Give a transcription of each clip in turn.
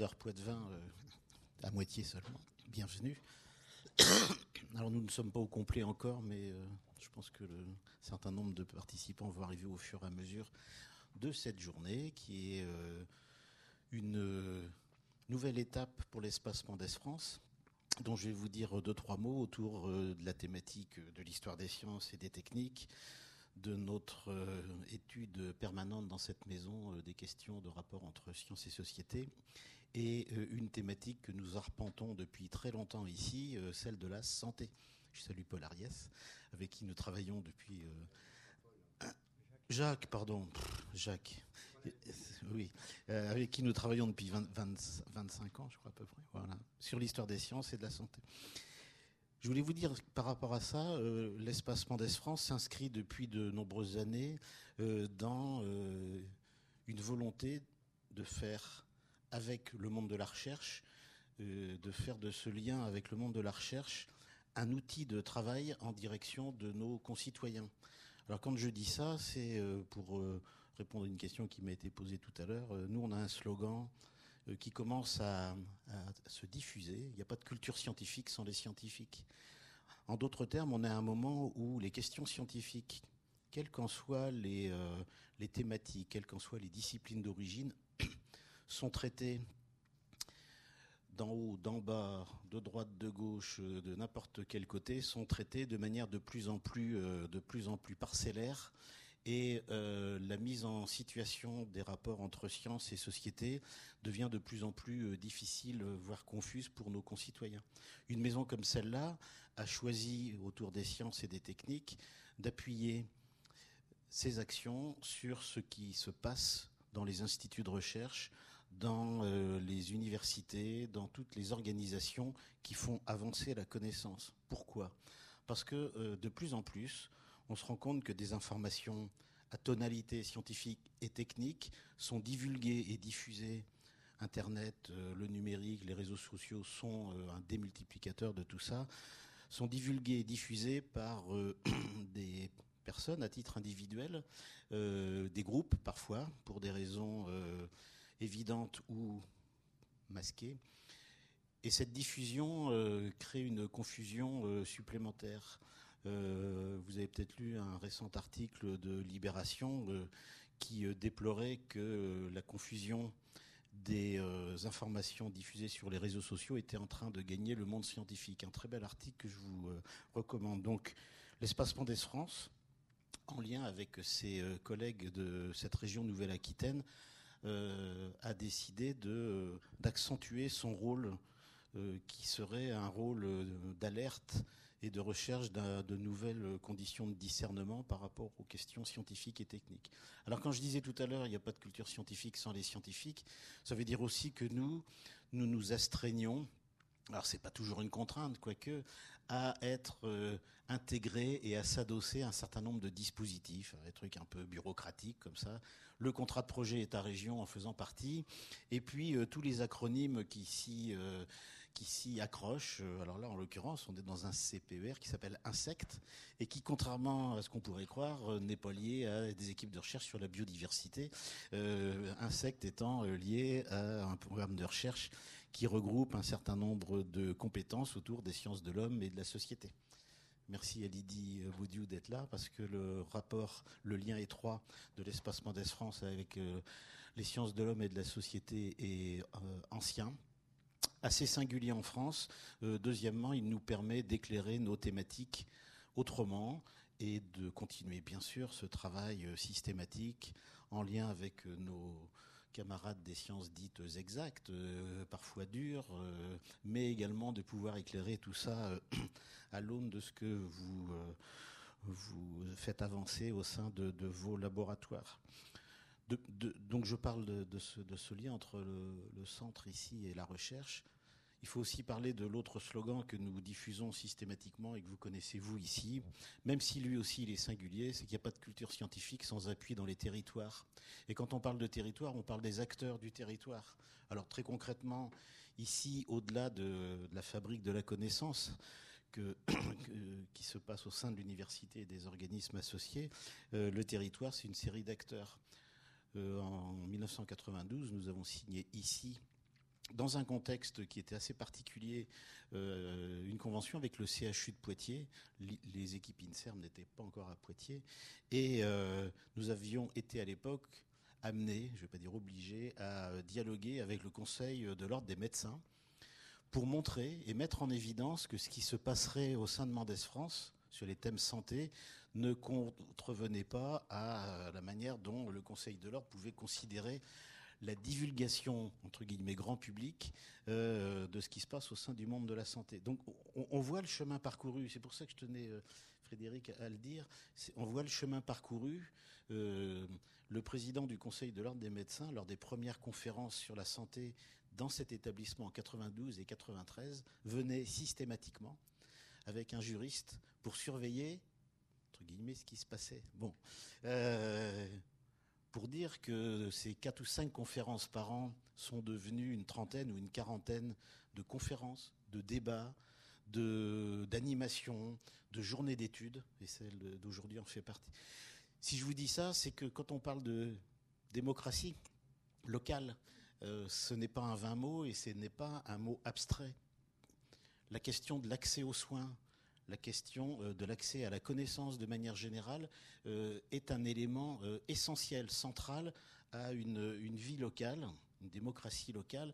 d'heure Poitvin euh, à moitié seulement. Bienvenue. Alors nous ne sommes pas au complet encore, mais euh, je pense que le certain nombre de participants vont arriver au fur et à mesure de cette journée, qui est euh, une nouvelle étape pour l'espace Mendes France, dont je vais vous dire deux, trois mots autour de la thématique de l'histoire des sciences et des techniques, de notre étude permanente dans cette maison des questions de rapport entre sciences et société, et euh, une thématique que nous arpentons depuis très longtemps ici, euh, celle de la santé. Je salue Paul Ariès, avec qui nous travaillons depuis. Euh, Jacques, pardon, Jacques, oui, avec qui nous travaillons depuis 25 ans, je crois à peu près, voilà, sur l'histoire des sciences et de la santé. Je voulais vous dire par rapport à ça, l'espace Mendes France s'inscrit depuis de nombreuses années dans une volonté de faire avec le monde de la recherche, euh, de faire de ce lien avec le monde de la recherche un outil de travail en direction de nos concitoyens. Alors quand je dis ça, c'est euh, pour euh, répondre à une question qui m'a été posée tout à l'heure. Nous, on a un slogan qui commence à, se diffuser. Il n'y a pas de culture scientifique sans les scientifiques. En d'autres termes, on est à un moment où les questions scientifiques, quelles qu'en soient les, les thématiques, quelles qu'en soient les disciplines d'origine, sont traités d'en haut, d'en bas, de droite, de gauche, euh, de n'importe quel côté, sont traités de manière de plus en plus, euh, de plus, en plus parcellaire. Et euh, la mise en situation des rapports entre science et société devient de plus en plus difficile, voire confuse pour nos concitoyens. Une maison comme celle-là a choisi, autour des sciences et des techniques, d'appuyer ses actions sur ce qui se passe dans les instituts de recherche, dans euh, les universités, dans toutes les organisations qui font avancer la connaissance. Pourquoi? Parce que euh, de plus en plus, on se rend compte que des informations à tonalité scientifique et technique sont divulguées et diffusées. Internet, euh, le numérique, les réseaux sociaux sont un démultiplicateur de tout ça, sont divulguées et diffusées par des personnes à titre individuel, des groupes parfois, pour des raisons évidente ou masquée. Et cette diffusion euh, crée une confusion euh, supplémentaire. Euh, vous avez peut-être lu un récent article de Libération qui déplorait que la confusion des informations diffusées sur les réseaux sociaux était en train de gagner le monde scientifique. Un très bel article que je vous recommande. Donc, l'espace Mendes France, en lien avec ses collègues de cette région Nouvelle-Aquitaine, a décidé de d'accentuer son rôle euh, qui serait un rôle d'alerte et de recherche de nouvelles conditions de discernement par rapport aux questions scientifiques et techniques. Alors quand je disais tout à l'heure, il n'y a pas de culture scientifique sans les scientifiques, ça veut dire aussi que nous, nous nous astreignons alors c'est pas toujours une contrainte, quoique, à être euh, intégré et à s'adosser à un certain nombre de dispositifs, des trucs un peu bureaucratiques comme ça. Le contrat de projet est à région en faisant partie, et puis euh, tous les acronymes qui s'y euh, accrochent. Alors là, en l'occurrence, on est dans un CPER qui s'appelle Insect et qui, contrairement à ce qu'on pourrait croire, n'est pas lié à des équipes de recherche sur la biodiversité. Insect étant lié à un programme de recherche qui regroupe un certain nombre de compétences autour des sciences de l'homme et de la société. Merci à Lydie Boudiou d'être là parce que le rapport, le lien étroit de l'espace Mendes France avec euh, les sciences de l'homme et de la société est euh, ancien, assez singulier en France. Euh, deuxièmement, il nous permet d'éclairer nos thématiques autrement et de continuer bien sûr ce travail systématique en lien avec nos camarades des sciences dites exactes, euh, parfois dures, euh, mais également de pouvoir éclairer tout ça euh, à l'aune de ce que vous, vous faites avancer au sein de, vos laboratoires. donc je parle de, ce, lien entre le, centre ici et la recherche. Il faut aussi parler de l'autre slogan que nous diffusons systématiquement et que vous connaissez vous ici, même si lui aussi il est singulier, c'est qu'il n'y a pas de culture scientifique sans appui dans les territoires. Et quand on parle de territoire, on parle des acteurs du territoire. Alors très concrètement, ici, au-delà de, la fabrique de la connaissance, qui se passe au sein de l'université et des organismes associés, euh, le territoire, c'est une série d'acteurs. Euh, en 1992, nous avons signé ici dans un contexte qui était assez particulier, une convention avec le CHU de Poitiers. Les équipes INSERM n'étaient pas encore à Poitiers. Et nous avions été à l'époque amenés, je ne vais pas dire obligés, à dialoguer avec le Conseil de l'ordre des médecins pour montrer et mettre en évidence que ce qui se passerait au sein de Mendes France sur les thèmes santé ne contrevenait pas à la manière dont le Conseil de l'ordre pouvait considérer la divulgation, entre guillemets, grand public euh, de ce qui se passe au sein du monde de la santé. Donc on, voit le chemin parcouru, c'est pour ça que je tenais, euh, Frédéric, à le dire, on voit le chemin parcouru. Euh, le président du Conseil de l'ordre des médecins, lors des premières conférences sur la santé dans cet établissement en 92 et 93, venait systématiquement avec un juriste pour surveiller, entre guillemets, ce qui se passait. Bon. Pour dire que ces quatre ou cinq conférences par an sont devenues une trentaine ou une quarantaine de conférences, de débats, d'animations, de, journées d'études, et celle d'aujourd'hui en fait partie. Si je vous dis ça, c'est que quand on parle de démocratie locale, euh, ce n'est pas un vain mot et ce n'est pas un mot abstrait. La question de l'accès aux soins, la question euh, de l'accès à la connaissance de manière générale euh, est un élément essentiel, central à une, vie locale, une démocratie locale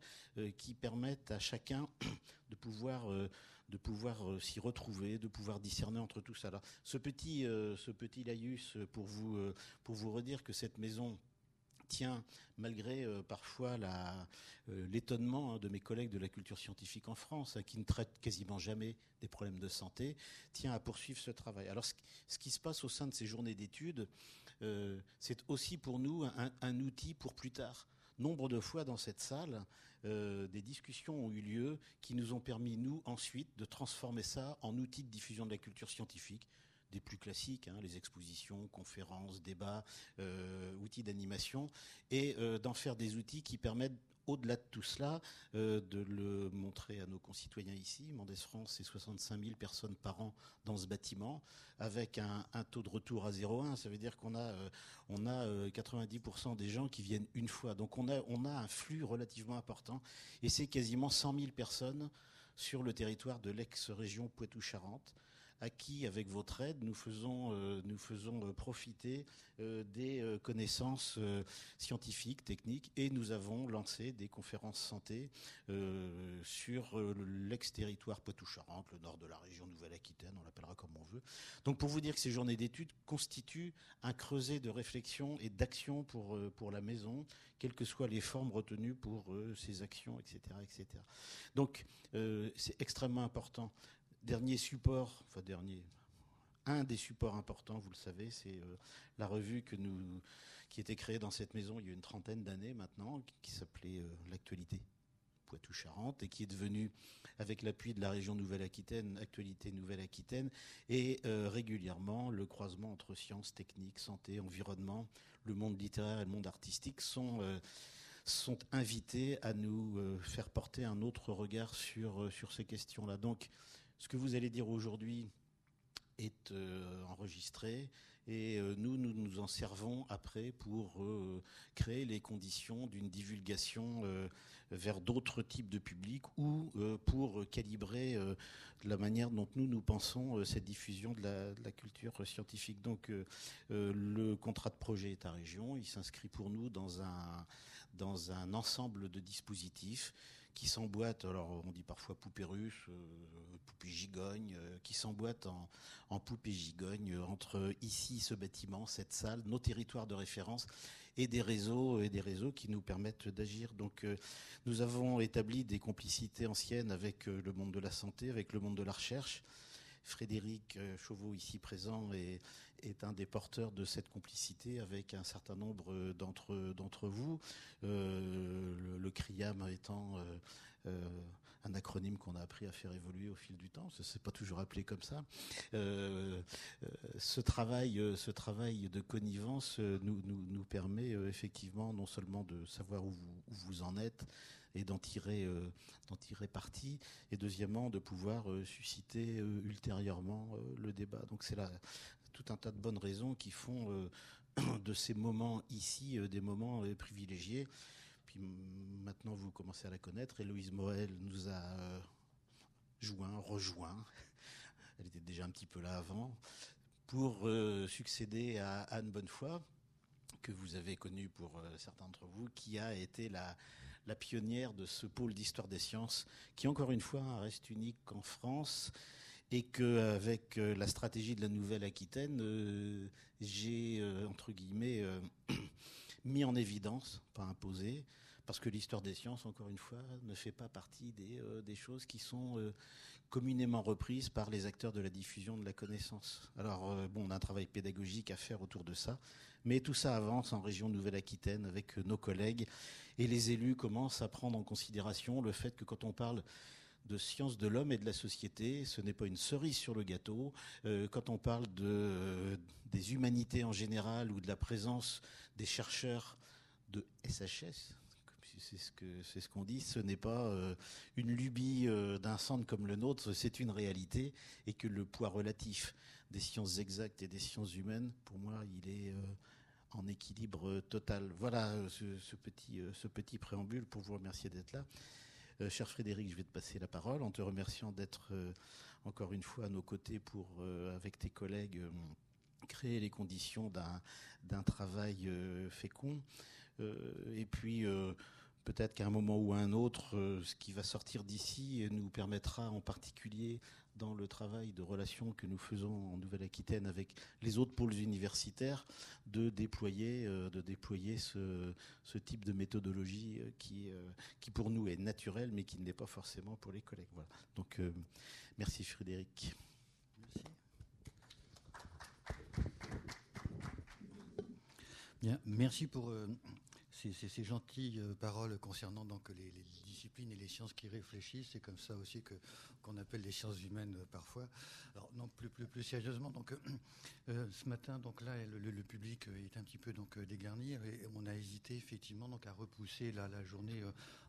qui permette à chacun de pouvoir pouvoir s'y retrouver, de pouvoir discerner entre tout ça. ce petit, ce petit laïus pour vous, pour vous redire que cette maison tient, malgré euh, parfois euh, l'étonnement hein, de mes collègues de la culture scientifique en France, hein, qui ne traitent quasiment jamais des problèmes de santé, tient à poursuivre ce travail. Alors, ce, qui se passe au sein de ces journées d'études, euh, c'est aussi pour nous un, outil pour plus tard. Nombre de fois dans cette salle, des discussions ont eu lieu qui nous ont permis, nous, ensuite, de transformer ça en outil de diffusion de la culture scientifique, des plus classiques, hein, les expositions, conférences, débats, euh, outils d'animation, et euh, d'en faire des outils qui permettent au-delà de tout cela, euh, de le montrer à nos concitoyens ici. Mendes France, c'est 65 000 personnes par an dans ce bâtiment, avec un, taux de retour à 0,1. Ça veut dire qu'on a, on a 90% des gens qui viennent une fois. Donc on a, on a un flux relativement important, et c'est quasiment 100 000 personnes sur le territoire de l'ex-région Poitou-Charentes à qui, avec votre aide, nous faisons, euh, euh, profiter euh, des connaissances scientifiques, techniques, et nous avons lancé des conférences santé sur l'ex-territoire Poitou-Charentes, le nord de la région Nouvelle-Aquitaine, on l'appellera comme on veut. Donc pour vous dire que ces journées d'études constituent un creuset de réflexion et d'action pour, pour la maison, quelles que soient les formes retenues pour ces actions, etc. etc. Donc c'est extrêmement important dernier support, enfin dernier, un des supports importants, vous le savez, c'est euh, la revue qui était créée dans cette maison il y a une trentaine d'années maintenant, qui s'appelait euh, L'actualité Poitou-Charentes et qui est devenue, avec l'appui de la région Nouvelle-Aquitaine, Actualité Nouvelle-Aquitaine, et euh, régulièrement le croisement entre sciences, techniques, santé, environnement, le monde littéraire et le monde artistique sont sont invités à nous faire porter un autre regard sur, sur ces questions-là. Donc, ce que vous allez dire aujourd'hui est euh, enregistré et euh, nous, nous nous en servons après pour euh, créer les conditions d'une divulgation vers d'autres types de publics ou pour calibrer la manière dont nous, nous pensons cette diffusion de la, culture scientifique. Donc le contrat de projet est à région, il s'inscrit pour nous dans un, dans un ensemble de dispositifs qui s'emboîtent, alors on dit parfois poupée russe, euh, poupée gigogne, euh, qui s'emboîtent en, poupée gigogne euh, entre ici, ce bâtiment, cette salle, nos territoires de référence et des réseaux et des réseaux qui nous permettent d'agir. Donc nous avons établi des complicités anciennes avec le monde de la santé, avec le monde de la recherche. Frédéric Chauveau, ici présent, est, est, un des porteurs de cette complicité avec un certain nombre d'entre vous. Euh, le, CRIAM étant euh, euh, un acronyme qu'on a appris à faire évoluer au fil du temps. Ce n'est pas toujours appelé comme ça. ce travail, ce travail de connivence nous, nous, permet effectivement non seulement de savoir où vous, en êtes et d'en tirer, d'en tirer parti, et deuxièmement de pouvoir susciter ultérieurement le débat. Donc c'est là tout un tas de bonnes raisons qui font de ces moments ici des moments privilégiés puis maintenant vous commencez à la connaître. Héloïse Moël nous a joint, rejoint. Elle était déjà un petit peu là avant pour succéder à Anne Bonnefoy, que vous avez connue pour certains d'entre vous, qui a été la, la pionnière de ce pôle d'histoire des sciences, qui encore une fois reste unique en France, et qu'avec euh, la stratégie de la Nouvelle-Aquitaine, euh, j'ai, euh, entre guillemets, mis en évidence, pas imposé, parce que l'histoire des sciences, encore une fois, ne fait pas partie des, choses qui sont communément reprises par les acteurs de la diffusion de la connaissance. Alors, bon, on a un travail pédagogique à faire autour de ça, mais tout ça avance en région Nouvelle-Aquitaine avec nos collègues et les élus commencent à prendre en considération le fait que quand on parle de sciences de l'homme et de la société, ce n'est pas une cerise sur le gâteau. Euh, quand on parle euh, des humanités en général ou de la présence des chercheurs de SHS, c'est ce qu'on dit. Ce n'est pas euh, une lubie d'un centre comme le nôtre, c'est une réalité et que le poids relatif des sciences exactes et des sciences humaines, pour moi, il est en équilibre total. Voilà ce petit préambule pour vous remercier d'être là. Euh, cher Frédéric, je vais te passer la parole en te remerciant d'être euh, encore une fois à nos côtés pour, euh, avec tes collègues, créer les conditions d'un travail fécond. et puis, peut-être qu'à un moment ou à un autre, ce qui va sortir d'ici nous permettra en particulier dans le travail de relations que nous faisons en Nouvelle-Aquitaine avec les autres pôles universitaires, de déployer, euh, de déployer ce, type de méthodologie euh, qui, euh, qui pour nous est naturel, mais qui ne l'est pas forcément pour les collègues. Voilà. Donc, merci Frédéric. Merci. Bien, merci pour ces, gentilles paroles concernant donc les, et les sciences qui réfléchissent. C'est comme ça aussi que qu'on appelle les sciences humaines euh, parfois. Alors non, plus plus plus sérieusement. Donc euh, euh, ce matin, donc là, le, public est un petit peu donc dégarni et on a hésité effectivement donc à repousser la, la journée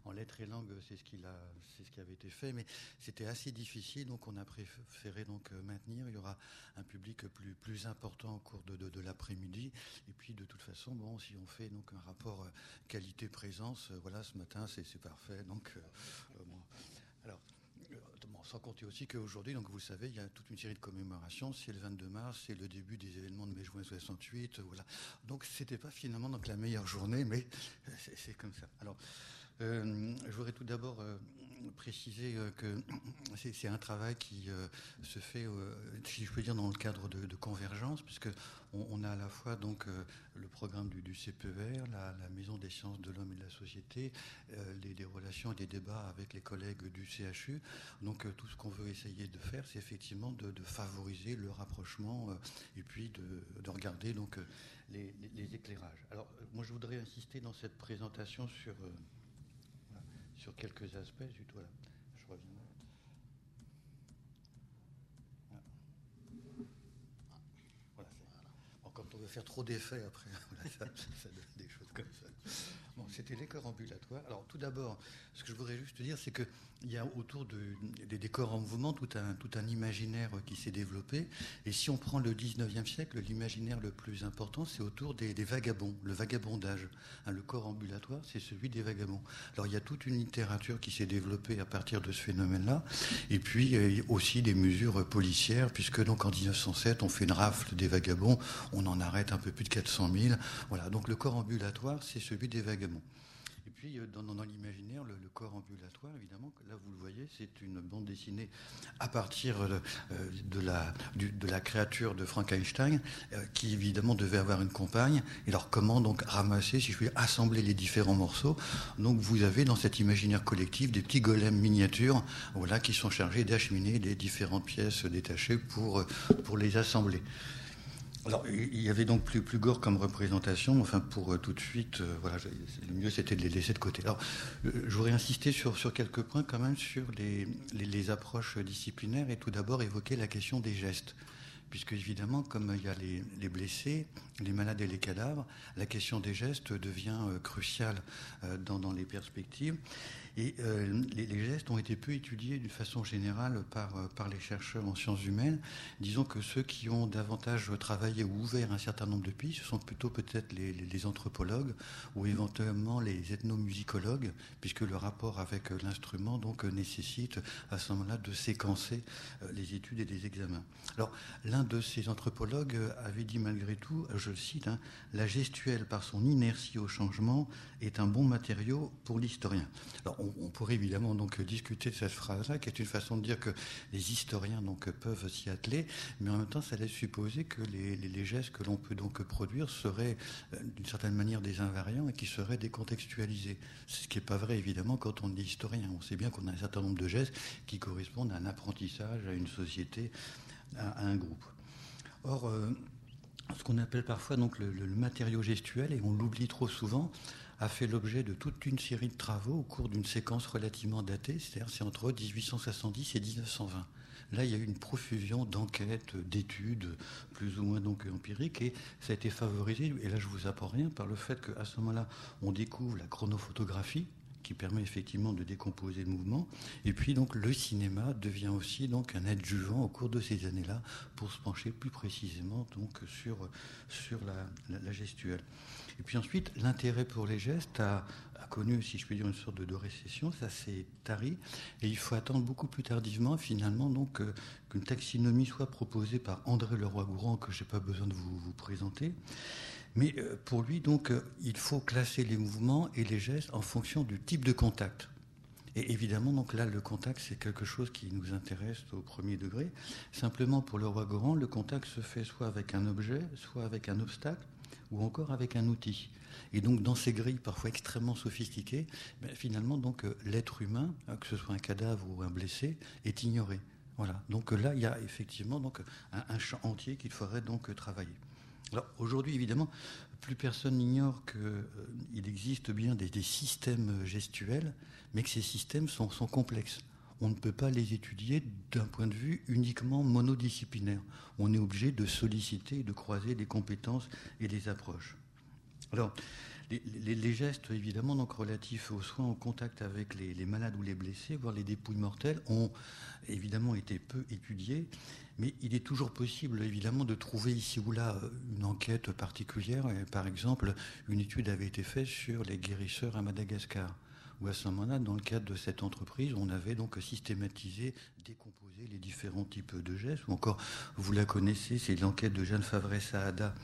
en lettres et langues. C'est ce qu'il a, c'est ce qui avait été fait, mais c'était assez difficile. Donc on a préféré donc maintenir. Il y aura un public plus plus important au cours de, de, l'après-midi. Et puis de toute façon, bon, si on fait donc un rapport qualité-présence, voilà, ce matin c'est parfait. Donc bon. alors sans compter aussi qu'aujourd'hui, donc vous le savez, il y a toute une série de commémorations. C'est le 22 mars, c'est le début des événements de mai-juin 68. Voilà. Donc c'était pas finalement donc la meilleure journée, mais c'est comme ça. Alors, euh, je voudrais tout d'abord euh, préciser euh, que c'est un travail qui se fait, si je peux dire, dans le cadre de, convergence, puisque on, a à la fois donc le programme du, CPER, la, Maison des sciences de l'homme et de la société, les, relations et des débats avec les collègues du CHU. Donc tout ce qu'on veut essayer de faire, c'est effectivement de, favoriser le rapprochement et puis de, regarder donc les, les, éclairages. Alors moi, je voudrais insister dans cette présentation sur sur quelques aspects. Voilà, je reviens. Voilà, bon, quand on veut faire trop d'effets après, voilà, ça donne des choses comme ça. C'était les corps ambulatoires. Alors, tout d'abord, ce que je voudrais juste dire, c'est qu'il y a autour des décors en mouvement tout un, tout un imaginaire qui s'est développé. Et si on prend le 19e siècle, l'imaginaire le plus important, c'est autour des, vagabonds, le vagabondage. Hein, le corps ambulatoire, c'est celui des vagabonds. Alors, il y a toute une littérature qui s'est développée à partir de ce phénomène-là. Et puis, aussi des mesures policières, puisque donc en 1907, on fait une rafle des vagabonds, on en arrête un peu plus de 400 000. Voilà, donc le corps ambulatoire, c'est celui des vagabonds. Et puis, euh, dans, l'imaginaire, le, corps ambulatoire, évidemment, là, vous le voyez, c'est une bande dessinée à partir de, euh, de, la, créature de Frankenstein, euh, qui, évidemment, devait avoir une compagne. Et alors, comment donc ramasser, si je puis assembler les différents morceaux Donc, vous avez dans cet imaginaire collectif des petits golems miniatures, voilà, qui sont chargés d'acheminer les différentes pièces détachées pour les assembler. Alors, il y avait donc plus, plus gore comme représentation. Enfin, pour euh, tout de suite, euh, voilà, le mieux c'était de les laisser de côté. Alors, euh, je voudrais insister sur, quelques points quand même sur les, approches disciplinaires et tout d'abord évoquer la question des gestes. Puisque évidemment, comme il y a les, les, blessés, les malades et les cadavres, la question des gestes devient cruciale dans les perspectives. Et euh, les, gestes ont été peu étudiés d'une façon générale par, euh, par les chercheurs en sciences humaines. Disons que ceux qui ont davantage travaillé ou ouvert un certain nombre de pistes, ce sont plutôt peut-être les, anthropologues ou éventuellement les ethnomusicologues, puisque le rapport avec euh, l'instrument donc nécessite à ce moment-là de séquencer les études et les examens. Alors l'un de ces anthropologues avait dit malgré tout, je le cite, hein, la gestuelle par son inertie au changement est un bon matériau pour l'historien. Pourrait évidemment donc discuter de cette phrase-là, qui est une façon de dire que les historiens donc peuvent s'y atteler, mais en même temps, ça laisse supposer que les, gestes que l'on peut donc produire seraient euh, d'une certaine manière des invariants et qui seraient décontextualisés. Ce qui n'est pas vrai évidemment quand on est historien. On sait bien qu'on a un certain nombre de gestes qui correspondent à un apprentissage, à une société, à, un groupe. Or, euh, ce qu'on appelle parfois donc le, le matériau gestuel, et on l'oublie trop souvent, a fait l'objet de toute une série de travaux au cours d'une séquence relativement datée, c'est-à-dire c'est entre 1870 et 1920. Là, il y a eu une profusion d'enquêtes, d'études, plus ou moins donc empiriques, et ça a été favorisé, et là je vous apprends rien, par le fait qu'à ce moment-là, on découvre la chronophotographie, qui permet effectivement de décomposer le mouvement. Et puis donc le cinéma devient aussi donc un adjuvant au cours de ces années-là pour se pencher plus précisément donc sur, sur la gestuelle. Et puis ensuite, l'intérêt pour les gestes a, connu, si je puis dire, une sorte de, récession, ça s'est tari, et il faut attendre beaucoup plus tardivement, finalement, donc euh, qu'une taxinomie soit proposée par André Leroy-Gourand, que je n'ai pas besoin de vous, vous présenter. Mais euh, pour lui, donc, euh, il faut classer les mouvements et les gestes en fonction du type de contact. Et évidemment, donc là, le contact, c'est quelque chose qui nous intéresse au premier degré. Simplement, pour le roi Goran, le contact se fait soit avec un objet, soit avec un obstacle, ou encore avec un outil. Et donc dans ces grilles parfois extrêmement sophistiquées, ben, finalement donc euh, l'être humain, hein, que ce soit un cadavre ou un blessé, est ignoré. Voilà. Donc là, il y a effectivement donc un, champ entier qu'il faudrait donc travailler. Alors aujourd'hui, évidemment, plus personne n'ignore qu'il euh, existe bien des, systèmes gestuels, mais que ces systèmes sont complexes on ne peut pas les étudier d'un point de vue uniquement monodisciplinaire. On est obligé de solliciter et de croiser des compétences et des approches. Alors, les, gestes, évidemment, donc relatifs aux soins en contact avec les, malades ou les blessés, voire les dépouilles mortelles, ont évidemment été peu étudiés, mais il est toujours possible, évidemment, de trouver ici ou là une enquête particulière. par exemple, une étude avait été faite sur les guérisseurs à Madagascar. Où à ce moment-là, dans le cadre de cette entreprise, on avait donc systématisé, décomposé les différents types de gestes, ou encore, vous la connaissez, c'est l'enquête de Jeanne Favre-Saada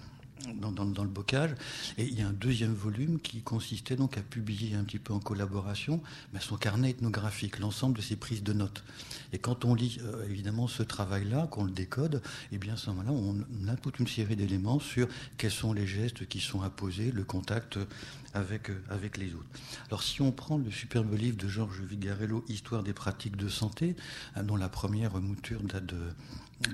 dans, le bocage. Et il y a un deuxième volume qui consistait donc à publier un petit peu en collaboration son carnet ethnographique, l'ensemble de ses prises de notes. Et quand on lit euh, évidemment ce travail-là, qu'on le décode, eh bien à ce moment-là, on, a toute une série d'éléments sur quels sont les gestes qui sont apposés, le contact avec, euh, avec les autres. Alors si on prend le superbe livre de Georges Vigarello, Histoire des pratiques de santé, hein, dont la première mouture date de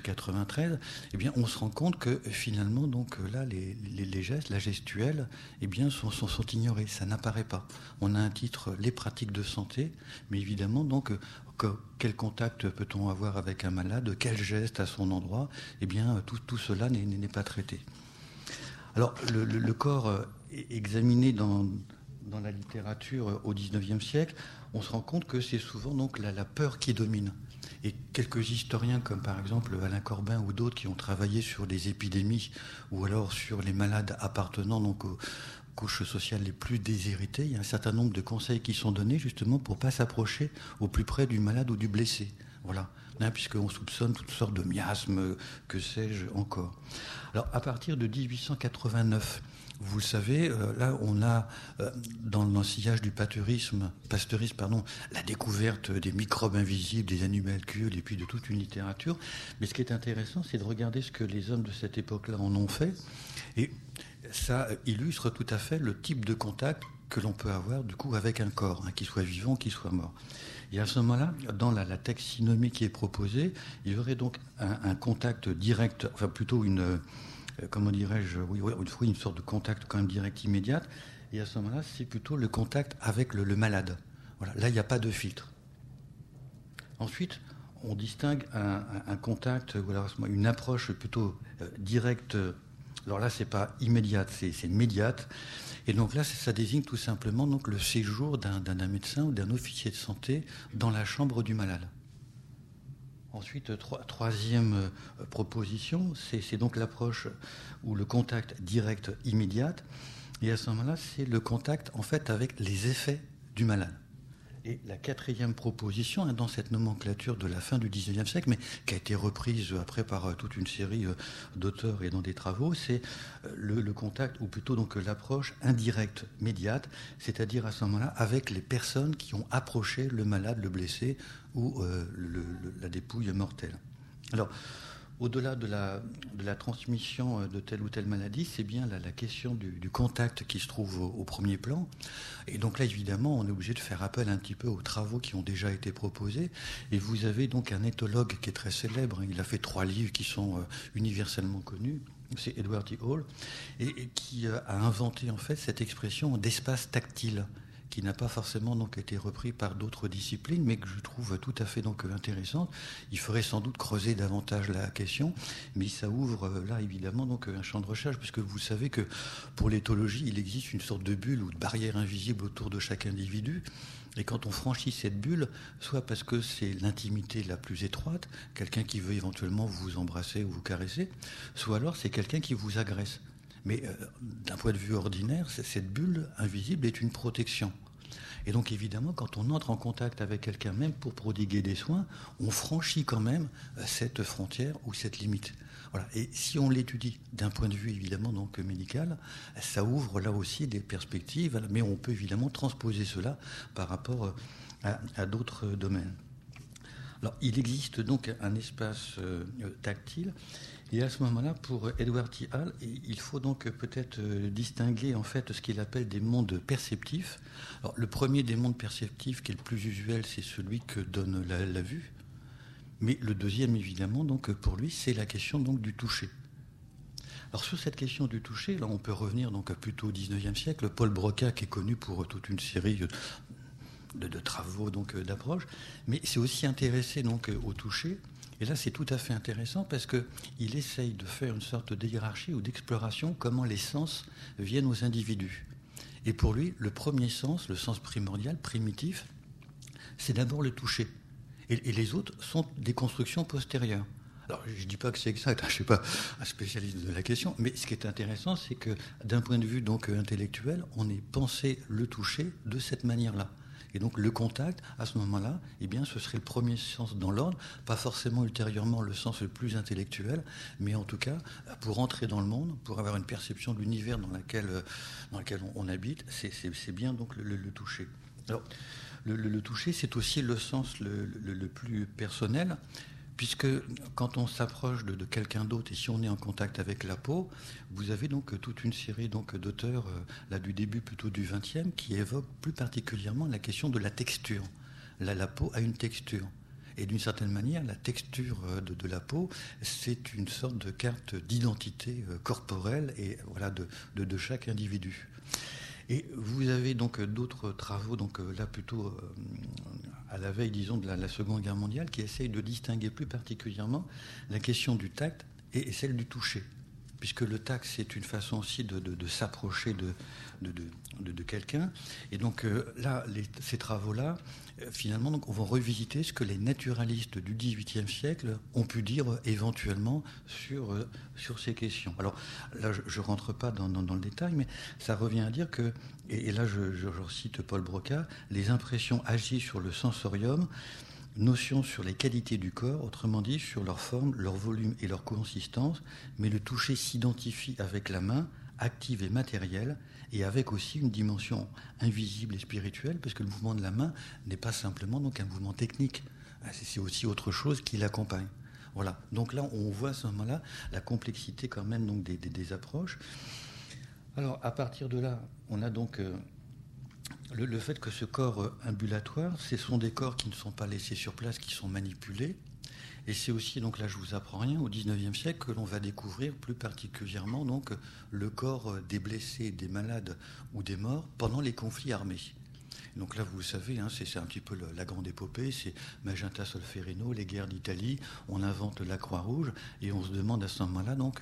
93, eh on se rend compte que finalement, donc là, les, gestes, la gestuelle, eh bien, sont, ignorés. Ça n'apparaît pas. On a un titre, les pratiques de santé, mais évidemment, donc, quel contact peut-on avoir avec un malade, quel geste à son endroit, eh bien, tout, cela n'est pas traité. Alors, le, corps euh, examiné dans, dans la littérature au XIXe siècle, on se rend compte que c'est souvent donc la peur qui domine. Et quelques historiens, comme par exemple Alain Corbin ou d'autres, qui ont travaillé sur des épidémies ou alors sur les malades appartenant donc aux couches sociales les plus déshéritées, il y a un certain nombre de conseils qui sont donnés justement pour ne pas s'approcher au plus près du malade ou du blessé. Voilà. Hein, puisqu'on soupçonne toutes sortes de miasmes, que sais-je encore. Alors, à partir de 1889, vous le savez, euh, là, on a, euh, dans l'ensillage du pasteurisme, pasteurisme pardon, la découverte des microbes invisibles, des animalcules, et puis de toute une littérature. Mais ce qui est intéressant, c'est de regarder ce que les hommes de cette époque-là en ont fait. Et ça illustre tout à fait le type de contact que l'on peut avoir, du coup, avec un corps, hein, qu'il soit vivant, qu'il soit mort. Et à ce moment-là, dans la, taxinomie qui est proposée, il y aurait donc un contact direct, enfin plutôt une comment dirais-je, oui, oui, une sorte de contact quand même direct immédiat. Et à ce moment-là, c'est plutôt le contact avec le, malade. Voilà, là, il n'y a pas de filtre. Ensuite, on distingue un, contact, ou une approche plutôt euh, directe Alors là, c'est pas immédiate, c'est médiate. Et donc là, ça désigne tout simplement donc, le séjour d'un médecin ou d'un officier de santé dans la chambre du malade. Ensuite, troisième euh, proposition, c'est donc l'approche ou le contact direct immédiat. Et à ce moment-là, c'est le contact en fait avec les effets du malade. Et la quatrième proposition, hein, dans cette nomenclature de la fin du XIXe siècle, mais qui a été reprise après par euh, toute une série euh, d'auteurs et dans des travaux, c'est le, contact, ou plutôt donc l'approche indirecte, médiate, c'est-à-dire à ce moment-là avec les personnes qui ont approché le malade, le blessé, ou euh, la dépouille mortelle. Alors, au-delà de la, transmission euh, de telle ou telle maladie, c'est bien la, la question du, contact qui se trouve au, premier plan. Et donc là, évidemment, on est obligé de faire appel un petit peu aux travaux qui ont déjà été proposés. Et vous avez donc un éthologue qui est très célèbre. Il a fait trois livres qui sont euh, universellement connus. C'est Edward T. Hall, et, qui a inventé en fait cette expression d'espace tactile qui n'a pas forcément donc été repris par d'autres disciplines, mais que je trouve tout à fait donc intéressante. Il faudrait sans doute creuser davantage la question, mais ça ouvre euh, là évidemment donc un champ de recherche, puisque vous savez que pour l'éthologie, il existe une sorte de bulle ou de barrière invisible autour de chaque individu. Et quand on franchit cette bulle, soit parce que c'est l'intimité la plus étroite, quelqu'un qui veut éventuellement vous embrasser ou vous caresser, soit alors c'est quelqu'un qui vous agresse. Mais euh, d'un point de vue ordinaire, cette bulle invisible est une protection. Et donc évidemment, quand on entre en contact avec quelqu'un, même pour prodiguer des soins, on franchit quand même euh, cette frontière ou cette limite. Voilà. Et si on l'étudie d'un point de vue évidemment donc médical, ça ouvre là aussi des perspectives, mais on peut évidemment transposer cela par rapport euh, à, d'autres domaines. Alors, il existe donc un espace tactile et à ce moment-là, pour Edward T. Hall, il faut donc peut-être euh, distinguer en fait ce qu'il appelle des mondes perceptifs. Alors, le premier des mondes perceptifs, qui est le plus usuel, c'est celui que donne la, vue. Mais le deuxième, évidemment, donc pour lui, c'est la question donc du toucher. Alors sur cette question du toucher, là on peut revenir donc plutôt au 19e siècle. Paul Broca, qui est connu pour toute une série de, travaux donc d'approche, mais c'est aussi intéressé donc au toucher et là, c'est tout à fait intéressant parce qu'il essaye de faire une sorte de ou d'exploration comment les sens viennent aux individus. Et pour lui, le premier sens, le sens primordial, primitif, c'est d'abord le toucher. Et, les autres sont des constructions postérieures. Alors, je ne dis pas que c'est exact, je ne suis pas un spécialiste de la question, mais ce qui est intéressant, c'est que d'un point de vue donc intellectuel, on ait pensé le toucher de cette manière-là. Et donc le contact, à ce moment-là, eh bien, ce serait le premier sens dans l'ordre, pas forcément ultérieurement le sens le plus intellectuel, mais en tout cas, pour entrer dans le monde, pour avoir une perception de l'univers dans, lequel, dans lequel on, habite, c'est bien donc le, toucher. Alors, le, toucher, c'est aussi le sens le, plus personnel, puisque quand on s'approche de, quelqu'un d'autre et si on est en contact avec la peau, vous avez donc toute une série donc d'auteurs euh, là du début plutôt du XXe qui évoquent plus particulièrement la question de la texture. La peau a une texture. Et d'une certaine manière, la texture euh, de, la peau, c'est une sorte de carte d'identité euh, corporelle et voilà de, de, chaque individu. Et vous avez donc d'autres travaux, donc là plutôt à la veille, disons, de la, Seconde Guerre mondiale, qui essayent de distinguer plus particulièrement la question du tact et, celle du toucher. Puisque le tact, c'est une façon aussi de, s'approcher de, de, quelqu'un. Et donc euh, là, ces travaux-là, euh, finalement, donc, on va revisiter ce que les naturalistes du XVIIIe siècle ont pu dire euh, éventuellement sur, sur ces questions. Alors là, je ne rentre pas dans, dans, le détail, mais ça revient à dire que et, là je, cite Paul Broca, les impressions agissent sur le sensorium, notion sur les qualités du corps, autrement dit sur leur forme, leur volume et leur consistance, mais le toucher s'identifie avec la main, active et matérielle, et avec aussi une dimension invisible et spirituelle, parce que le mouvement de la main n'est pas simplement donc un mouvement technique, c'est aussi autre chose qui l'accompagne. Voilà. Donc là, on voit à ce moment-là la complexité quand même donc des, des approches. Alors, à partir de là, on a donc euh, le, fait que ce corps euh, ambulatoire, ce sont des corps qui ne sont pas laissés sur place, qui sont manipulés. Et c'est aussi, donc là je vous apprends rien, au 19e siècle que l'on va découvrir plus particulièrement donc le corps euh, des blessés, des malades ou des morts pendant les conflits armés. Donc là, vous savez, hein, c'est un petit peu la grande épopée, c'est Magenta Solferino, les guerres d'Italie, on invente la Croix-Rouge, et on se demande à ce moment-là, donc,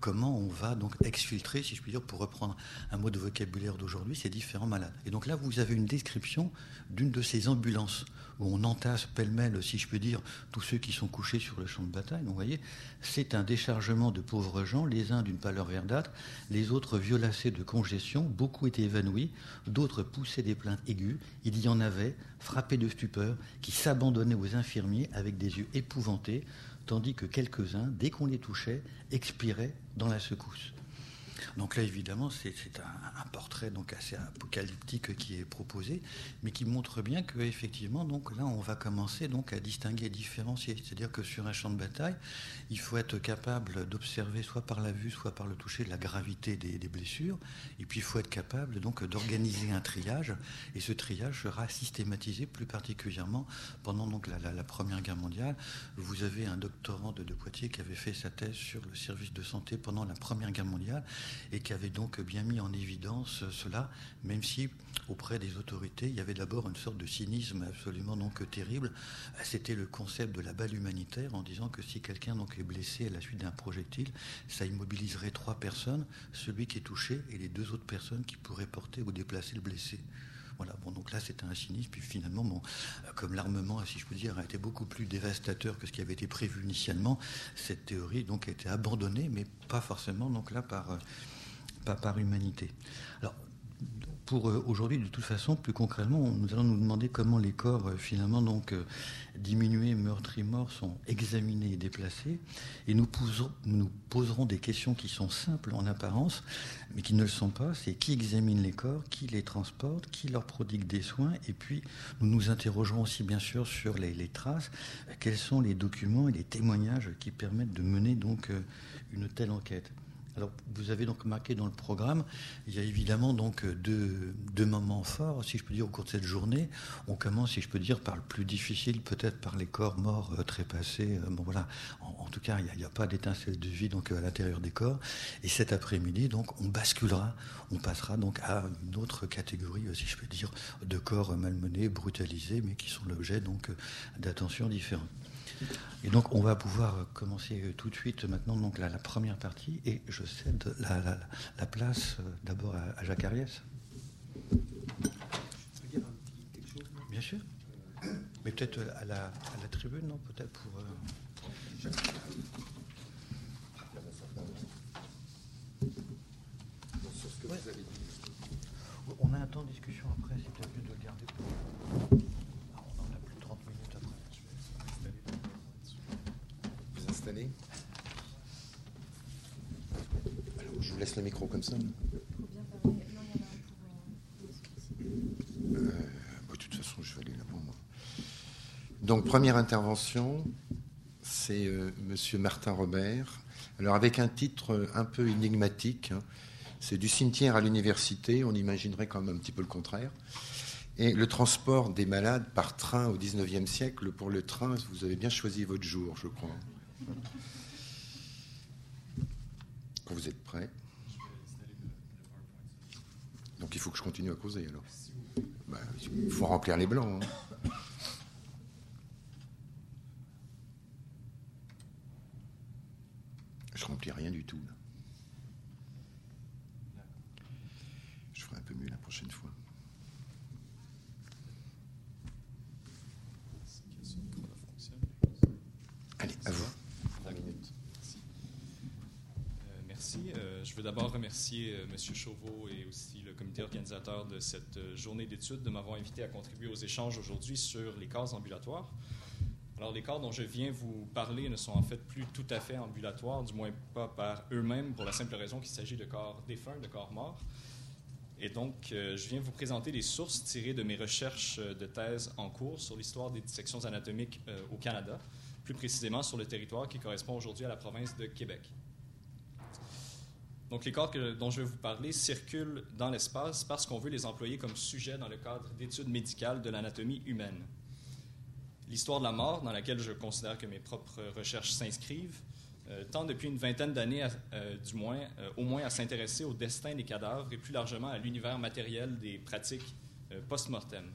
comment on va donc exfiltrer, si je puis dire, pour reprendre un mot de vocabulaire d'aujourd'hui, ces différents malades. Et donc là, vous avez une description d'une de ces ambulances où on entasse pêle-mêle, si je peux dire, tous ceux qui sont couchés sur le champ de bataille. Donc, vous voyez, c'est un déchargement de pauvres gens, les uns d'une pâleur verdâtre, les autres violacés de congestion, beaucoup étaient évanouis, d'autres poussaient des plaintes aiguës. Il y en avait, frappés de stupeur, qui s'abandonnaient aux infirmiers avec des yeux épouvantés, tandis que quelques-uns, dès qu'on les touchait, expiraient dans la secousse. Donc là, évidemment, c'est un, portrait donc assez apocalyptique qui est proposé, mais qui montre bien que effectivement, donc là, on va commencer donc à distinguer, et différencier. C'est-à-dire que sur un champ de bataille, il faut être capable d'observer, soit par la vue, soit par le toucher, la gravité des, blessures, et puis il faut être capable donc d'organiser un triage, et ce triage sera systématisé plus particulièrement pendant donc la, Première Guerre mondiale. Vous avez un doctorant de, de Poitiers qui avait fait sa thèse sur le service de santé pendant la Première Guerre mondiale et qui avait donc bien mis en évidence cela, même si auprès des autorités, il y avait d'abord une sorte de cynisme absolument donc terrible. C'était le concept de la balle humanitaire en disant que si quelqu'un donc est blessé à la suite d'un projectile, ça immobiliserait trois personnes, celui qui est touché et les deux autres personnes qui pourraient porter ou déplacer le blessé. Voilà, bon, donc là, c'était un cynisme. Puis finalement, bon, comme l'armement, si je peux dire, a été beaucoup plus dévastateur que ce qui avait été prévu initialement, cette théorie donc a été abandonnée, mais pas forcément donc là par, euh, pas par humanité. Pour euh, aujourd'hui, de toute façon, plus concrètement, nous allons nous demander comment les corps, euh, finalement, donc diminués, meurtris, morts, sont examinés et déplacés. Et nous, nous poserons des questions qui sont simples en apparence, mais qui ne le sont pas. C'est qui examine les corps, qui les transporte, qui leur prodigue des soins. Et puis, nous nous interrogerons aussi, bien sûr, sur les, traces. Quels sont les documents et les témoignages qui permettent de mener donc euh, une telle enquête? Alors, vous avez donc marqué dans le programme, il y a évidemment donc deux, deux, moments forts, si je peux dire, au cours de cette journée. On commence, si je peux dire, par le plus difficile, peut-être par les corps morts euh, trépassés. Euh. En, tout cas, il n'y a, pas d'étincelle de vie à l'intérieur des corps. Et cet après-midi, donc, on basculera, on passera donc à une autre catégorie, euh, si je peux dire, de corps malmenés, brutalisés, mais qui sont l'objet donc d'attention différente. Et donc, on va pouvoir commencer tout de suite maintenant donc, la, la première partie. Et je cède la, place euh, d'abord à, Jacques Ariès. Bien sûr. Mais peut-être à la, tribune, non Peut-être pour. Euh, on a un temps de discussion après, c'est peut-être mieux de le garder pour. je laisse le micro comme ça. Euh, de toute façon, je vais aller là-bas, moi. Donc, première intervention, c'est euh, Monsieur Martin Robert. Alors, avec un titre un peu énigmatique, hein. c'est du cimetière à l'université. On imaginerait quand même un petit peu le contraire. Et le transport des malades par train au 19e siècle, pour le train, vous avez bien choisi votre jour, je crois. Quand vous êtes prêt. Donc il faut que je continue à causer alors. Bah, il faut remplir les blancs. Hein. Je remplis rien du tout. Je ferai un peu mieux la prochaine fois. Allez, à vous. Euh, je veux d'abord remercier euh, M. Chauveau et aussi le comité organisateur de cette euh, journée d'études de m'avoir invité à contribuer aux échanges aujourd'hui sur les cases ambulatoires. Alors, les corps dont je viens vous parler ne sont en fait plus tout à fait ambulatoires, du moins pas par eux-mêmes, pour la simple raison qu'il s'agit de corps défunts, de corps morts. Et donc, je viens vous présenter les sources tirées de mes recherches de thèse en cours sur l'histoire des dissections anatomiques au Canada, plus précisément sur le territoire qui correspond aujourd'hui à la province de Québec. Donc, les corps dont je vais vous parler circulent dans l'espace parce qu'on veut les employer comme sujet dans le cadre d'études médicales de l'anatomie humaine. L'histoire de la mort, dans laquelle je considère que mes propres recherches s'inscrivent, euh, tend depuis une vingtaine d'années, euh, du moins, euh, au moins, à s'intéresser au destin des cadavres et plus largement à l'univers matériel des pratiques post-mortem.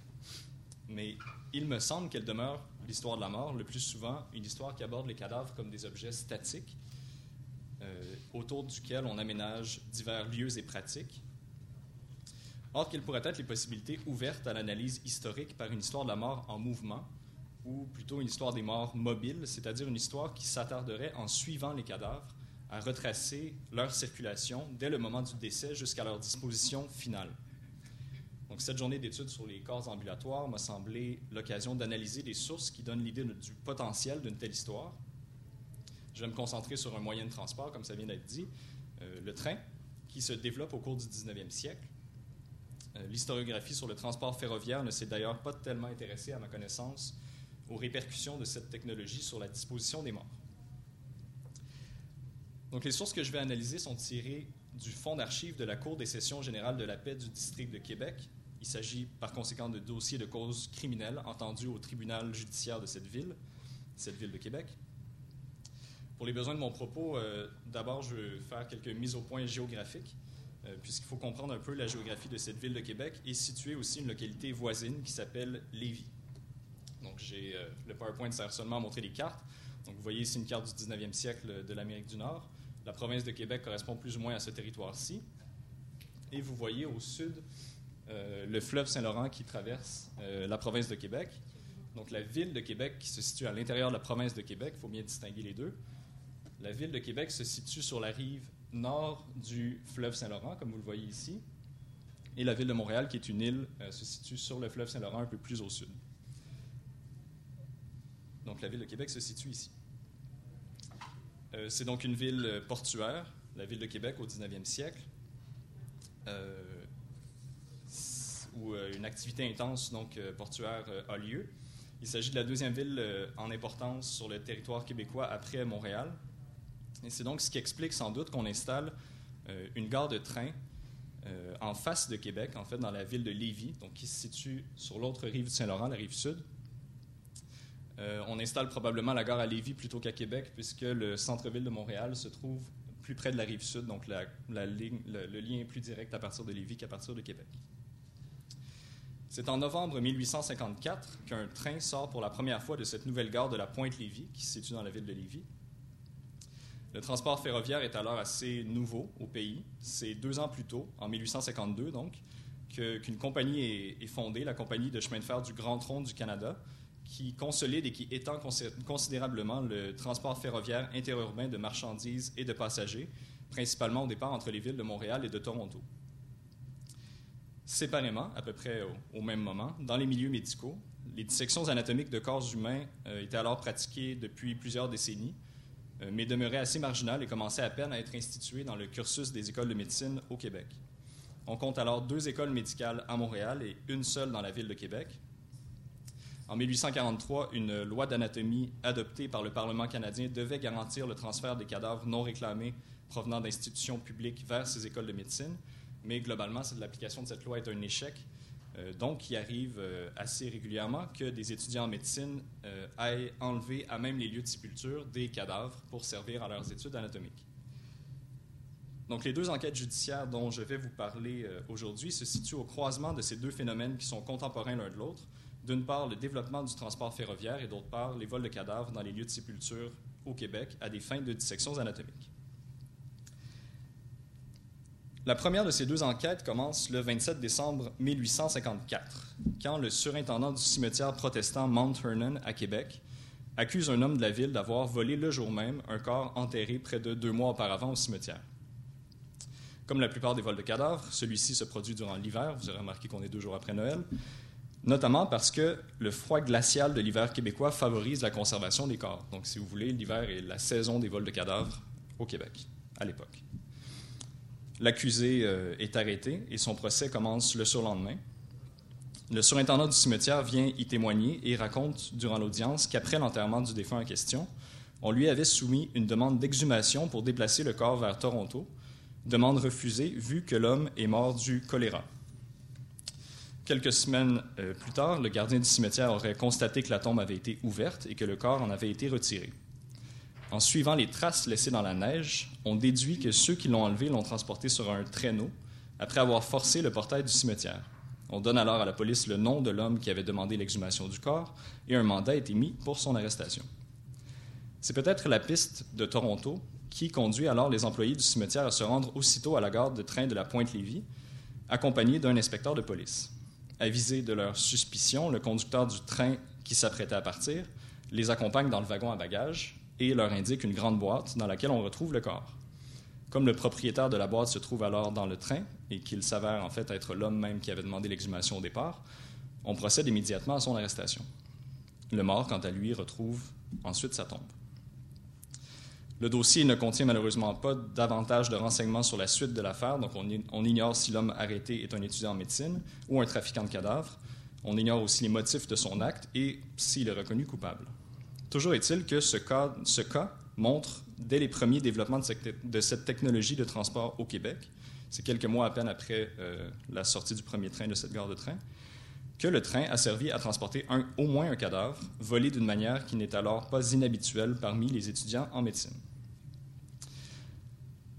Mais il me semble qu'elle demeure l'histoire de la mort, le plus souvent une histoire qui aborde les cadavres comme des objets statiques, autour duquel on aménage divers lieux et pratiques. Or, quelles pourraient être les possibilités ouvertes à l'analyse historique par une histoire de la mort en mouvement, ou plutôt une histoire des morts mobiles, c'est-à-dire une histoire qui s'attarderait en suivant les cadavres à retracer leur circulation dès le moment du décès jusqu'à leur disposition finale. Donc, cette journée d'études sur les corps ambulatoires m'a semblé l'occasion d'analyser les sources qui donnent l'idée du potentiel d'une telle histoire. Je vais me concentrer sur un moyen de transport, comme ça vient d'être dit, euh, le train, qui se développe au cours du 19e siècle. Euh, l'historiographie sur le transport ferroviaire ne s'est d'ailleurs pas tellement intéressée, à ma connaissance, aux répercussions de cette technologie sur la disposition des morts. Donc, les sources que je vais analyser sont tirées du fonds d'archives de la Cour des sessions générales de la paix du district de Québec. Il s'agit par conséquent de dossiers de causes criminelles entendus au tribunal judiciaire de cette ville, cette ville de Québec. Pour les besoins de mon propos, euh, d'abord, je vais faire quelques mises au point géographiques, euh, puisqu'il faut comprendre un peu la géographie de cette ville de Québec et situer aussi une localité voisine qui s'appelle Lévis. Donc, j'ai, euh, le PowerPoint sert seulement à montrer les cartes. Donc, vous voyez ici une carte du 19e siècle de l'Amérique du Nord. La province de Québec correspond plus ou moins à ce territoire-ci. Et vous voyez au sud le fleuve Saint-Laurent qui traverse la province de Québec. Donc la ville de Québec qui se situe à l'intérieur de la province de Québec, il faut bien distinguer les deux. La ville de Québec se situe sur la rive nord du fleuve Saint-Laurent, comme vous le voyez ici. Et la ville de Montréal, qui est une île, euh, se situe sur le fleuve Saint-Laurent un peu plus au sud. Donc la ville de Québec se situe ici. Euh, c'est donc une ville euh, portuaire, la ville de Québec au 19e siècle, où une activité intense donc, portuaire a lieu. Il s'agit de la deuxième ville en importance sur le territoire québécois après Montréal. Et c'est donc ce qui explique sans doute qu'on installe une gare de train en face de Québec, en fait, dans la ville de Lévis, donc qui se situe sur l'autre rive du Saint-Laurent, la rive sud. Euh, on installe probablement la gare à Lévis plutôt qu'à Québec, puisque le centre-ville de Montréal se trouve plus près de la rive sud, donc le, lien est plus direct à partir de Lévis qu'à partir de Québec. C'est en novembre 1854 qu'un train sort pour la première fois de cette nouvelle gare de la Pointe-Lévis, qui se situe dans la ville de Lévis. Le transport ferroviaire est alors assez nouveau au pays. C'est deux ans plus tôt, en 1852 donc, qu'une compagnie est, fondée, la compagnie de chemin de fer du Grand Tronc du Canada, qui consolide et qui étend considérablement le transport ferroviaire interurbain de marchandises et de passagers, principalement au départ entre les villes de Montréal et de Toronto. Séparément, à peu près au, même moment, dans les milieux médicaux, les dissections anatomiques de corps humains euh, étaient alors pratiquées depuis plusieurs décennies, mais demeuraient assez marginales et commençaient à peine à être instituées dans le cursus des écoles de médecine au Québec. On compte alors deux écoles médicales à Montréal et une seule dans la ville de Québec, en 1843, une loi d'anatomie adoptée par le Parlement canadien devait garantir le transfert des cadavres non réclamés provenant d'institutions publiques vers ces écoles de médecine, mais globalement, l'application de cette loi est un échec. Euh, donc, il arrive euh, assez régulièrement que des étudiants en médecine euh, aillent enlever à même les lieux de sépulture des cadavres pour servir à leurs études anatomiques. Donc, les deux enquêtes judiciaires dont je vais vous parler aujourd'hui se situent au croisement de ces deux phénomènes qui sont contemporains l'un de l'autre, d'une part, le développement du transport ferroviaire et d'autre part, les vols de cadavres dans les lieux de sépulture au Québec à des fins de dissections anatomiques. La première de ces deux enquêtes commence le 27 décembre 1854, quand le surintendant du cimetière protestant Mount Hernon à Québec accuse un homme de la ville d'avoir volé le jour même un corps enterré près de deux mois auparavant au cimetière. Comme la plupart des vols de cadavres, celui-ci se produit durant l'hiver, vous aurez remarqué qu'on est deux jours après Noël, notamment parce que le froid glacial de l'hiver québécois favorise la conservation des corps. Donc, si vous voulez, l'hiver est la saison des vols de cadavres au Québec, à l'époque. L'accusé euh, est arrêté et son procès commence le surlendemain. Le surintendant du cimetière vient y témoigner et raconte durant l'audience qu'après l'enterrement du défunt en question, on lui avait soumis une demande d'exhumation pour déplacer le corps vers Toronto, demande refusée vu que l'homme est mort du choléra. Quelques semaines euh, plus tard, le gardien du cimetière aurait constaté que la tombe avait été ouverte et que le corps en avait été retiré. En suivant les traces laissées dans la neige, on déduit que ceux qui l'ont enlevé l'ont transporté sur un traîneau après avoir forcé le portail du cimetière. On donne alors à la police le nom de l'homme qui avait demandé l'exhumation du corps et un mandat est émis pour son arrestation. C'est peut-être la piste de Toronto qui conduit alors les employés du cimetière à se rendre aussitôt à la gare de train de la Pointe-Lévis, accompagnés d'un inspecteur de police. Avisé de leur suspicion, le conducteur du train qui s'apprêtait à partir les accompagne dans le wagon à bagages et leur indique une grande boîte dans laquelle on retrouve le corps. Comme le propriétaire de la boîte se trouve alors dans le train et qu'il s'avère en fait être l'homme même qui avait demandé l'exhumation au départ, on procède immédiatement à son arrestation. Le mort, quant à lui, retrouve ensuite sa tombe. Le dossier ne contient malheureusement pas davantage de renseignements sur la suite de l'affaire, donc on, ignore si l'homme arrêté est un étudiant en médecine ou un trafiquant de cadavres. On ignore aussi les motifs de son acte et s'il est reconnu coupable. Toujours est-il que ce cas, montre, dès les premiers développements de cette, technologie de transport au Québec, c'est quelques mois à peine après euh, la sortie du premier train de cette gare de train, que le train a servi à transporter au moins un cadavre, volé d'une manière qui n'est alors pas inhabituelle parmi les étudiants en médecine.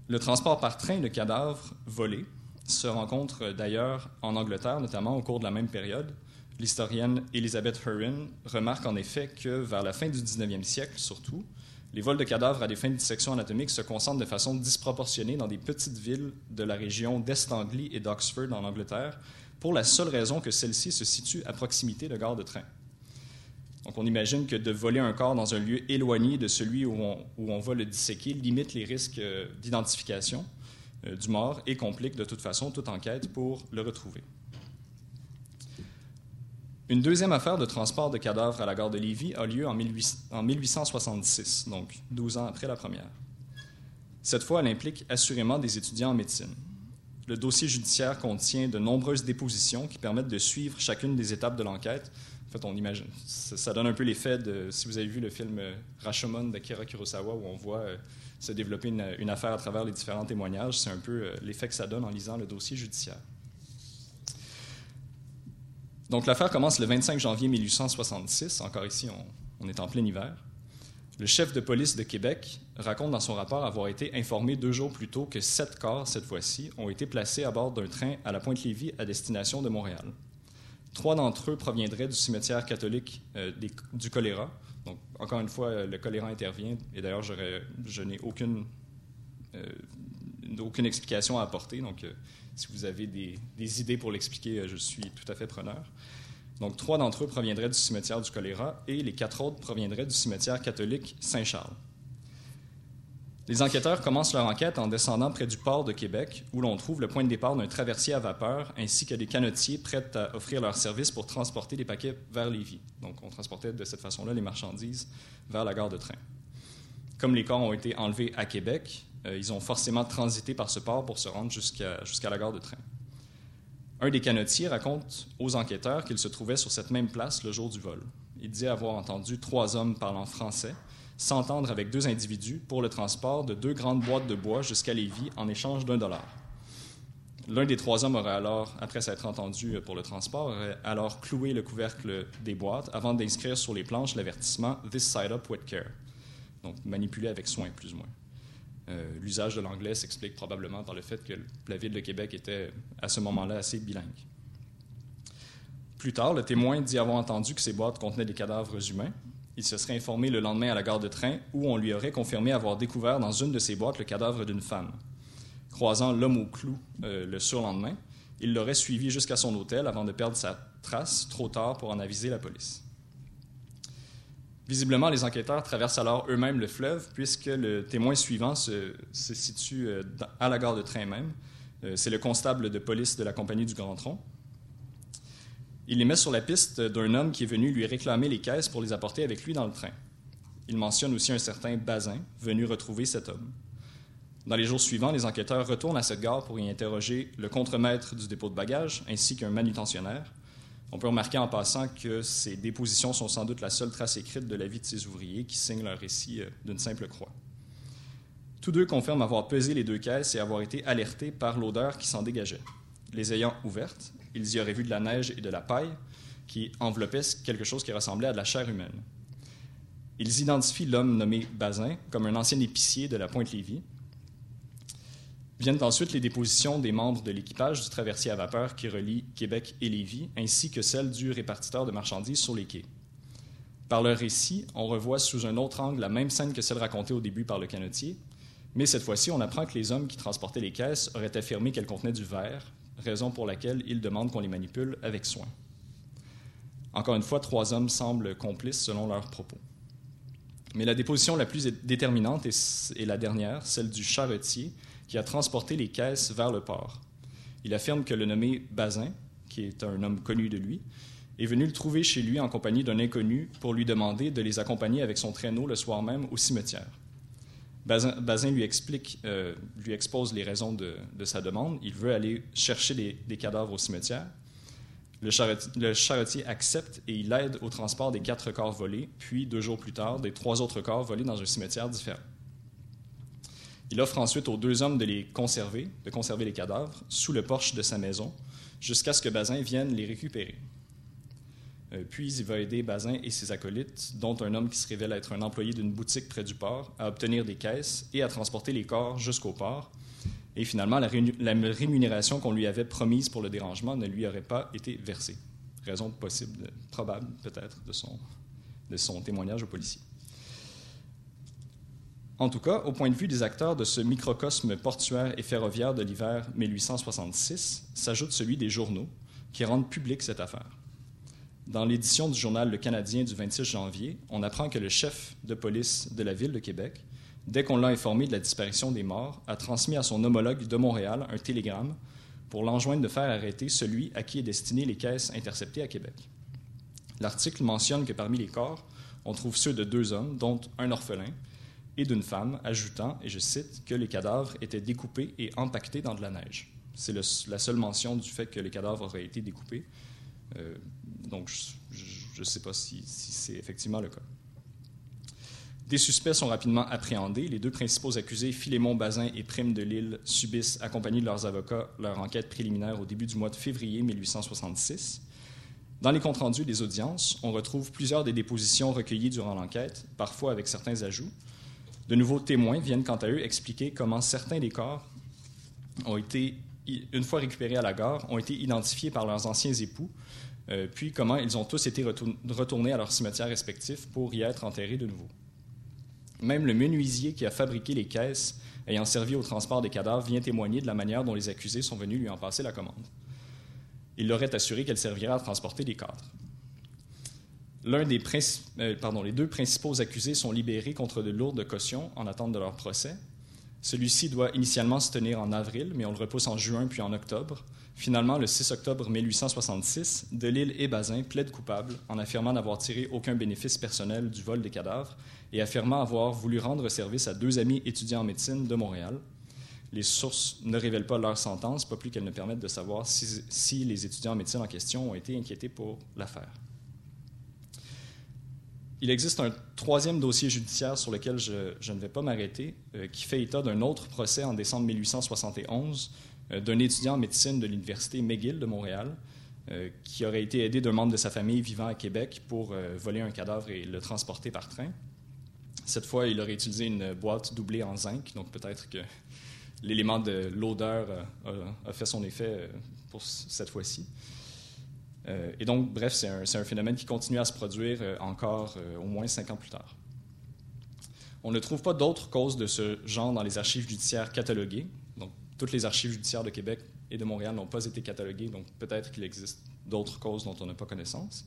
Le transport par train de cadavres volés se rencontre d'ailleurs en Angleterre, notamment au cours de la même période. L'historienne Elizabeth Hurren remarque en effet que vers la fin du 19e siècle, surtout, les vols de cadavres à des fins de dissection anatomique se concentrent de façon disproportionnée dans des petites villes de la région d'Est Anglie et d'Oxford en Angleterre, pour la seule raison que celle-ci se situe à proximité de gares de train. Donc on imagine que de voler un corps dans un lieu éloigné de celui où on, va le disséquer limite les risques euh, d'identification euh, du mort et complique de toute façon toute enquête pour le retrouver. Une deuxième affaire de transport de cadavres à la gare de Lévis a lieu en, 1866, donc 12 ans après la première. Cette fois, elle implique assurément des étudiants en médecine. Le dossier judiciaire contient de nombreuses dépositions qui permettent de suivre chacune des étapes de l'enquête fait, on imagine, ça, donne un peu l'effet de, si vous avez vu le film euh, Rashomon d'Akira Kurosawa, où on voit euh, se développer une, affaire à travers les différents témoignages, c'est un peu euh, l'effet que ça donne en lisant le dossier judiciaire. Donc l'affaire commence le 25 janvier 1866, encore ici on, est en plein hiver. Le chef de police de Québec raconte dans son rapport avoir été informé deux jours plus tôt que sept corps, cette fois-ci, ont été placés à bord d'un train à la Pointe-Lévis à destination de Montréal. Trois d'entre eux proviendraient du cimetière catholique euh, du choléra. Donc, encore une fois, euh, le choléra intervient. Et d'ailleurs, je n'ai aucune, euh, aucune explication à apporter. Donc, si vous avez des, idées pour l'expliquer, je suis tout à fait preneur. Donc, trois d'entre eux proviendraient du cimetière du choléra et les quatre autres proviendraient du cimetière catholique Saint-Charles. Les enquêteurs commencent leur enquête en descendant près du port de Québec, où l'on trouve le point de départ d'un traversier à vapeur ainsi que des canotiers prêts à offrir leur service pour transporter les paquets vers Lévis. Donc, on transportait de cette façon-là les marchandises vers la gare de train. Comme les corps ont été enlevés à Québec, euh, ils ont forcément transité par ce port pour se rendre jusqu'à jusqu'à la gare de train. Un des canotiers raconte aux enquêteurs qu'il se trouvait sur cette même place le jour du vol. Il dit avoir entendu trois hommes parlant français s'entendre avec deux individus pour le transport de deux grandes boîtes de bois jusqu'à Lévis en échange d'un dollar. L'un des trois hommes aurait alors, après s'être entendu pour le transport, aurait alors cloué le couvercle des boîtes avant d'inscrire sur les planches l'avertissement This side up with care. Donc manipulé avec soin, plus ou moins. Euh, l'usage de l'anglais s'explique probablement par le fait que la ville de Québec était à ce moment-là assez bilingue. Plus tard, le témoin dit avoir entendu que ces boîtes contenaient des cadavres humains, il se serait informé le lendemain à la gare de train où on lui aurait confirmé avoir découvert dans une de ses boîtes le cadavre d'une femme. Croisant l'homme au clou euh, le surlendemain, il l'aurait suivi jusqu'à son hôtel avant de perdre sa trace trop tard pour en aviser la police. Visiblement, les enquêteurs traversent alors eux-mêmes le fleuve puisque le témoin suivant se, situe euh, à la gare de train même. Euh, c'est le constable de police de la compagnie du Grand Tronc. Il les met sur la piste d'un homme qui est venu lui réclamer les caisses pour les apporter avec lui dans le train. Il mentionne aussi un certain Bazin, venu retrouver cet homme. Dans les jours suivants, les enquêteurs retournent à cette gare pour y interroger le contremaître du dépôt de bagages ainsi qu'un manutentionnaire. On peut remarquer en passant que ces dépositions sont sans doute la seule trace écrite de la vie de ces ouvriers qui signent leur récit euh, d'une simple croix. Tous deux confirment avoir pesé les deux caisses et avoir été alertés par l'odeur qui s'en dégageait. Les ayant ouvertes, ils y auraient vu de la neige et de la paille qui enveloppaient quelque chose qui ressemblait à de la chair humaine. Ils identifient l'homme nommé Bazin comme un ancien épicier de la Pointe-Lévis. Viennent ensuite les dépositions des membres de l'équipage du traversier à vapeur qui relie Québec et Lévis, ainsi que celles du répartiteur de marchandises sur les quais. Par leur récit, on revoit sous un autre angle la même scène que celle racontée au début par le canotier, mais cette fois-ci, on apprend que les hommes qui transportaient les caisses auraient affirmé qu'elles contenaient du verre, raison pour laquelle ils demandent qu'on les manipule avec soin. Encore une fois, trois hommes semblent complices selon leurs propos. Mais la déposition la plus déterminante est, la dernière, celle du charretier, qui a transporté les caisses vers le port. Il affirme que le nommé Bazin, qui est un homme connu de lui, est venu le trouver chez lui en compagnie d'un inconnu pour lui demander de les accompagner avec son traîneau le soir même au cimetière. Bazin, euh, lui expose les raisons de, sa demande. Il veut aller chercher des, cadavres au cimetière. Le le charretier, accepte et il aide au transport des quatre corps volés, puis deux jours plus tard, des trois autres corps volés dans un cimetière différent. Il offre ensuite aux deux hommes de les conserver, de conserver les cadavres, sous le porche de sa maison, jusqu'à ce que Bazin vienne les récupérer. Euh, puis il va aider Bazin et ses acolytes, dont un homme qui se révèle être un employé d'une boutique près du port, à obtenir des caisses et à transporter les corps jusqu'au port. Et finalement, la, rémunération qu'on lui avait promise pour le dérangement ne lui aurait pas été versée. Raison possible, probable peut-être, de son, de son témoignage aux policiers. En tout cas, au point de vue des acteurs de ce microcosme portuaire et ferroviaire de l'hiver 1866, s'ajoute celui des journaux qui rendent publique cette affaire. Dans l'édition du journal Le Canadien du 26 janvier, on apprend que le chef de police de la ville de Québec, dès qu'on l'a informé de la disparition des morts, a transmis à son homologue de Montréal un télégramme pour l'enjoindre de faire arrêter celui à qui est destiné les caisses interceptées à Québec. L'article mentionne que parmi les corps, on trouve ceux de deux hommes, dont un orphelin, et d'une femme, ajoutant, et je cite, que les cadavres étaient découpés et empaquetés dans de la neige. C'est la seule mention du fait que les cadavres auraient été découpés. Euh, donc, je ne sais pas si, c'est effectivement le cas. Des suspects sont rapidement appréhendés. Les deux principaux accusés, Philémon Bazin et Prime de Lille, subissent, accompagnés de leurs avocats, leur enquête préliminaire au début du mois de février 1866. Dans les comptes rendus des audiences, on retrouve plusieurs des dépositions recueillies durant l'enquête, parfois avec certains ajouts. De nouveaux témoins viennent quant à eux expliquer comment certains des corps ont été, une fois récupérés à la gare, ont été identifiés par leurs anciens époux, euh, puis comment ils ont tous été retournés à leurs cimetières respectifs pour y être enterrés de nouveau. Même le menuisier qui a fabriqué les caisses ayant servi au transport des cadavres vient témoigner de la manière dont les accusés sont venus lui en passer la commande. Il leur est assuré qu'elle servira à transporter des cadres. Des euh, les deux principaux accusés sont libérés contre de lourdes cautions en attente de leur procès. Celui-ci doit initialement se tenir en avril, mais on le repousse en juin puis en octobre. Finalement, le 6 octobre 1866, Delille et Bazin plaident coupables en affirmant n'avoir tiré aucun bénéfice personnel du vol des cadavres et affirmant avoir voulu rendre service à deux amis étudiants en médecine de Montréal. Les sources ne révèlent pas leur sentence, pas plus qu'elles ne permettent de savoir si, si les étudiants en médecine en question ont été inquiétés pour l'affaire. Il existe un troisième dossier judiciaire sur lequel je, ne vais pas m'arrêter, euh, qui fait état d'un autre procès en décembre 1871 euh, d'un étudiant en médecine de l'Université McGill de Montréal, euh, qui aurait été aidé d'un membre de sa famille vivant à Québec pour voler un cadavre et le transporter par train. Cette fois, il aurait utilisé une boîte doublée en zinc, donc peut-être que l'élément de l'odeur a, fait son effet pour cette fois-ci. Euh, et donc, bref, c'est un, phénomène qui continue à se produire euh, encore euh, au moins cinq ans plus tard. On ne trouve pas d'autres causes de ce genre dans les archives judiciaires cataloguées. Donc, toutes les archives judiciaires de Québec et de Montréal n'ont pas été cataloguées, donc peut-être qu'il existe d'autres causes dont on n'a pas connaissance.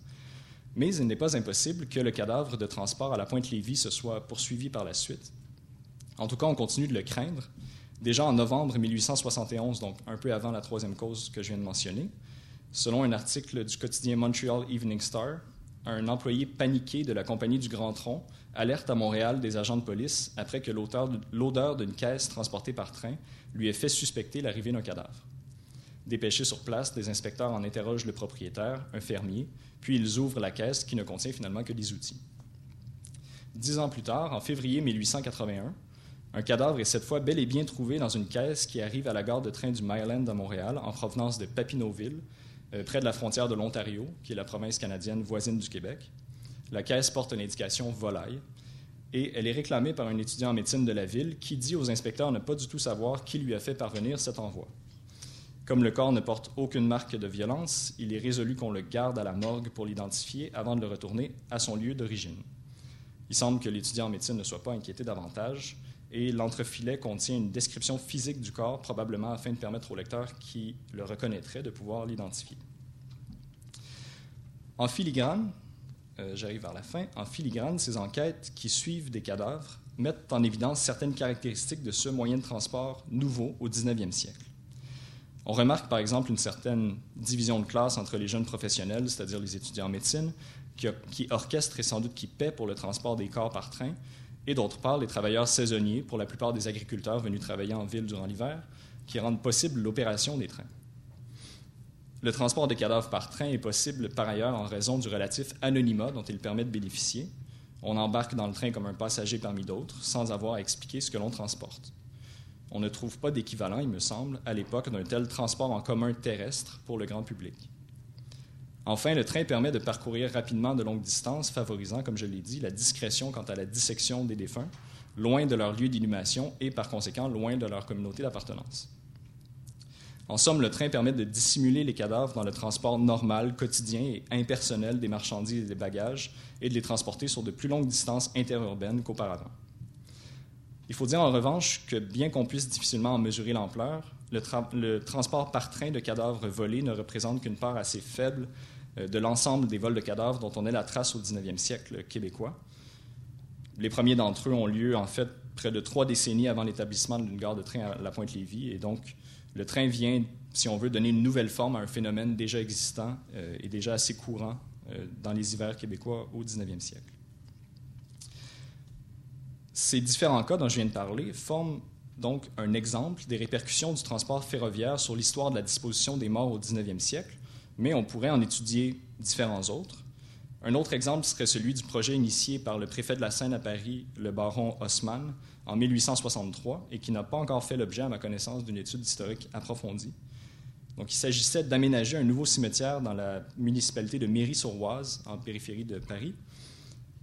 Mais il n'est pas impossible que le cadavre de transport à la Pointe-Lévis se soit poursuivi par la suite. En tout cas, on continue de le craindre. Déjà en novembre 1871, donc un peu avant la troisième cause que je viens de mentionner, Selon un article du quotidien Montreal Evening Star, un employé paniqué de la compagnie du Grand Tronc alerte à Montréal des agents de police après que l'odeur d'une caisse transportée par train lui ait fait suspecter l'arrivée d'un cadavre. Dépêchés sur place, des inspecteurs en interrogent le propriétaire, un fermier, puis ils ouvrent la caisse qui ne contient finalement que des outils. Dix ans plus tard, en février 1881, un cadavre est cette fois bel et bien trouvé dans une caisse qui arrive à la gare de train du Myland à Montréal en provenance de Papineauville, euh, près de la frontière de l'Ontario, qui est la province canadienne voisine du Québec. La caisse porte une indication volaille. et elle est réclamée par un étudiant en médecine de la ville qui dit aux inspecteurs ne pas du tout savoir qui lui a fait parvenir cet envoi. Comme le corps ne porte aucune marque de violence, il est résolu qu'on le garde à la morgue pour l'identifier avant de le retourner à son lieu d'origine. Il semble que l'étudiant en médecine ne soit pas inquiété davantage et l'entrefilet contient une description physique du corps, probablement afin de permettre au lecteur qui le reconnaîtrait de pouvoir l'identifier. En filigrane, euh, j'arrive vers la fin, en filigrane, ces enquêtes qui suivent des cadavres mettent en évidence certaines caractéristiques de ce moyen de transport nouveau au 19e siècle. On remarque par exemple une certaine division de classe entre les jeunes professionnels, c'est-à-dire les étudiants en médecine, qui, orchestrent et sans doute qui paient pour le transport des corps par train, et d'autre part les travailleurs saisonniers, pour la plupart des agriculteurs venus travailler en ville durant l'hiver, qui rendent possible l'opération des trains. Le transport des cadavres par train est possible par ailleurs en raison du relatif anonymat dont il permet de bénéficier. On embarque dans le train comme un passager parmi d'autres, sans avoir à expliquer ce que l'on transporte. On ne trouve pas d'équivalent, il me semble, à l'époque d'un tel transport en commun terrestre pour le grand public. Enfin, le train permet de parcourir rapidement de longues distances, favorisant, comme je l'ai dit, la discrétion quant à la dissection des défunts, loin de leur lieu d'inhumation et par conséquent loin de leur communauté d'appartenance. En somme, le train permet de dissimuler les cadavres dans le transport normal, quotidien et impersonnel des marchandises et des bagages et de les transporter sur de plus longues distances interurbaines qu'auparavant. Il faut dire en revanche que bien qu'on puisse difficilement en mesurer l'ampleur, le, transport par train de cadavres volés ne représente qu'une part assez faible de l'ensemble des vols de cadavres dont on est la trace au 19e siècle québécois. Les premiers d'entre eux ont lieu en fait près de trois décennies avant l'établissement d'une gare de train à la Pointe-Lévis et donc le train vient, si on veut, donner une nouvelle forme à un phénomène déjà existant euh, et déjà assez courant euh, dans les hivers québécois au 19e siècle. Ces différents cas dont je viens de parler forment donc un exemple des répercussions du transport ferroviaire sur l'histoire de la disposition des morts au 19e siècle, mais on pourrait en étudier différents autres. Un autre exemple serait celui du projet initié par le préfet de la Seine à Paris, le baron Haussmann, en 1863 et qui n'a pas encore fait l'objet, à ma connaissance, d'une étude historique approfondie. Donc, il s'agissait d'aménager un nouveau cimetière dans la municipalité de Méry-sur-Oise, en périphérie de Paris.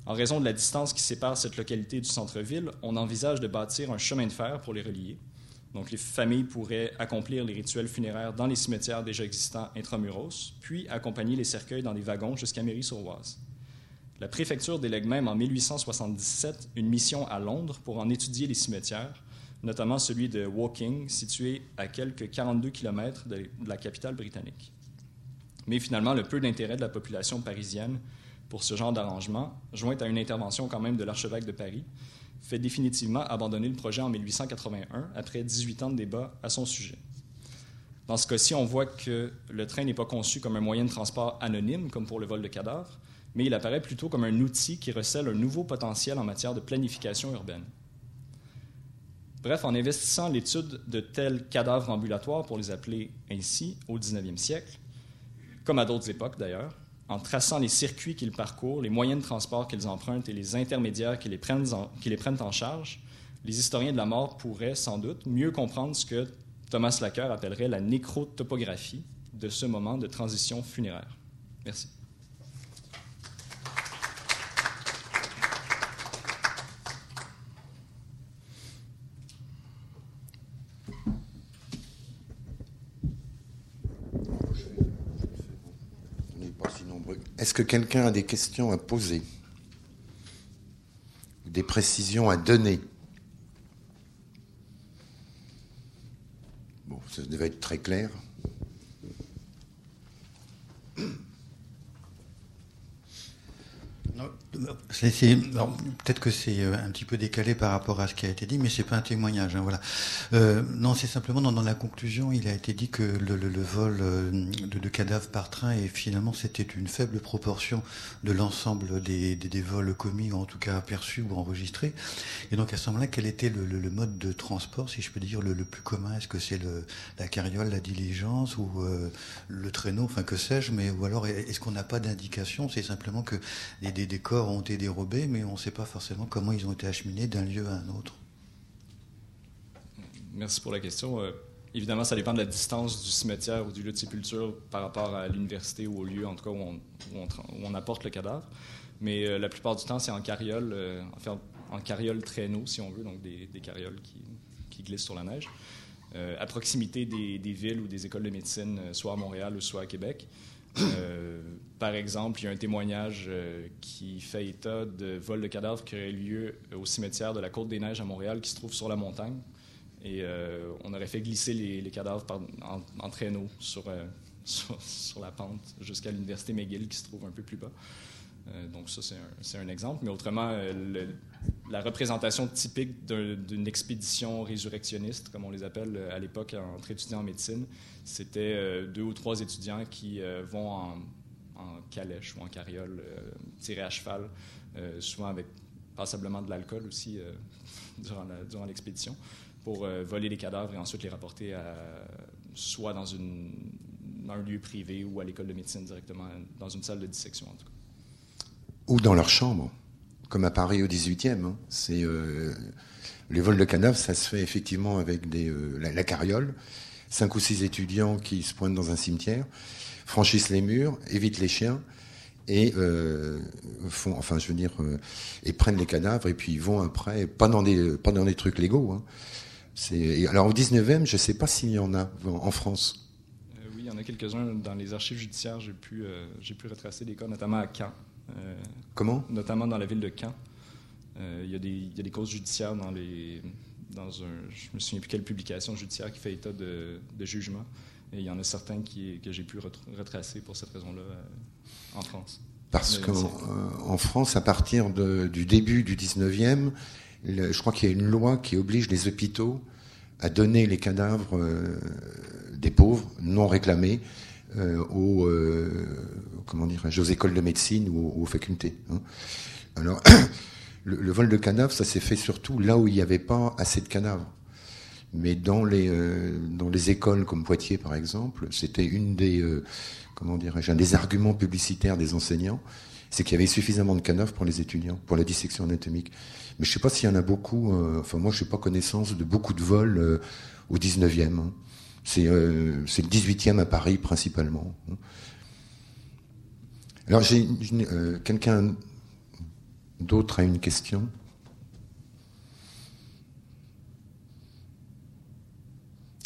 En raison de la distance qui sépare cette localité du centre-ville, on envisage de bâtir un chemin de fer pour les relier. Donc, les familles pourraient accomplir les rituels funéraires dans les cimetières déjà existants intramuros, puis accompagner les cercueils dans des wagons jusqu'à Méry-sur-Oise. La préfecture délègue même en 1877 une mission à Londres pour en étudier les cimetières, notamment celui de Woking, situé à quelques 42 km de la capitale britannique. Mais finalement, le peu d'intérêt de la population parisienne pour ce genre d'arrangement, joint à une intervention quand même de l'archevêque de Paris, fait définitivement abandonner le projet en 1881 après 18 ans de débat à son sujet. Dans ce cas-ci, on voit que le train n'est pas conçu comme un moyen de transport anonyme, comme pour le vol de cadavres, mais il apparaît plutôt comme un outil qui recèle un nouveau potentiel en matière de planification urbaine. Bref, en investissant l'étude de tels cadavres ambulatoires, pour les appeler ainsi, au 19e siècle, comme à d'autres époques d'ailleurs, en traçant les circuits qu'ils parcourent, les moyens de transport qu'ils empruntent et les intermédiaires qui les, prennent en, charge, les historiens de la mort pourraient sans doute mieux comprendre ce que Thomas Lacker appellerait la nécrotopographie de ce moment de transition funéraire. Merci. Est-ce que quelqu'un a des questions à poser Des précisions à donner? Bon, ça devait être très clair. Peut-être que c'est euh, un petit peu décalé par rapport à ce qui a été dit, mais c'est pas un témoignage. Hein, voilà. Euh, non, c'est simplement dans, la conclusion, il a été dit que le, vol euh, de, cadavres par train, et finalement, c'était une faible proportion de l'ensemble des, vols commis, ou en tout cas aperçus ou enregistrés. Et donc, à ce moment-là, quel était le, mode de transport, si je peux dire, le, plus commun? Est-ce que c'est la carriole, la diligence ou le traîneau, enfin que sais-je Mais ou alors, est-ce qu'on n'a pas d'indication? C'est simplement que des, des corps ont été dérobés, mais on ne sait pas forcément comment ils ont été acheminés d'un lieu à un autre. Merci pour la question. Euh, évidemment, ça dépend de la distance du cimetière ou du lieu de sépulture par rapport à l'université ou au lieu, en tout cas, où on, apporte le cadavre. Mais euh, la plupart du temps, c'est en carriole. Euh, enfin, en carrioles traîneaux, si on veut, donc des, carrioles qui, glissent sur la neige, à proximité des, des, villes ou des écoles de médecine, soit à Montréal ou soit à Québec. Par exemple, il y a un témoignage qui fait état de vol de cadavres qui aurait lieu au cimetière de la Côte des Neiges à Montréal, qui se trouve sur la montagne. Et on aurait fait glisser les, cadavres en, traîneau sur, la pente jusqu'à l'université McGill qui se trouve un peu plus bas. Euh, donc ça, c'est un, exemple. Mais autrement, euh, la représentation typique d'une expédition résurrectionniste, comme on les appelle euh, à l'époque entre étudiants en médecine, c'était deux ou trois étudiants qui vont en, calèche ou en carriole, tirés à cheval, souvent avec passablement de l'alcool aussi durant l'expédition, pour voler les cadavres et ensuite les rapporter soit dans un lieu privé ou à l'école de médecine directement, dans une salle de dissection en tout cas. Ou dans leur chambre, comme à Paris au 18e. Hein. C'est, euh, les vols de cadavres, ça se fait effectivement avec euh, la, carriole, cinq ou six étudiants qui se pointent dans un cimetière, franchissent les murs, évitent les chiens et euh, font, enfin, je veux dire, et prennent les cadavres et puis ils vont après, pas dans des, pas dans des trucs légaux. Hein. C'est, alors au 19e, je ne sais pas s'il y en a en France il y en a quelques-uns dans les archives judiciaires. J'ai pu, euh, j'ai pu retracer des cas, notamment à Caen. Euh, Comment? Notamment dans la ville de Caen. Euh, il, y y a des causes judiciaires dans les. Dans un, je me souviens plus quelle publication judiciaire qui fait état de, de jugement. Et il y en a certains qui, que j'ai pu retracer pour cette raison-là en France. Parce qu'en France, à partir de, du début du 19e, je crois qu'il y a une loi qui oblige les hôpitaux à donner les cadavres des pauvres non réclamés euh, aux, euh, comment dire, aux écoles de médecine ou aux, facultés. Hein. Alors, le, vol de cadavres, ça s'est fait surtout là où il n'y avait pas assez de cadavres. Mais dans les, euh, dans les écoles comme Poitiers, par exemple, c'était une des, comment dirais-je, un des arguments publicitaires des enseignants, c'est qu'il y avait suffisamment de cadavres pour les étudiants, pour la dissection anatomique. Mais je ne sais pas s'il y en a beaucoup, enfin moi je n'ai pas connaissance de beaucoup de vols au 19e. Euh, c'est le 18e à Paris principalement. Alors j'ai euh, quelqu'un d'autre a une question.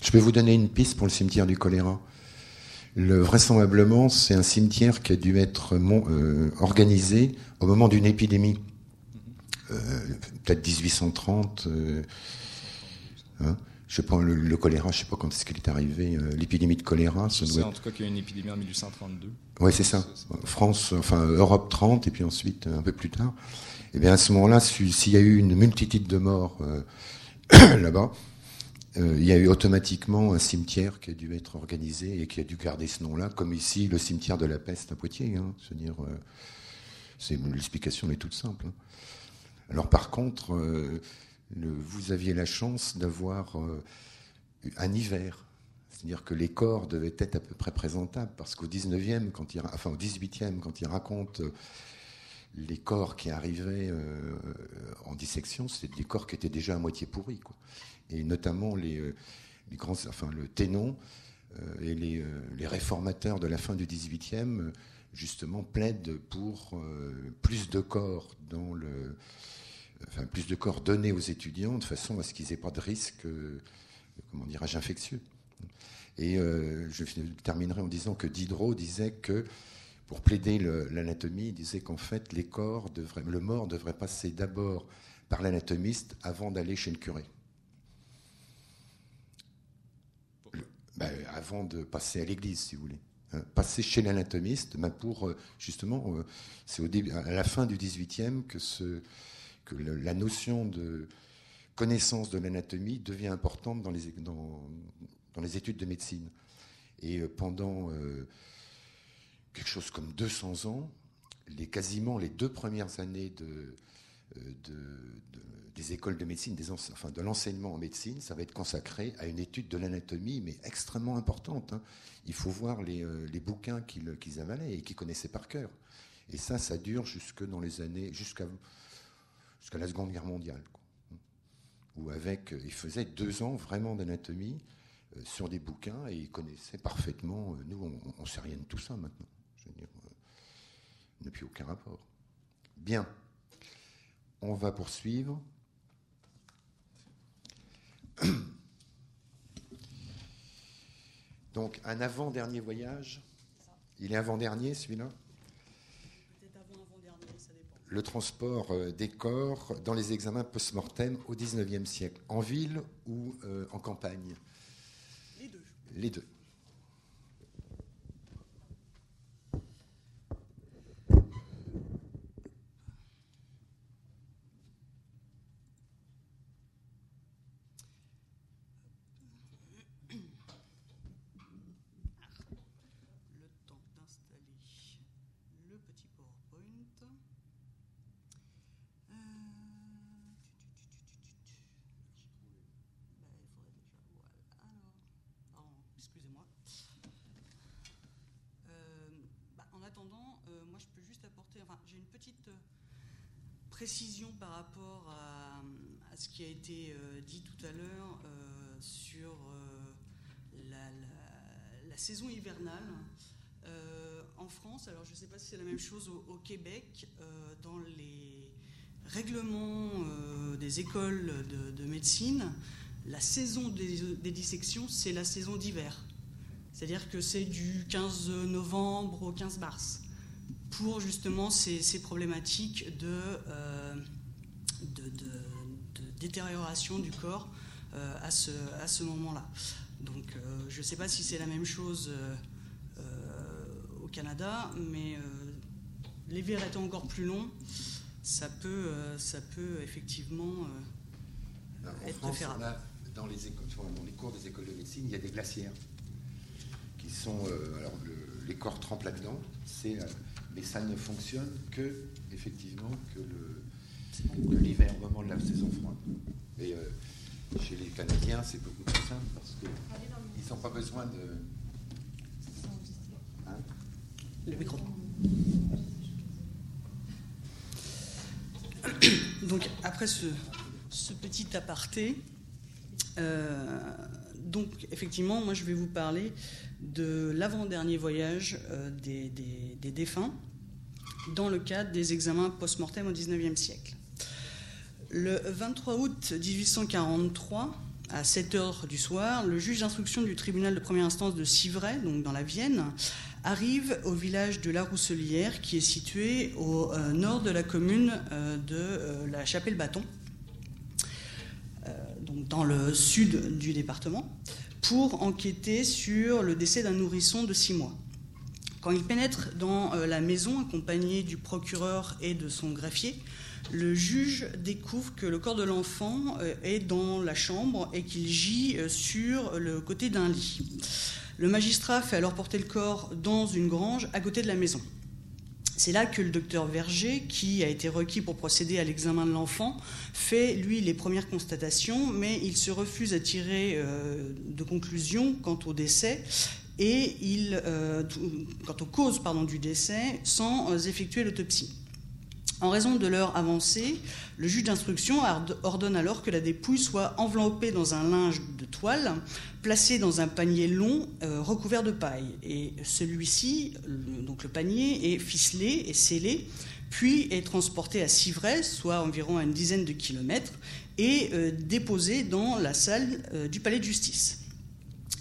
Je peux vous donner une piste pour le cimetière du choléra. Le, vraisemblablement, c'est un cimetière qui a dû être euh, organisé au moment d'une épidémie, peut-être 1830. Hein je pas, le, choléra, je sais pas quand est-ce qu'il est arrivé, euh, l'épidémie de choléra. Je sais en tout cas qu'il y a eu une épidémie en 1832. Oui, c'est ça. France, enfin Europe 30, et puis ensuite un peu plus tard. Et eh bien à ce moment-là, s'il y a eu une multitude de morts euh, là-bas, euh, il y a eu automatiquement un cimetière qui a dû être organisé et qui a dû garder ce nom-là, comme ici le cimetière de la peste à Poitiers. Hein, dire, c'est l'explication est toute simple. Hein. Alors par contre vous aviez la chance d'avoir euh, un hiver. C'est-à-dire que les corps devaient être à peu près présentables, parce qu'au 19e, quand il, enfin au 18e, quand il raconte euh, les corps qui arrivaient euh, en dissection, c'était des corps qui étaient déjà à moitié pourris. Et notamment les, grands, enfin le Ténon et les, les, réformateurs de la fin du 18e, justement, plaident pour plus de corps dans le enfin, plus de coordonnées aux étudiants de façon à ce qu'ils n'aient pas de risque, euh, comment dirais-je, infectieux. Et euh, je terminerai en disant que Diderot disait que, pour plaider l'anatomie, il disait qu'en fait, les corps devraient, le mort devrait passer d'abord par l'anatomiste avant d'aller chez le curé. Ben, avant de passer à l'église, si vous voulez. Hein, passer chez l'anatomiste, ben pour euh, justement, c'est à la fin du XVIIIe que ce, que la notion de connaissance de l'anatomie devient importante dans les, études de médecine. Et euh, pendant euh, quelque chose comme 200 ans, les, quasiment les deux premières années de, euh, des écoles de médecine, de l'enseignement en médecine, ça va être consacré à une étude de l'anatomie, mais extrêmement importante. Hein. Il faut voir les, bouquins qu'ils avalaient et qu'ils connaissaient par cœur. Et ça, ça dure jusque dans les années, jusqu'à jusqu'à la Seconde Guerre mondiale. Où avec, euh, il faisait deux ans vraiment d'anatomie euh, sur des bouquins et il connaissait parfaitement. Euh, nous, on ne sait rien de tout ça maintenant. Je veux dire, plus aucun rapport. Bien. On va poursuivre. Donc, un avant-dernier voyage. Il est avant-dernier, celui-là? Le transport euh, des corps dans les examens post-mortem au XIXe siècle, en ville ou euh, en campagne? Les deux. Les deux. précision par rapport à, ce qui a été euh, dit tout à l'heure euh, sur euh, la, saison hivernale. en France, alors je ne sais pas c'est la même chose au, Québec, dans les règlements des écoles de, médecine, la saison des dissections, c'est la saison d'hiver. C'est-à-dire que c'est du 15 novembre au 15 mars pour justement ces, problématiques euh, de, détérioration du corps euh, à ce, moment-là. Donc euh, je ne sais pas si c'est la même chose Canada, mais l'hiver étant encore plus long, ça peut, ça peut effectivement être préférable. dans, les écoles, dans les cours des écoles de médecine, il y a des glacières qui sont. alors, les corps trempent là-dedans. C'est mais ça ne fonctionne que, effectivement, que l'hiver, au moment de la saison froide. Et euh, chez les Canadiens, c'est beaucoup plus simple parce qu'ils n'ont pas besoin de. Le micro. Donc, après ce, petit aparté, euh, donc effectivement, moi je vais vous parler de l'avant-dernier voyage euh, des, défunts dans le cadre des examens post-mortem au XIXe siècle. Le 23 août 1843, à 7 heures du soir, le juge d'instruction du tribunal de première instance de Civray, donc dans la Vienne, arrive au village de La Rousselière, qui est situé au euh, nord de la commune euh, de la Chapelle-Bâton, donc dans le sud du département pour enquêter sur le décès d'un nourrisson de six mois. Quand il pénètre dans euh, la maison, accompagné du procureur et de son greffier, le juge découvre que le corps de l'enfant euh, est dans la chambre et qu'il gît euh, sur le côté d'un lit. Le magistrat fait alors porter le corps dans une grange à côté de la maison. C'est là que le docteur Verger, qui a été requis pour procéder à l'examen de l'enfant, fait, lui, les premières constatations, mais il se refuse à tirer euh, de conclusions quant au décès et euh, quant aux causes du décès sans euh, effectuer l'autopsie. En raison de leur avancée, le juge d'instruction ordonne alors que la dépouille soit enveloppée dans un linge de toile, placé dans un panier long euh, recouvert de paille. Et celui-ci, donc le panier, est ficelé et scellé, puis est transporté à Civray, soit environ à une dizaine de kilomètres, et euh, déposé dans la salle euh, du palais de justice.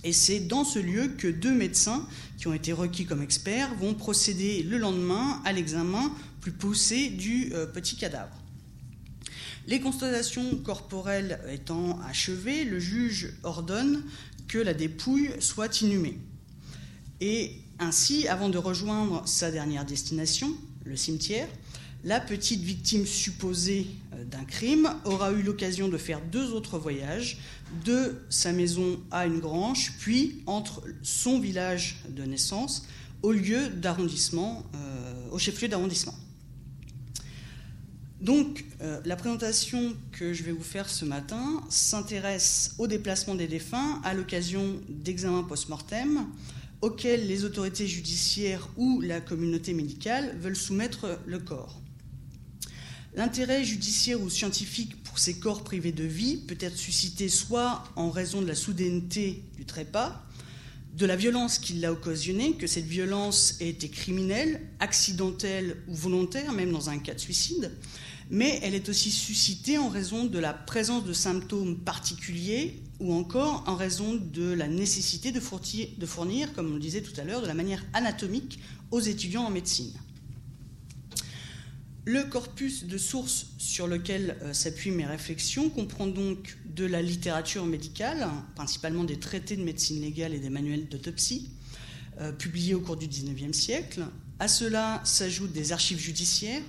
Et c'est dans ce lieu que deux médecins, qui ont été requis comme experts, vont procéder le lendemain à l'examen plus poussé du euh, petit cadavre. Les constatations corporelles étant achevées, le juge ordonne que la dépouille soit inhumée. Et ainsi, avant de rejoindre sa dernière destination, le cimetière, la petite victime supposée euh, d'un crime aura eu l'occasion de faire deux autres voyages, de sa maison à une grange, puis entre son village de naissance au lieu d'arrondissement, euh, au chef-lieu d'arrondissement. Donc, euh, la présentation que je vais vous faire ce matin s'intéresse au déplacement des défunts à l'occasion d'examens post-mortem auxquels les autorités judiciaires ou la communauté médicale veulent soumettre le corps. L'intérêt judiciaire ou scientifique pour ces corps privés de vie peut être suscité soit en raison de la soudaineté du trépas, de la violence qui l'a occasionné, que cette violence ait été criminelle, accidentelle ou volontaire, même dans un cas de suicide, mais elle est aussi suscitée en raison de la présence de symptômes particuliers ou encore en raison de la nécessité de fournir, comme on le disait tout à l'heure, de la manière anatomique aux étudiants en médecine. Le corpus de sources sur lequel euh, s'appuient mes réflexions comprend donc de la littérature médicale, principalement des traités de médecine légale et des manuels d'autopsie, euh, publiés au cours du XIXe siècle. À cela s'ajoutent des archives judiciaires,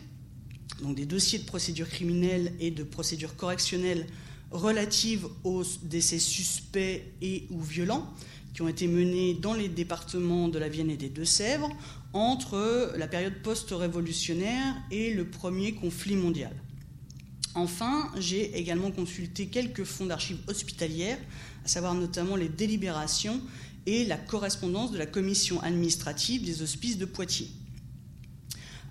donc des dossiers de procédure criminelle et de procédure correctionnelle relatives aux décès suspects et ou violents qui ont été menés dans les départements de la Vienne et des Deux-Sèvres entre la période post-révolutionnaire et le premier conflit mondial. Enfin, j'ai également consulté quelques fonds d'archives hospitalières, à savoir notamment les délibérations et la correspondance de la commission administrative des hospices de Poitiers.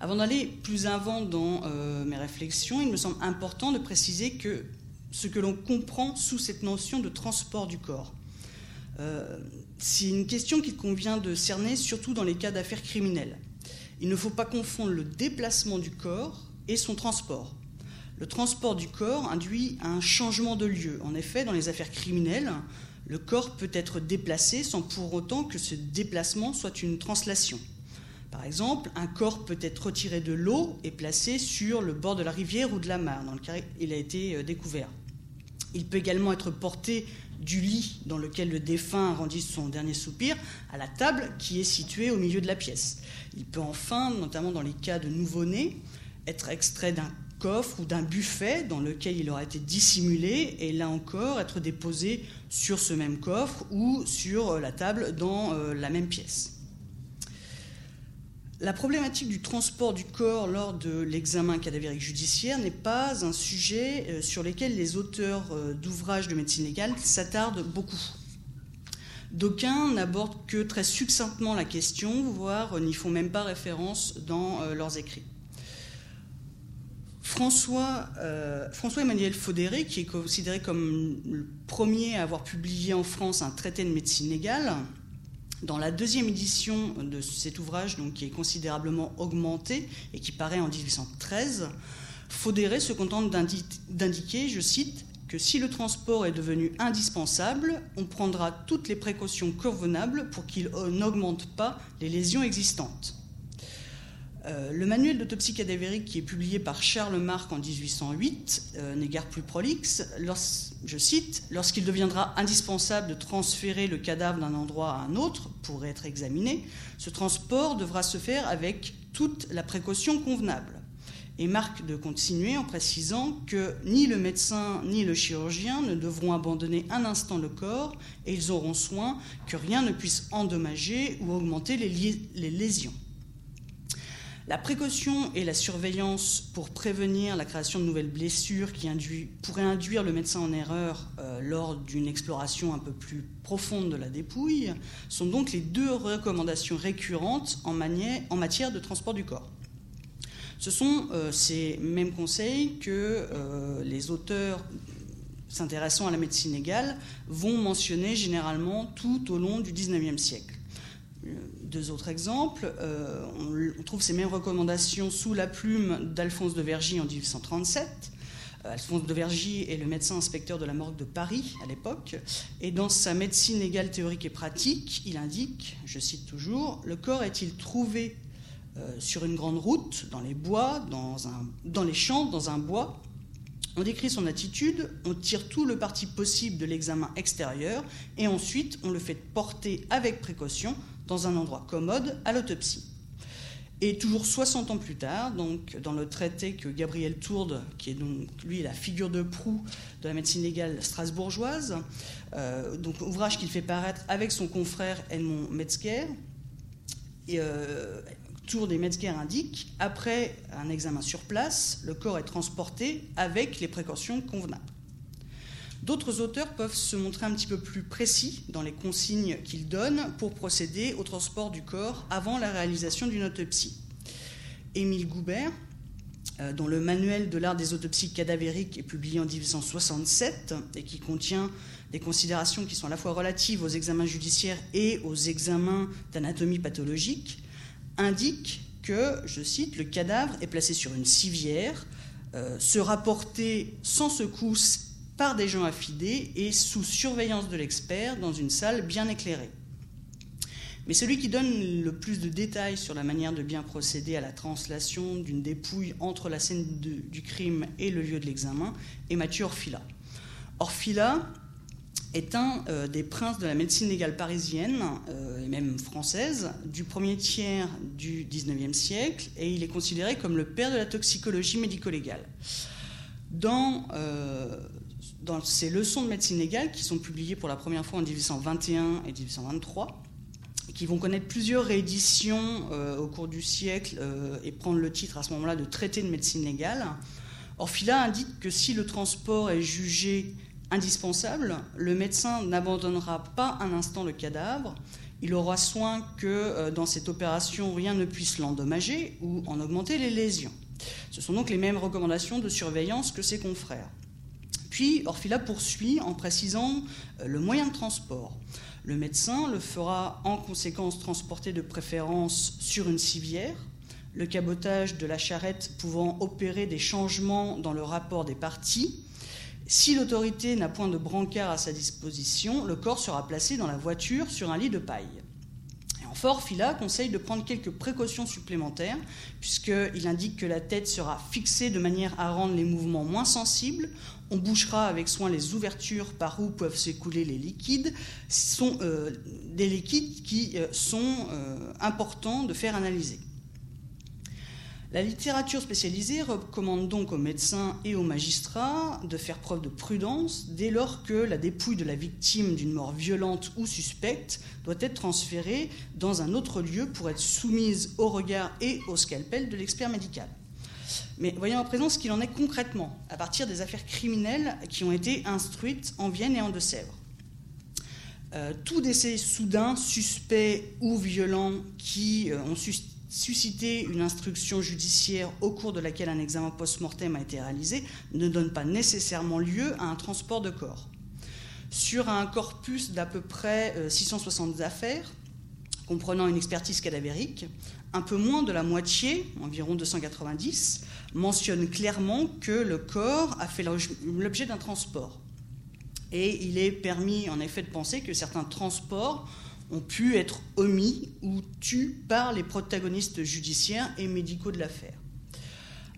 Avant d'aller plus avant dans euh, mes réflexions, il me semble important de préciser que ce que l'on comprend sous cette notion de transport du corps. Euh, c'est une question qu'il convient de cerner surtout dans les cas d'affaires criminelles. Il ne faut pas confondre le déplacement du corps et son transport. Le transport du corps induit un changement de lieu. En effet, dans les affaires criminelles, le corps peut être déplacé sans pour autant que ce déplacement soit une translation. Par exemple, un corps peut être retiré de l'eau et placé sur le bord de la rivière ou de la mare dans lequel il a été euh, découvert. Il peut également être porté du lit dans lequel le défunt rendit son dernier soupir à la table qui est située au milieu de la pièce. Il peut enfin, notamment dans les cas de nouveau-nés, être extrait d'un coffre ou d'un buffet dans lequel il aura été dissimulé et là encore être déposé sur ce même coffre ou sur la table dans euh, la même pièce. La problématique du transport du corps lors de l'examen cadavérique judiciaire n'est pas un sujet euh, sur lequel les auteurs euh, d'ouvrages de médecine légale s'attardent beaucoup. D'aucuns n'abordent que très succinctement la question, voire n'y font même pas référence dans euh, leurs écrits. François, François Emmanuel Faudéré, qui est considéré comme le premier à avoir publié en France un traité de médecine légale, dans la deuxième édition de cet ouvrage, qui est considérablement augmenté et qui paraît en 1813, Faudéré se contente d'indiquer, je cite, que si le transport est devenu indispensable, on prendra toutes les précautions convenables pour qu'il n'augmente pas les lésions existantes. Euh, le manuel d'autopsie cadavérique qui est publié par Charles Marc en 1808 euh, n'est guère plus prolixe. je cite Lorsqu'il deviendra indispensable de transférer le cadavre d'un endroit à un autre pour être examiné, ce transport devra se faire avec toute la précaution convenable. Et Marc de continuer en précisant que ni le médecin ni le chirurgien ne devront abandonner un instant le corps et ils auront soin que rien ne puisse endommager ou augmenter les lésions. La précaution et la surveillance pour prévenir la création de nouvelles blessures qui pourraient induire le médecin en erreur euh, lors d'une exploration un peu plus profonde de la dépouille sont donc les deux recommandations récurrentes en, matière de transport du corps. Ce sont euh, ces mêmes conseils que euh, les auteurs s'intéressant à la médecine égale vont mentionner généralement tout au long du XIXe siècle deux autres exemples. Euh, on, trouve ces mêmes recommandations sous la plume d'Alphonse de Vergy en 1837. Euh, Alphonse de Vergy est le médecin inspecteur de la morgue de Paris à l'époque. Et dans sa médecine légale théorique et pratique, il indique, je cite toujours, Le corps est-il trouvé euh, sur une grande route, dans les bois, dans, un, dans les champs, dans un bois? On décrit son attitude, on tire tout le parti possible de l'examen extérieur et ensuite on le fait porter avec précaution dans un endroit commode à l'autopsie. Et toujours 60 ans plus tard, dans le traité que Gabriel Tourde, qui est donc lui la figure de proue de la médecine légale strasbourgeoise, euh, ouvrage qu'il fait paraître avec son confrère Edmond Metzger, et, euh, Tourde et Metzger indique après un examen sur place, le corps est transporté avec les précautions convenables. D'autres auteurs peuvent se montrer un petit peu plus précis dans les consignes qu'ils donnent pour procéder au transport du corps avant la réalisation d'une autopsie. Émile Goubert, euh, dont le manuel de l'art des autopsies cadavériques est publié en 1867 et qui contient des considérations qui sont à la fois relatives aux examens judiciaires et aux examens d'anatomie pathologique, indique que, je cite, le cadavre est placé sur une civière sera porté sans secousse par des gens affidés et sous surveillance de l'expert dans une salle bien éclairée. Mais celui qui donne le plus de détails sur la manière de bien procéder à la translation d'une dépouille entre la scène du crime et le lieu de l'examen est Mathieu Orfila. Orfila est un euh, des princes de la médecine légale parisienne euh, et même française du premier tiers du XIXe siècle et il est considéré comme le père de la toxicologie médico-légale. Dans, euh, dans ses leçons de médecine légale qui sont publiées pour la première fois en 1821 et 1823, qui vont connaître plusieurs rééditions au cours du siècle et prendre le titre à ce moment-là de traité de médecine légale, Orfila indique que si le transport est jugé indispensable, le médecin n'abandonnera pas un instant le cadavre. Il aura soin que euh, dans cette opération, rien ne puisse l'endommager ou en augmenter les lésions. Ce sont donc les mêmes recommandations de surveillance que ses confrères. Puis Orfila poursuit en précisant euh, le moyen de transport. Le médecin le fera en conséquence transporter de préférence sur une civière, le cabotage de la charrette pouvant opérer des changements dans le rapport des parties, si l'autorité n'a point de brancard à sa disposition, le corps sera placé dans la voiture sur un lit de paille. Et en fort, Phila conseille de prendre quelques précautions supplémentaires, puisqu'il indique que la tête sera fixée de manière à rendre les mouvements moins sensibles. On bouchera avec soin les ouvertures par où peuvent s'écouler les liquides. Ce sont euh, des liquides qui euh, sont euh, importants de faire analyser. La littérature spécialisée recommande donc aux médecins et aux magistrats de faire preuve de prudence dès lors que la dépouille de la victime d'une mort violente ou suspecte doit être transférée dans un autre lieu pour être soumise au regard et au scalpel de l'expert médical. Mais voyons à présent ce qu'il en est concrètement à partir des affaires criminelles qui ont été instruites en Vienne et en Deux-Sèvres. Euh, tout décès soudain, suspect ou violent qui euh, ont suscité susciter une instruction judiciaire au cours de laquelle un examen post-mortem a été réalisé ne donne pas nécessairement lieu à un transport de corps. Sur un corpus d'à peu près 660 euh, affaires, comprenant une expertise cadavérique, un peu moins de la moitié, environ 290, mentionne clairement que le corps a fait l'objet d'un transport. Et il est permis en effet de penser que certains transports ont pu être omis ou tus par les protagonistes judiciaires et médicaux de l'affaire.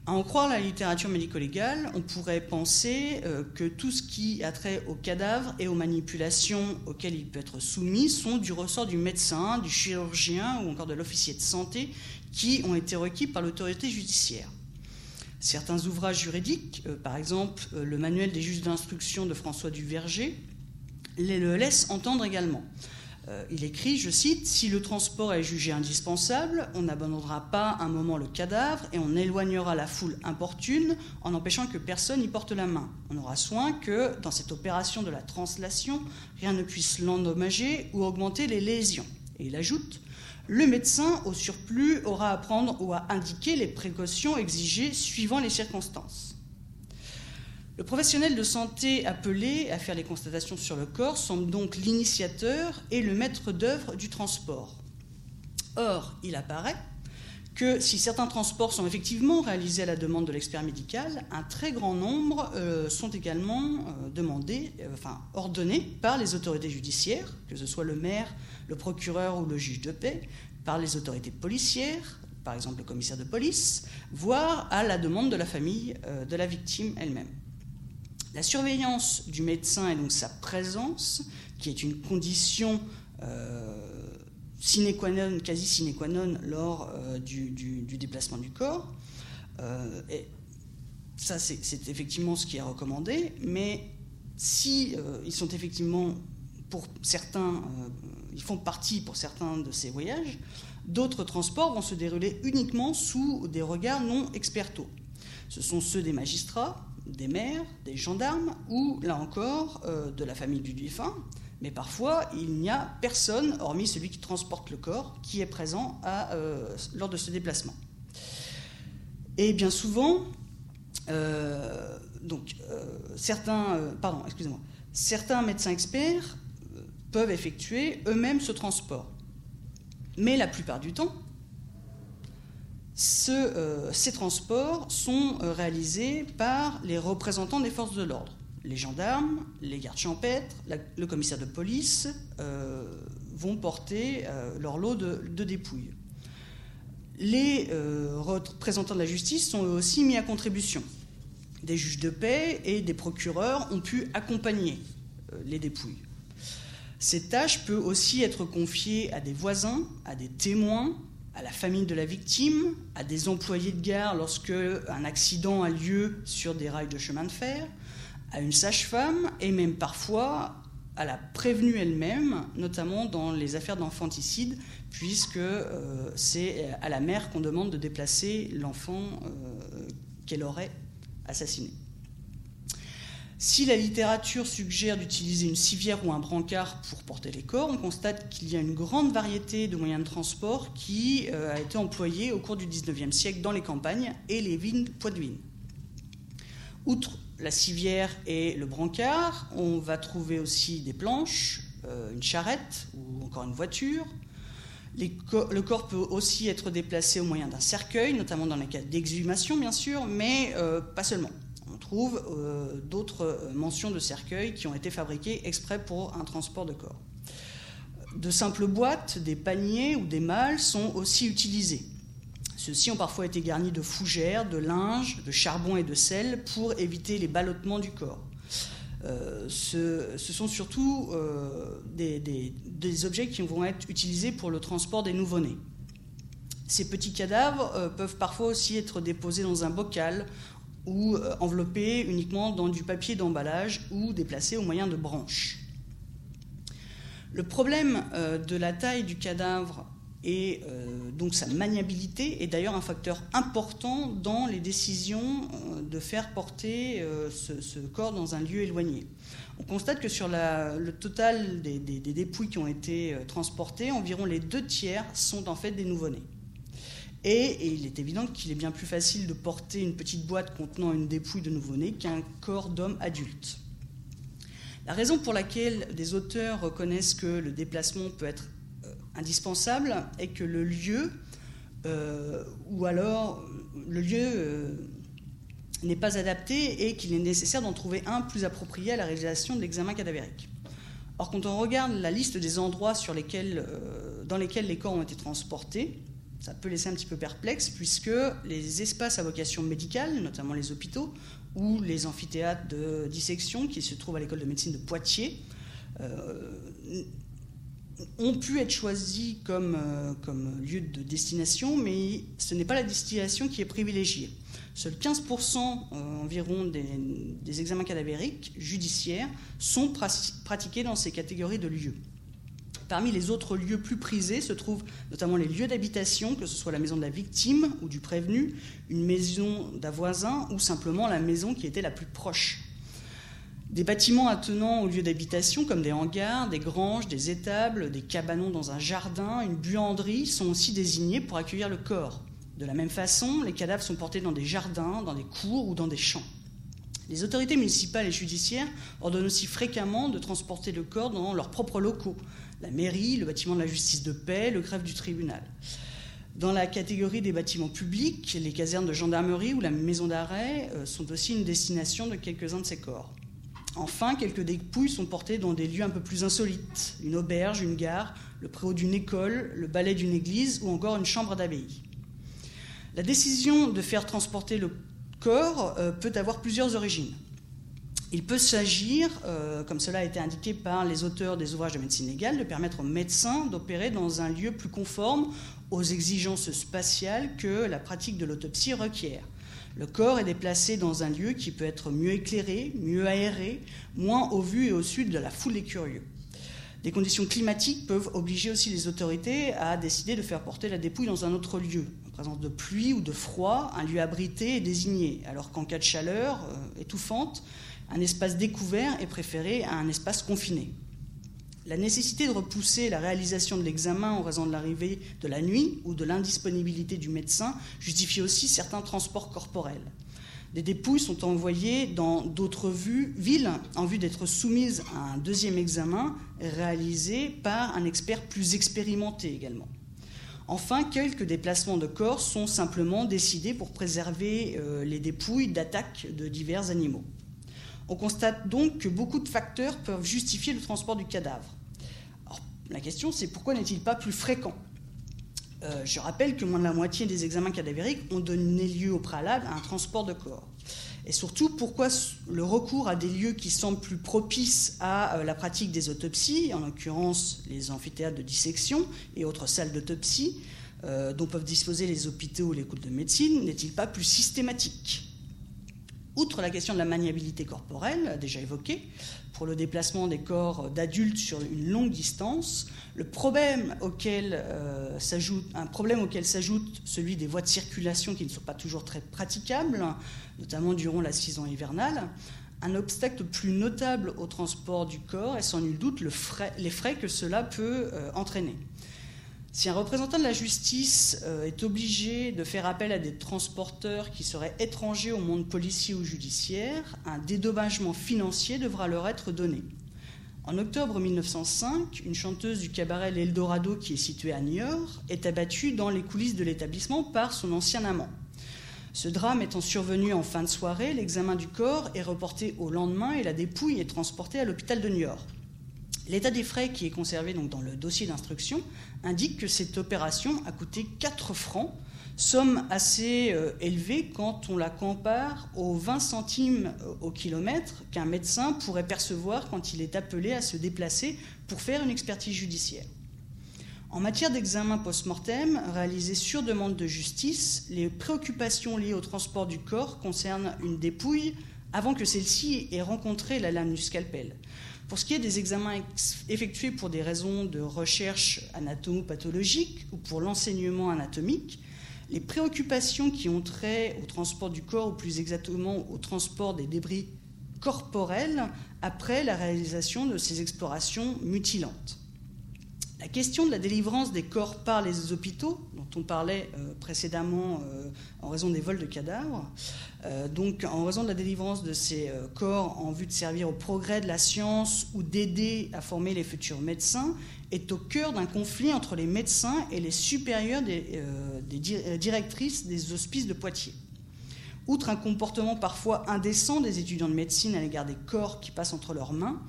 À en croire la littérature médico-légale, on pourrait penser euh, que tout ce qui a trait aux cadavres et aux manipulations auxquelles il peut être soumis sont du ressort du médecin, du chirurgien ou encore de l'officier de santé qui ont été requis par l'autorité judiciaire. Certains ouvrages juridiques, euh, par exemple euh, le manuel des juges d'instruction de François Duverger, le laissent entendre également. Euh, il écrit, je cite, Si le transport est jugé indispensable, on n'abandonnera pas un moment le cadavre et on éloignera la foule importune en empêchant que personne y porte la main. On aura soin que, dans cette opération de la translation, rien ne puisse l'endommager ou augmenter les lésions. Et il ajoute Le médecin, au surplus, aura à prendre ou à indiquer les précautions exigées suivant les circonstances. Le professionnel de santé appelé à faire les constatations sur le corps semble donc l'initiateur et le maître d'œuvre du transport. Or, il apparaît que si certains transports sont effectivement réalisés à la demande de l'expert médical, un très grand nombre euh, sont également euh, demandés, euh, enfin ordonnés par les autorités judiciaires, que ce soit le maire, le procureur ou le juge de paix, par les autorités policières, par exemple le commissaire de police, voire à la demande de la famille de la victime elle-même. La surveillance du médecin et donc sa présence, qui est une condition euh, sine qua non, quasi sine qua non lors euh, du, déplacement du corps, euh, ça c'est effectivement ce qui est recommandé, mais si ils sont effectivement pour certains, ils font partie pour certains de ces voyages, d'autres transports vont se dérouler uniquement sous des regards non expertos. Ce sont ceux des magistrats, des maires, des gendarmes ou, là encore, euh, de la famille du défunt. Mais parfois, il n'y a personne, hormis celui qui transporte le corps, qui est présent euh, lors de ce déplacement. Et bien souvent, euh, donc, certains, pardon, excusez-moi, certains médecins experts peuvent effectuer eux-mêmes ce transport. Mais la plupart du temps, ces transports sont réalisés par les représentants des forces de l'ordre. Les gendarmes, les gardes champêtres, le commissaire de police vont porter leur lot de dépouilles les euh, représentants de la justice sont aussi mis à contribution. Des juges de paix et des procureurs ont pu accompagner euh, les dépouilles. Cette tâche peut aussi être confiée à des voisins, à des témoins, à la famille de la victime, à des employés de gare lorsque un accident a lieu sur des rails de chemin de fer, à une sage-femme et même parfois à la prévenue elle-même, notamment dans les affaires d'enfanticide puisque euh, c'est à la mère qu'on demande de déplacer l'enfant euh, qu'elle aurait assassiné. Si la littérature suggère d'utiliser une civière ou un brancard pour porter les corps, on constate qu'il y a une grande variété de moyens de transport qui euh, a été employée au cours du XIXe siècle dans les campagnes et les vignes poitevines. Outre la civière et le brancard, on va trouver aussi des planches, une charrette ou encore une voiture, le corps peut aussi être déplacé au moyen d'un cercueil, notamment dans les cas d'exhumation, bien sûr, mais euh, pas seulement. Euh, d'autres mentions de cercueils qui ont été fabriqués exprès pour un transport de corps. De simples boîtes, des paniers ou des malles sont aussi utilisés. Ceux-ci ont parfois été garnis de fougères, de linge, de charbon et de sel pour éviter les ballottements du corps. Euh, ce, sont surtout euh, des, objets qui vont être utilisés pour le transport des nouveau-nés. Ces petits cadavres peuvent parfois aussi être déposés dans un bocal ou enveloppés uniquement dans du papier d'emballage ou déplacés au moyen de branches. Le problème de la taille du cadavre et euh, donc sa maniabilité est d'ailleurs un facteur important dans les décisions euh, de faire porter euh, ce, corps dans un lieu éloigné. On constate que sur le total des, dépouilles qui ont été transportées, environ les deux tiers sont en fait des nouveau-nés. Et, il est évident qu'il est bien plus facile de porter une petite boîte contenant une dépouille de nouveau-né qu'un corps d'homme adulte. La raison pour laquelle des auteurs reconnaissent que le déplacement peut être indispensable est que le lieu, euh, ou alors le lieu euh, n'est pas adapté et qu'il est nécessaire d'en trouver un plus approprié à la réalisation de l'examen cadavérique. Or, quand on regarde la liste des endroits euh, dans lesquels les corps ont été transportés, ça peut laisser un petit peu perplexe, puisque les espaces à vocation médicale, notamment les hôpitaux, ou les amphithéâtres de dissection qui se trouvent à l'école de médecine de Poitiers, ont pu être choisis comme, euh, comme lieu de destination, mais ce n'est pas la destination qui est privilégiée. Seuls 15% euh, environ des, examens cadavériques judiciaires sont pratiqués dans ces catégories de lieux. Parmi les autres lieux plus prisés se trouvent notamment les lieux d'habitation, que ce soit la maison de la victime ou du prévenu, une maison d'un voisin ou simplement la maison qui était la plus proche des bâtiments attenant au lieu d'habitation, comme des hangars, des granges, des étables, des cabanons dans un jardin, une buanderie, sont aussi désignés pour accueillir le corps. De la même façon, les cadavres sont portés dans des jardins, dans des cours ou dans des champs. Les autorités municipales et judiciaires ordonnent aussi fréquemment de transporter le corps dans leurs propres locaux, la mairie, le bâtiment de la justice de paix, le greffe du tribunal. Dans la catégorie des bâtiments publics, les casernes de gendarmerie ou la maison d'arrêt euh, sont aussi une destination de quelques-uns de ces corps. Enfin, quelques dépouilles sont portées dans des lieux un peu plus insolites, une auberge, une gare, le préau d'une école, le balai d'une église ou encore une chambre d'abbaye. La décision de faire transporter le corps euh, peut avoir plusieurs origines. Il peut s'agir, euh, comme cela a été indiqué par les auteurs des ouvrages de médecine légale, de permettre aux médecins d'opérer dans un lieu plus conforme aux exigences spatiales que la pratique de l'autopsie requiert. Le corps est déplacé dans un lieu qui peut être mieux éclairé, mieux aéré, moins au vu et au sud de la foule des curieux. Des conditions climatiques peuvent obliger aussi les autorités à décider de faire porter la dépouille dans un autre lieu. En présence de pluie ou de froid, un lieu abrité est désigné, alors qu'en cas de chaleur euh, étouffante, un espace découvert est préféré à un espace confiné. La nécessité de repousser la réalisation de l'examen en raison de l'arrivée de la nuit ou de l'indisponibilité du médecin justifie aussi certains transports corporels. Des dépouilles sont envoyées dans d'autres villes en vue d'être soumises à un deuxième examen réalisé par un expert plus expérimenté également. Enfin, quelques déplacements de corps sont simplement décidés pour préserver euh, les dépouilles d'attaques de divers animaux. On constate donc que beaucoup de facteurs peuvent justifier le transport du cadavre. la question, c'est pourquoi n'est-il pas plus fréquent? Euh, Je rappelle que moins de la moitié des examens cadavériques ont donné lieu au préalable à un transport de corps. Et surtout, pourquoi le recours à des lieux qui semblent plus propices à euh, la pratique des autopsies, en l'occurrence les amphithéâtres de dissection et autres salles d'autopsie, euh, dont peuvent disposer les hôpitaux ou les écoles de médecine, n'est-il pas plus systématique? Outre la question de la maniabilité corporelle, déjà évoquée, pour le déplacement des corps d'adultes sur une longue distance, le problème auquel, euh, un problème auquel s'ajoute celui des voies de circulation qui ne sont pas toujours très praticables, notamment durant la saison hivernale, un obstacle plus notable au transport du corps est sans nul doute les frais que cela peut euh, entraîner. Si un représentant de la justice euh, est obligé de faire appel à des transporteurs qui seraient étrangers au monde policier ou judiciaire, un dédommagement financier devra leur être donné. En octobre 1905, une chanteuse du cabaret L'Eldorado, qui est située à Niort, est abattue dans les coulisses de l'établissement par son ancien amant. Ce drame étant survenu en fin de soirée, l'examen du corps est reporté au lendemain et la dépouille est transportée à l'hôpital de Niort. L'état des frais qui est conservé dans le dossier d'instruction indique que cette opération a coûté 4 francs, somme assez euh, élevée quand on la compare aux 20 centimes euh, au kilomètre qu'un médecin pourrait percevoir quand il est appelé à se déplacer pour faire une expertise judiciaire. En matière d'examen post-mortem réalisé sur demande de justice, les préoccupations liées au transport du corps concernent une dépouille avant que celle-ci ait rencontré la lame du scalpel. Pour ce qui est des examens effectués pour des raisons de recherche anatomopathologique ou pour l'enseignement anatomique, les préoccupations qui ont trait au transport du corps, ou plus exactement au transport des débris corporels, après la réalisation de ces explorations mutilantes. La question de la délivrance des corps par les hôpitaux, dont on parlait euh, précédemment euh, en raison des vols de cadavres, euh, donc en raison de la délivrance de ces corps en vue de servir au progrès de la science ou d'aider à former les futurs médecins, est au cœur d'un conflit entre les médecins et les supérieurs des, directrices des hospices de Poitiers. Outre un comportement parfois indécent des étudiants de médecine à l'égard des corps qui passent entre leurs mains,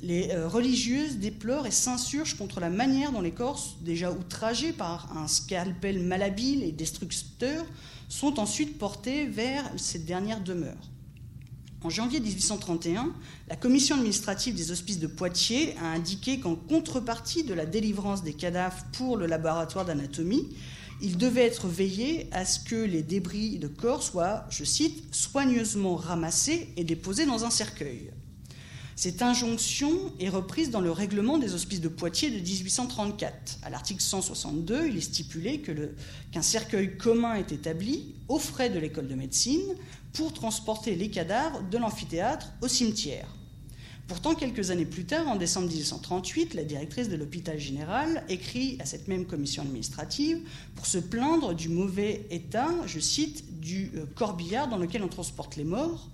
les religieuses déplorent et s'insurgent contre la manière dont les corps, déjà outragés par un scalpel malhabile et destructeur, sont ensuite portés vers cette dernière demeure. En janvier 1831, la commission administrative des hospices de Poitiers a indiqué qu'en contrepartie de la délivrance des cadavres pour le laboratoire d'anatomie, il devait être veillé à ce que les débris de corps soient, je cite, soigneusement ramassés et déposés dans un cercueil. Cette injonction est reprise dans le règlement des hospices de Poitiers de 1834. À l'article 162, il est stipulé qu'un cercueil commun est établi aux frais de l'école de médecine pour transporter les cadavres de l'amphithéâtre au cimetière. Pourtant, quelques années plus tard, en décembre 1838, la directrice de l'hôpital général écrit à cette même commission administrative pour se plaindre du mauvais état, je cite, du euh, corbillard dans lequel on transporte les morts,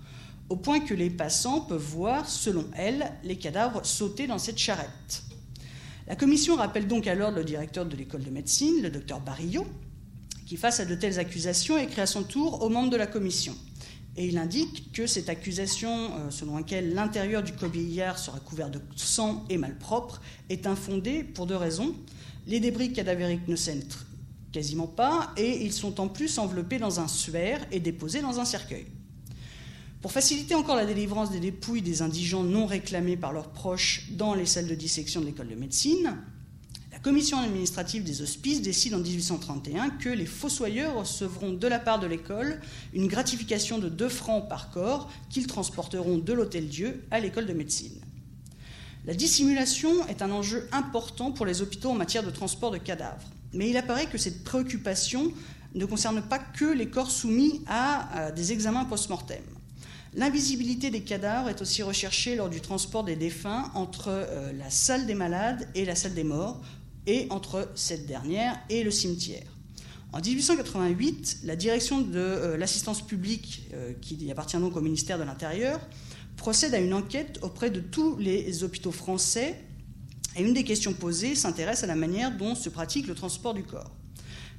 au point que les passants peuvent voir, selon elle, les cadavres sauter dans cette charrette. La commission rappelle donc alors le directeur de l'école de médecine, le docteur Barillot, qui, face à de telles accusations, écrit à son tour aux membres de la commission. Et il indique que cette accusation, euh, selon laquelle l'intérieur du cobillard sera couvert de sang et malpropre, est infondée pour deux raisons. Les débris cadavériques ne saignent quasiment pas, et ils sont en plus enveloppés dans un suaire et déposés dans un cercueil. Pour faciliter encore la délivrance des dépouilles des indigents non réclamés par leurs proches dans les salles de dissection de l'école de médecine, la commission administrative des hospices décide en 1831 que les fossoyeurs recevront de la part de l'école une gratification de 2 francs par corps qu'ils transporteront de l'Hôtel-Dieu à l'école de médecine. La dissimulation est un enjeu important pour les hôpitaux en matière de transport de cadavres, mais il apparaît que cette préoccupation ne concerne pas que les corps soumis à des examens post-mortem. L'invisibilité des cadavres est aussi recherchée lors du transport des défunts entre euh, la salle des malades et la salle des morts, et entre cette dernière et le cimetière. En 1888, la direction de euh, l'assistance publique, euh, qui appartient donc au ministère de l'Intérieur, procède à une enquête auprès de tous les hôpitaux français, et une des questions posées s'intéresse à la manière dont se pratique le transport du corps.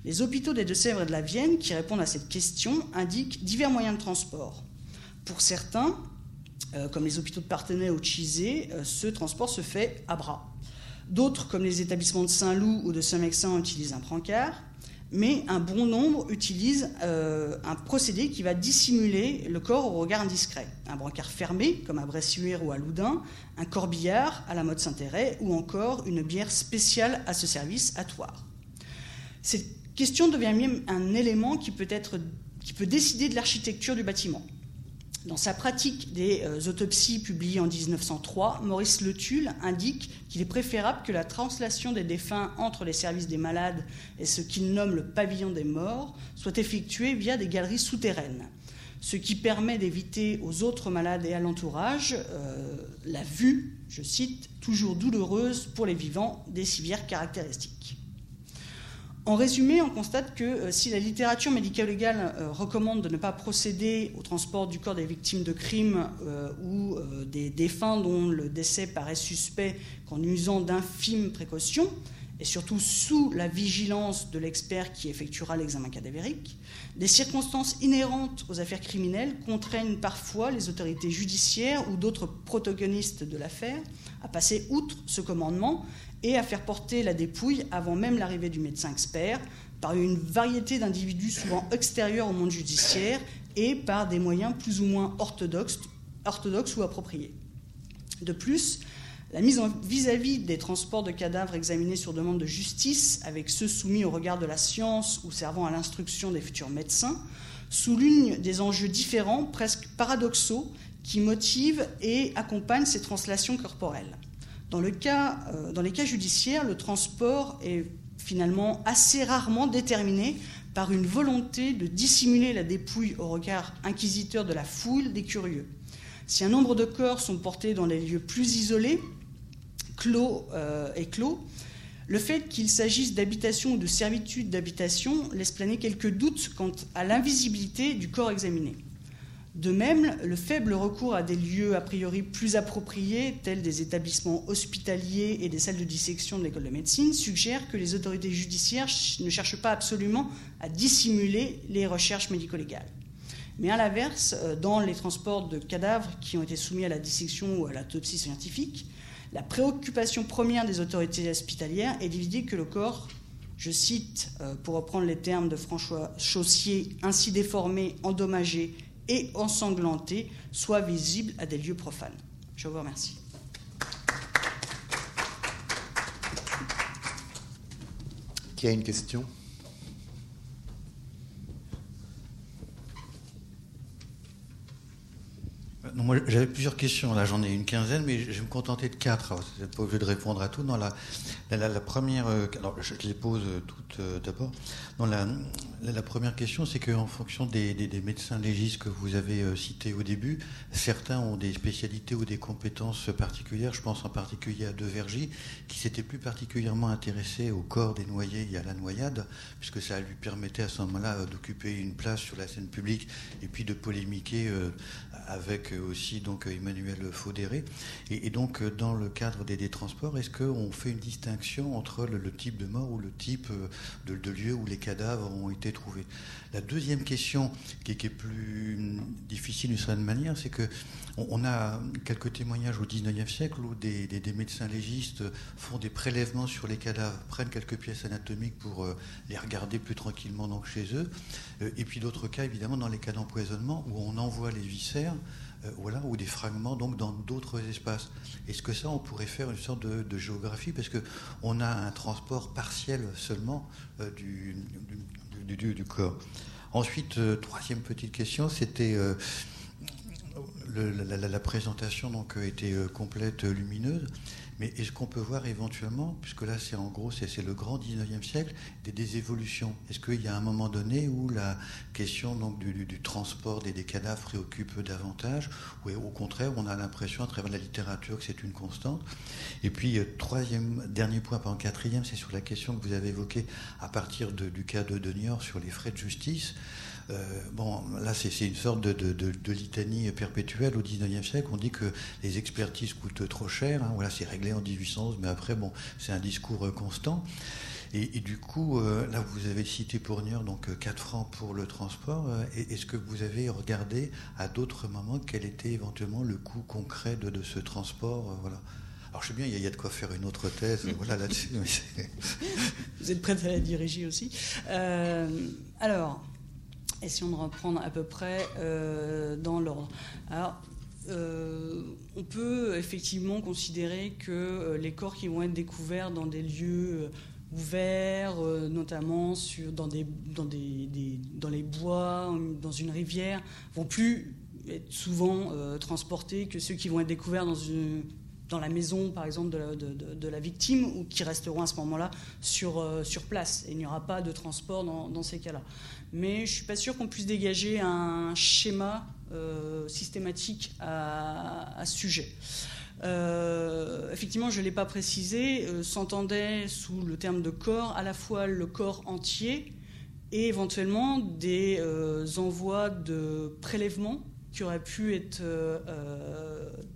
Les hôpitaux des Deux-Sèvres et de la Vienne, qui répondent à cette question, indiquent divers moyens de transport. Pour certains, euh, comme les hôpitaux de Partenay ou de Chizé, euh, ce transport se fait à bras. D'autres, comme les établissements de Saint-Loup ou de Saint-Mexin, utilisent un brancard mais un bon nombre utilisent euh, un procédé qui va dissimuler le corps au regard indiscret. Un brancard fermé, comme à Bressuire ou à Loudun, un corbillard à la mode Saint-Héret, ou encore une bière spéciale à ce service à Toire. Cette question devient même un élément qui peut, être, qui peut décider de l'architecture du bâtiment. Dans sa pratique des euh, autopsies publiées en 1903, Maurice Le Tulle indique qu'il est préférable que la translation des défunts entre les services des malades et ce qu'il nomme le pavillon des morts soit effectuée via des galeries souterraines, ce qui permet d'éviter aux autres malades et à l'entourage euh, la vue, je cite, toujours douloureuse pour les vivants des civières caractéristiques. En résumé, on constate que euh, si la littérature médico-légale euh, recommande de ne pas procéder au transport du corps des victimes de crimes euh, ou des défunts dont le décès paraît suspect qu'en usant d'infimes précautions, et surtout sous la vigilance de l'expert qui effectuera l'examen cadavérique, des circonstances inhérentes aux affaires criminelles contraignent parfois les autorités judiciaires ou d'autres protagonistes de l'affaire à passer outre ce commandement et à faire porter la dépouille avant même l'arrivée du médecin expert par une variété d'individus souvent extérieurs au monde judiciaire et par des moyens plus ou moins orthodoxes, ou appropriés. De plus, la mise en vis-à-vis des transports de cadavres examinés sur demande de justice avec ceux soumis au regard de la science ou servant à l'instruction des futurs médecins souligne des enjeux différents, presque paradoxaux, qui motivent et accompagnent ces translations corporelles. Euh, dans les cas judiciaires, le transport est finalement assez rarement déterminé par une volonté de dissimuler la dépouille au regard inquisiteur de la foule des curieux. Si un nombre de corps sont portés dans des lieux plus isolés, clos euh, et clos, le fait qu'il s'agisse d'habitation ou de servitude d'habitation laisse planer quelques doutes quant à l'invisibilité du corps examiné. De même, le faible recours à des lieux a priori plus appropriés, tels des établissements hospitaliers et des salles de dissection de l'école de médecine, suggère que les autorités judiciaires ne cherchent pas absolument à dissimuler les recherches médico-légales. Mais à l'inverse, euh, dans les transports de cadavres qui ont été soumis à la dissection ou à l'autopsie scientifique, la préoccupation première des autorités hospitalières est d'éviter que le corps, je cite, euh, pour reprendre les termes de François Chaussier, ainsi déformé, endommagé et ensanglanté soit visible à des lieux profanes. Je vous remercie. Qui a une question? J'avais plusieurs questions. Là, j'en ai une quinzaine, mais je vais me contenter de quatre. Vous n'êtes pas obligé de répondre à tout. Dans la, la, première, euh, alors je les pose euh, toutes euh, d'abord. Dans la, la, première question, c'est qu'en fonction des, médecins légistes que vous avez cités au début, certains ont des spécialités ou des compétences particulières. Je pense en particulier à De Vergy, qui s'était plus particulièrement intéressé au corps des noyés et à la noyade, puisque ça lui permettait à ce moment-là d'occuper une place sur la scène publique et puis de polémiquer avec aussi donc Emmanuel Faudéré. Et, donc, dans le cadre des, transports, est-ce qu'on fait une distinction entre le, type de mort ou le type de, de, lieu où les cadavres ont été trouvés? La deuxième question, qui, est plus difficile d'une certaine manière, c'est que on, a quelques témoignages au 19e siècle où des, médecins légistes font des prélèvements sur les cadavres, prennent quelques pièces anatomiques pour euh, les regarder plus tranquillement donc chez eux. Euh, et puis d'autres cas, évidemment, dans les cas d'empoisonnement, où on envoie les viscères euh, ou des fragments donc dans d'autres espaces. Est-ce que ça, on pourrait faire une sorte de, géographie? Parce que on a un transport partiel seulement du, corps. Ensuite, euh, troisième petite question, c'était la, présentation donc était complète, lumineuse. Mais est-ce qu'on peut voir éventuellement, puisque là c'est en gros c'est le grand 19e siècle, des, évolutions? Est-ce qu'il y a un moment donné où la question donc, du, transport des, cadavres préoccupe davantage, ou au contraire on a l'impression à travers la littérature que c'est une constante? Et puis euh, troisième, dernier point, en quatrième, c'est sur la question que vous avez évoquée à partir du cas de Denior sur les frais de justice. Euh, bon, là, c'est une sorte de, litanie perpétuelle au 19e siècle. On dit que les expertises coûtent trop cher. Hein. voilà, c'est réglé en 1811, mais après, bon, c'est un discours constant. Et, du coup, euh, là, vous avez cité pour Niort, donc 4 francs pour le transport. Est-ce que vous avez regardé à d'autres moments quel était éventuellement le coût concret de, ce transport voilà. Alors je sais bien, il y, a de quoi faire une autre thèse vous êtes prête à la diriger aussi. alors, essayons de reprendre à peu près dans l'ordre. Alors, euh, on peut effectivement considérer que euh, les corps qui vont être découverts dans des lieux euh, ouverts, notamment dans, les bois, dans une rivière, vont plus être souvent transportés que ceux qui vont être découverts dans, la maison, par exemple, de la, victime, ou qui resteront à ce moment-là sur, place. Il n'y aura pas de transport dans ces cas-là. Mais je ne suis pas sûr qu'on puisse dégager un schéma euh, systématique à, ce sujet. Euh, effectivement, je ne l'ai pas précisé, euh, s'entendait sous le terme de corps à la fois le corps entier et éventuellement des envois de prélèvements qui auraient pu être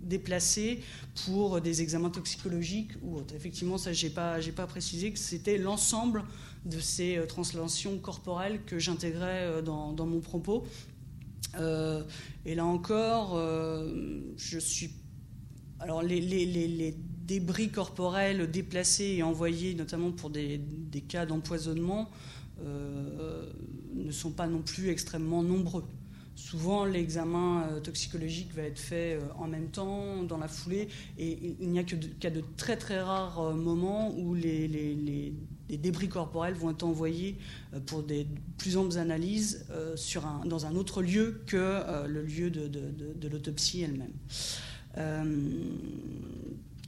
déplacés pour des examens toxicologiques ou autres. Effectivement, ça, je n'ai pas précisé que c'était l'ensemble de ces translations corporelles que j'intégrais dans, dans, mon propos. Euh, et là encore, euh, je suis. Alors, les, débris corporels déplacés et envoyés, notamment pour des, cas d'empoisonnement, euh, ne sont pas non plus extrêmement nombreux. Souvent, l'examen toxicologique va être fait en même temps, dans la foulée, et il n'y a qu'à de très très rares moments où les, les débris corporels vont être envoyés euh, pour des plus amples analyses euh, dans un autre lieu que euh, le lieu de, l'autopsie elle-même.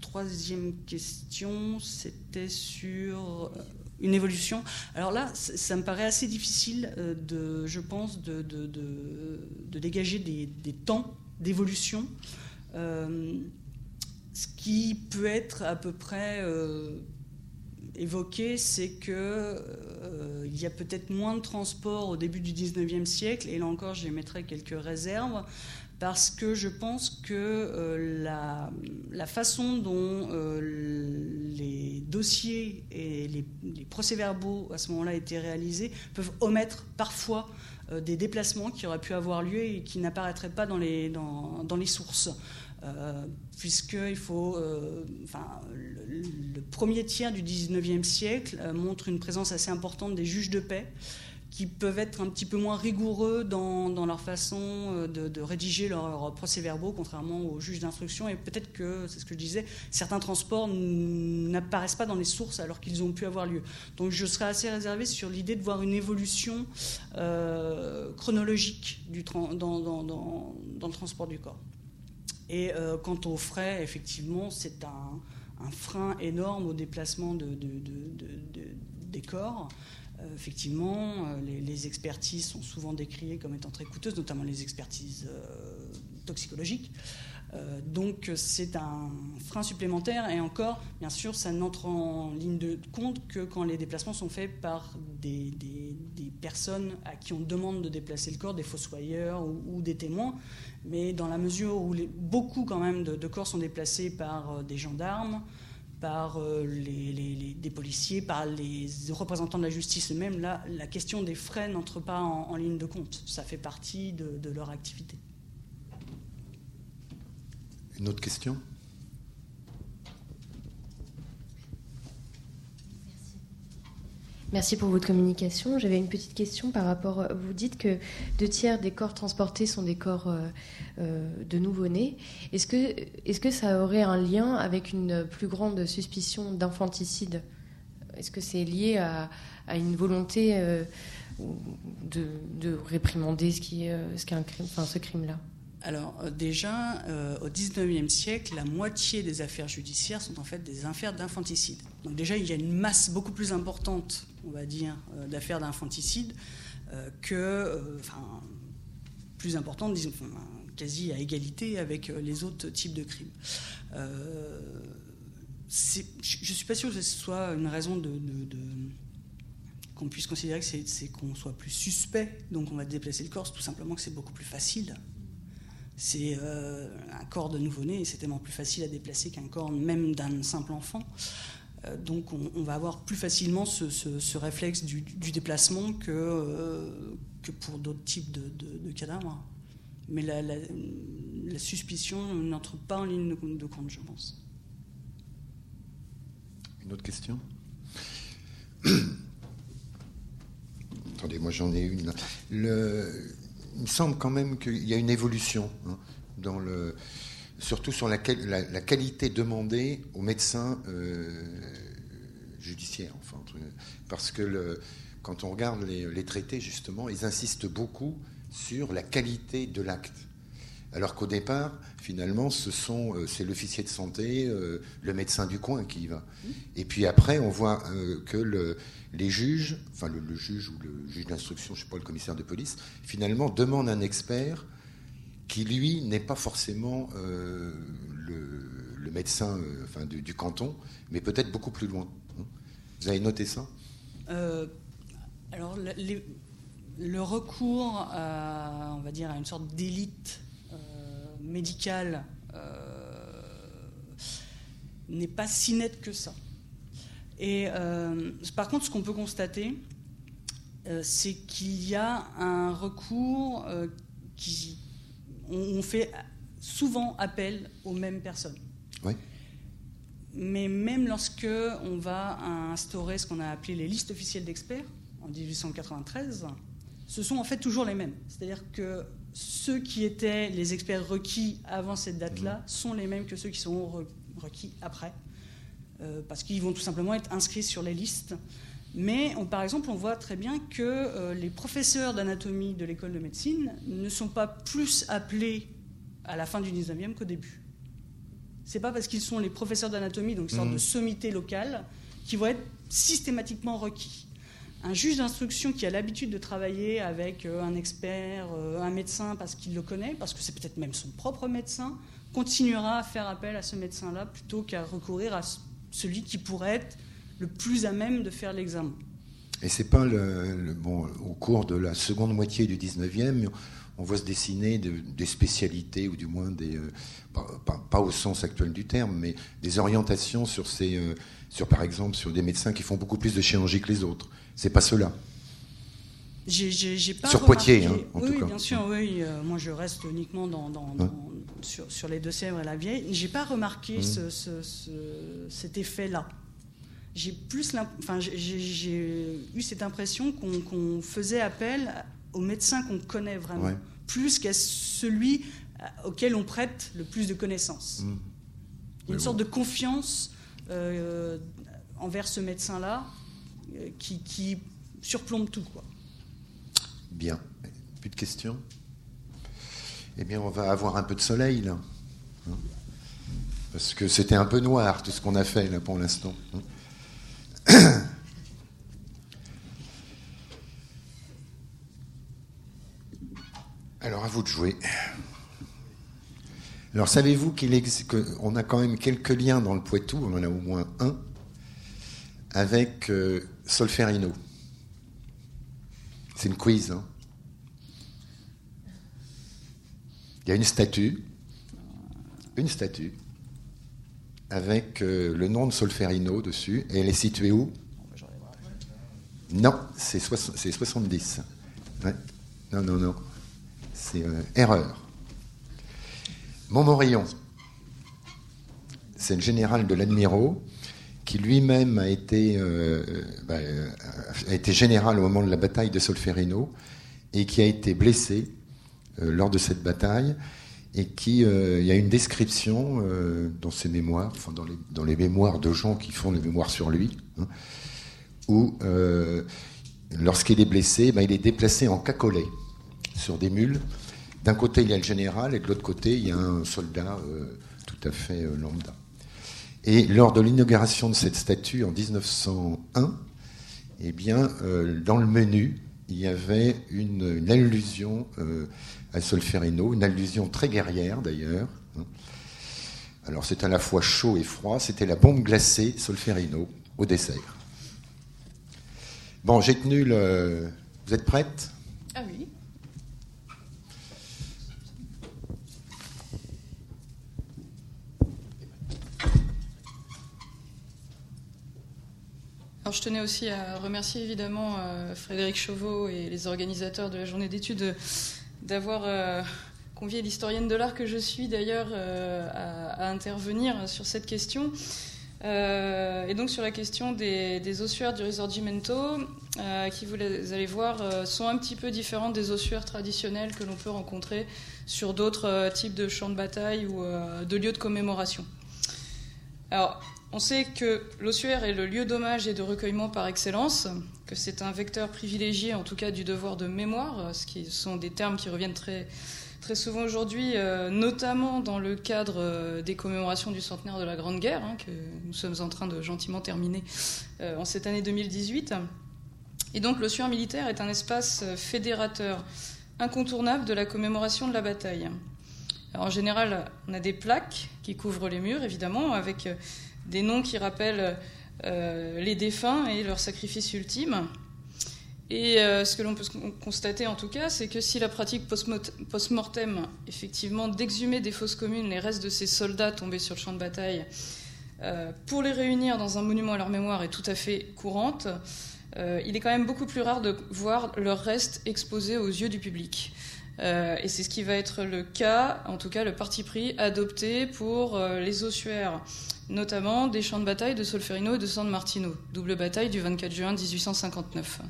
troisième question, c'était sur une évolution. Alors là, ça me paraît assez difficile, de, je pense, de, dégager des, temps d'évolution. ce qui peut être à peu près évoqué, c'est qu'il euh, y a peut-être moins de transport au début du 19e siècle, et là encore j'émettrai quelques réserves, parce que je pense que euh, la, façon dont euh, les dossiers et les, procès-verbaux à ce moment-là étaient réalisés peuvent omettre parfois des déplacements qui auraient pu avoir lieu et qui n'apparaîtraient pas dans les, dans, dans les sources. Puisqu'il faut, enfin, le premier tiers du 19e siècle euh, montre une présence assez importante des juges de paix qui peuvent être un petit peu moins rigoureux dans, leur façon euh, de, rédiger leurs procès-verbaux, contrairement aux juges d'instruction. Et peut-être que, c'est ce que je disais, certains transports n'apparaissent pas dans les sources alors qu'ils ont pu avoir lieu. Donc je serais assez réservé sur l'idée de voir une évolution euh, chronologique dans, le transport du corps. Et quant aux frais, effectivement, c'est un frein énorme au déplacement de, des corps. Euh, effectivement, euh, les, expertises sont souvent décriées comme étant très coûteuses, notamment les expertises euh, toxicologiques. Donc c'est un frein supplémentaire et encore, bien sûr, ça n'entre en ligne de compte que quand les déplacements sont faits par des, personnes à qui on demande de déplacer le corps, des fossoyeurs ou, des témoins. Mais dans la mesure où beaucoup quand même de, corps sont déplacés par des gendarmes, par euh, des policiers, par les représentants de la justice eux-mêmes, là, la question des frais n'entre pas en, ligne de compte. Ça fait partie de leur activité. Une autre question Merci pour votre communication. J'avais une petite question par rapport. Vous dites que deux tiers des corps transportés sont des corps euh, euh, de nouveau-nés. Est-ce que, est que ça aurait un lien avec une plus grande suspicion d'infanticide? Est-ce que c'est lié à, une volonté euh, de, réprimander ce crime-là? Alors déjà, au XIXe siècle, la moitié des affaires judiciaires sont en fait des affaires d'infanticide. Donc déjà, il y a une masse beaucoup plus importante on va dire, euh, d'affaires d'infanticide euh, que, euh, enfin, plus importante, disons, quasi à égalité avec les autres types de crimes. je ne suis pas sûr que ce soit une raison de, qu'on puisse considérer que c'est qu'on soit plus suspect, donc on va déplacer le corps, tout simplement que c'est beaucoup plus facile. C'est un corps de nouveau-né et c'est tellement plus facile à déplacer qu'un corps même d'un simple enfant. donc on, va avoir plus facilement ce, réflexe du, déplacement que, que pour d'autres types de, cadavres. Mais la, suspicion n'entre pas en ligne de compte, je pense. Une autre question? Attendez, moi j'en ai une. Le, il me semble quand même qu'il y a une évolution hein, dans le, surtout sur la, la, qualité demandée aux médecins euh, judiciaires. Enfin, parce que le, quand on regarde les, traités, justement, ils insistent beaucoup sur la qualité de l'acte. Alors qu'au départ, finalement, ce sont, euh, c'est l'officier de santé, euh, le médecin du coin qui y va. Et puis après, on voit que le, les juges, enfin le, juge ou le juge d'instruction, je ne sais pas, le commissaire de police, finalement demandent un expert qui, lui, n'est pas forcément euh, le, médecin euh, enfin, du, canton, mais peut-être beaucoup plus loin. Vous avez noté ça? Euh, Alors, le recours à, on va dire, à une sorte d'élite médicale n'est pas si net que ça. Et euh, par contre, ce qu'on peut constater, euh, c'est qu'il y a un recours euh, qui. On, fait souvent appel aux mêmes personnes. Oui. Mais même lorsque on va instaurer ce qu'on a appelé les listes officielles d'experts en 1893, ce sont en fait toujours les mêmes. C'est-à-dire que ceux qui étaient les experts requis avant cette date-là mmh. sont les mêmes que ceux qui seront requis après. Euh, parce qu'ils vont tout simplement être inscrits sur les listes. Mais par exemple, on voit très bien que euh, les professeurs d'anatomie de l'école de médecine ne sont pas plus appelés à la fin du 19e qu'au début. C'est pas parce qu'ils sont les professeurs d'anatomie, donc une sorte de mmh. sommité locale, qui vont être systématiquement requis. Un juge d'instruction qui a l'habitude de travailler avec euh, un expert, un médecin parce qu'il le connaît, parce que c'est peut-être même son propre médecin, continuera à faire appel à ce médecin-là plutôt qu'à recourir à celui qui pourrait être le plus à même de faire l'examen. Et c'est pas le, bon au cours de la seconde moitié du 19e, on voit se dessiner des spécialités ou du moins des euh, pas, au sens actuel du terme, mais des orientations sur ces euh, sur par exemple sur des médecins qui font beaucoup plus de chirurgie que les autres. C'est pas cela. Pas sur Poitiers, hein, en oui, tout cas. bien sûr, oui. Euh, moi, je reste uniquement dans, sur, sur, les Deux-Sèvres et la Vieille. J'ai pas remarqué mmh. ce, cet effet-là. J'ai plus, enfin, j'ai eu cette impression qu'on faisait appel aux médecins qu'on connaît vraiment, plus qu'à celui euh, auquel on prête le plus de connaissances. Mmh. Une sorte de confiance euh, envers ce médecin-là qui, qui surplombe tout, quoi. Bien. Plus de questions? Eh bien, on va avoir un peu de soleil, là. Hein? Parce que c'était un peu noir, tout ce qu'on a fait, là, pour l'instant. Hein? Alors, à vous de jouer. Alors, savez-vous qu'on a quand même quelques liens dans le Poitou, on en a au moins un, avec euh, Solferino? C'est une quiz. Hein. Il y a une statue, une statue, avec euh, le nom de Solferino dessus, et elle est située où? Non, c'est 70. Non, non, non. C'est euh, erreur. Montmorillon, c'est le général de l'Admirault qui lui-même a été, euh, bah, a été général au moment de la bataille de Solferino et qui a été blessé euh, lors de cette bataille et qui, euh, il y a une description dans ses mémoires, enfin dans les, dans les, mémoires de gens qui font les mémoires sur lui, hein, où lorsqu'il est blessé, bah, il est déplacé en cacolet sur des mules. D'un côté, il y a le général et de l'autre côté, il y a un soldat tout à fait lambda. Et lors de l'inauguration de cette statue en 1901, eh bien, euh, dans le menu, il y avait une, allusion euh, à Solferino, une allusion très guerrière d'ailleurs. Alors c'est à la fois chaud et froid, c'était la bombe glacée Solferino au dessert. Bon, j'ai tenu le... Vous êtes prête? Ah oui. Je tenais aussi à remercier évidemment Frédéric Chauveau et les organisateurs de la journée d'études d'avoir convié l'historienne de l'art que je suis d'ailleurs à, intervenir sur cette question. Euh, et donc sur la question des, ossuaires du Risorgimento, euh, qui vous allez voir euh, sont un petit peu différentes des ossuaires traditionnels que l'on peut rencontrer sur d'autres types de champs de bataille ou de lieux de commémoration. Alors, on sait que l'ossuaire est le lieu d'hommage et de recueillement par excellence, que c'est un vecteur privilégié en tout cas du devoir de mémoire, ce qui sont des termes qui reviennent très, très souvent aujourd'hui, euh, notamment dans le cadre euh, des commémorations du centenaire de la Grande Guerre, hein, que nous sommes en train de gentiment terminer euh, en cette année 2018. Et donc l'ossuaire militaire est un espace fédérateur incontournable de la commémoration de la bataille. en général, on a des plaques qui couvrent les murs, évidemment, avec des noms qui rappellent les défunts et leur sacrifice ultime. Et euh, ce que l'on peut constater en tout cas, c'est que si la pratique post-mortem, effectivement, d'exhumer des fosses communes les restes de ces soldats tombés sur le champ de bataille, euh, pour les réunir dans un monument à leur mémoire est tout à fait courante, euh, il est quand même beaucoup plus rare de voir leurs restes exposés aux yeux du public. et c'est ce qui va être le cas, en tout cas le parti pris adopté pour les ossuaires, notamment des champs de bataille de Solferino et de San Martino, double bataille du 24 juin 1859.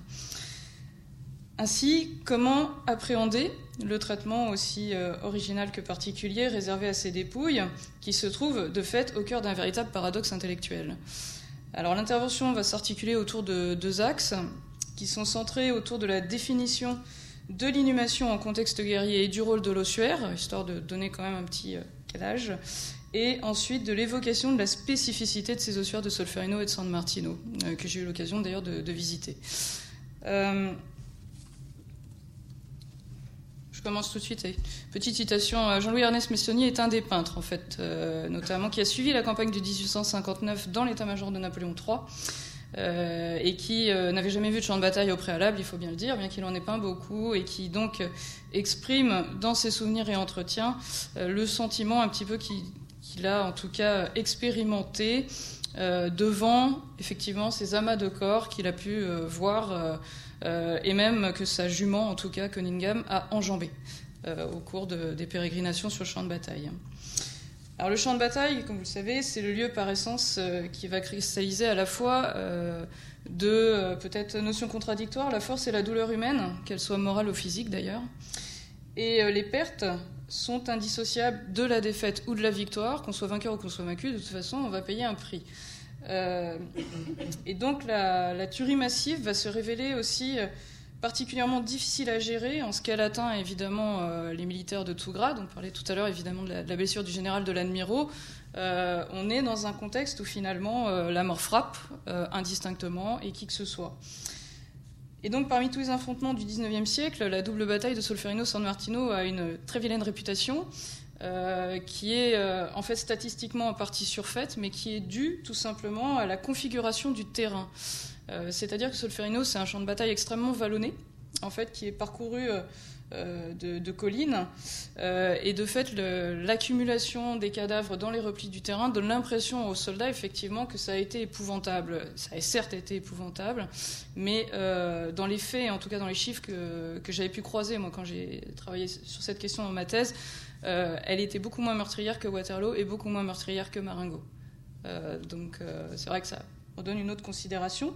Ainsi, comment appréhender le traitement aussi euh, original que particulier réservé à ces dépouilles, qui se trouvent de fait au cœur d'un véritable paradoxe intellectuel? Alors l'intervention va s'articuler autour de deux axes, qui sont centrés autour de la définition de l'inhumation en contexte guerrier et du rôle de l'ossuaire, histoire de donner quand même un petit euh, calage, et ensuite de l'évocation de la spécificité de ces ossuaires de Solferino et de San Martino, euh, que j'ai eu l'occasion d'ailleurs de, visiter. Je commence tout de suite. Petite citation. Euh, Jean-Louis Ernest Messonnier est un des peintres, en fait, euh, notamment, qui a suivi la campagne de 1859 dans l'état-major de Napoléon III. Euh, et qui n'avait jamais vu de champ de bataille au préalable, il faut bien le dire, bien qu'il en ait peint beaucoup, et qui donc exprime dans ses souvenirs et entretiens le sentiment un petit peu qu'il a en tout cas expérimenté devant effectivement ces amas de corps qu'il a pu voir euh, et même que sa jument, en tout cas Cunningham, a enjambé euh, au cours des pérégrinations sur le champ de bataille. Alors le champ de bataille, comme vous le savez, c'est le lieu par essence euh, qui va cristalliser à la fois de peut-être notions contradictoires, la force et la douleur humaine, qu'elles soient morales ou physiques d'ailleurs. Et les pertes sont indissociables de la défaite ou de la victoire, qu'on soit vainqueur ou qu'on soit vaincu, de toute façon, on va payer un prix. Euh, et donc la, tuerie massive va se révéler aussi euh, particulièrement difficile à gérer en ce qu'elle atteint évidemment euh, les militaires de tout grade. On parlait tout à l'heure évidemment de la, blessure du général de l'Admirault. on est dans un contexte où finalement la mort frappe indistinctement et qui que ce soit. Et donc parmi tous les affrontements du 19e siècle, la double bataille de Solferino-San Martino a une très vilaine réputation. Euh, qui est euh, en fait statistiquement en partie surfaite, mais qui est due tout simplement à la configuration du terrain. Euh, c'est-à-dire que Solferino, c'est un champ de bataille extrêmement vallonné, en fait, qui est parcouru de, collines, et de fait, l'accumulation des cadavres dans les replis du terrain donne l'impression aux soldats, effectivement, que ça a été épouvantable. Ça a certes été épouvantable, mais dans les faits, en tout cas dans les chiffres que, que j'avais pu croiser, moi, quand j'ai travaillé sur cette question dans ma thèse, euh, elle était beaucoup moins meurtrière que Waterloo et beaucoup moins meurtrière que Marengo. Euh, donc euh, c'est vrai que ça donne une autre considération.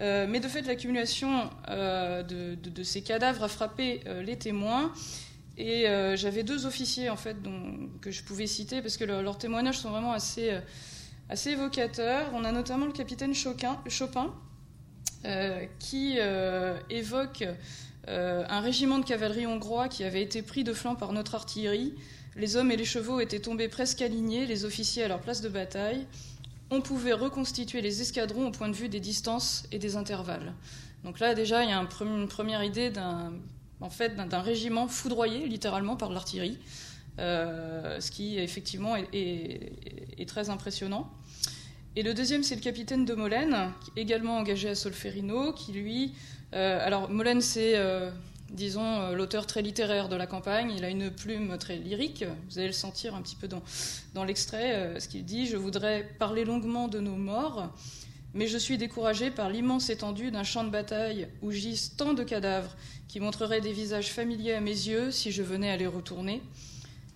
Mais de fait, l'accumulation de, ces cadavres a frappé les témoins. Et j'avais deux officiers en fait que je pouvais citer parce que leurs témoignages sont vraiment assez, assez évocateurs. On a notamment le capitaine Chopin qui évoque euh, un régiment de cavalerie hongrois qui avait été pris de flanc par notre artillerie. Les hommes et les chevaux étaient tombés presque alignés, les officiers à leur place de bataille. On pouvait reconstituer les escadrons au point de vue des distances et des intervalles. Donc là, déjà, il y a une première idée d'un en fait, régiment foudroyé littéralement par l'artillerie, euh, ce qui effectivement est, très impressionnant. Et le deuxième, c'est le capitaine de Molène, également engagé à Solferino, qui lui euh, alors, Molène, c'est, euh, disons, euh, l'auteur très littéraire de la campagne. Il a une plume très lyrique. Vous allez le sentir un petit peu dans, dans l'extrait, ce qu'il dit Je voudrais parler longuement de nos morts, mais je suis découragé par l'immense étendue d'un champ de bataille où gisent tant de cadavres qui montreraient des visages familiers à mes yeux si je venais à les retourner.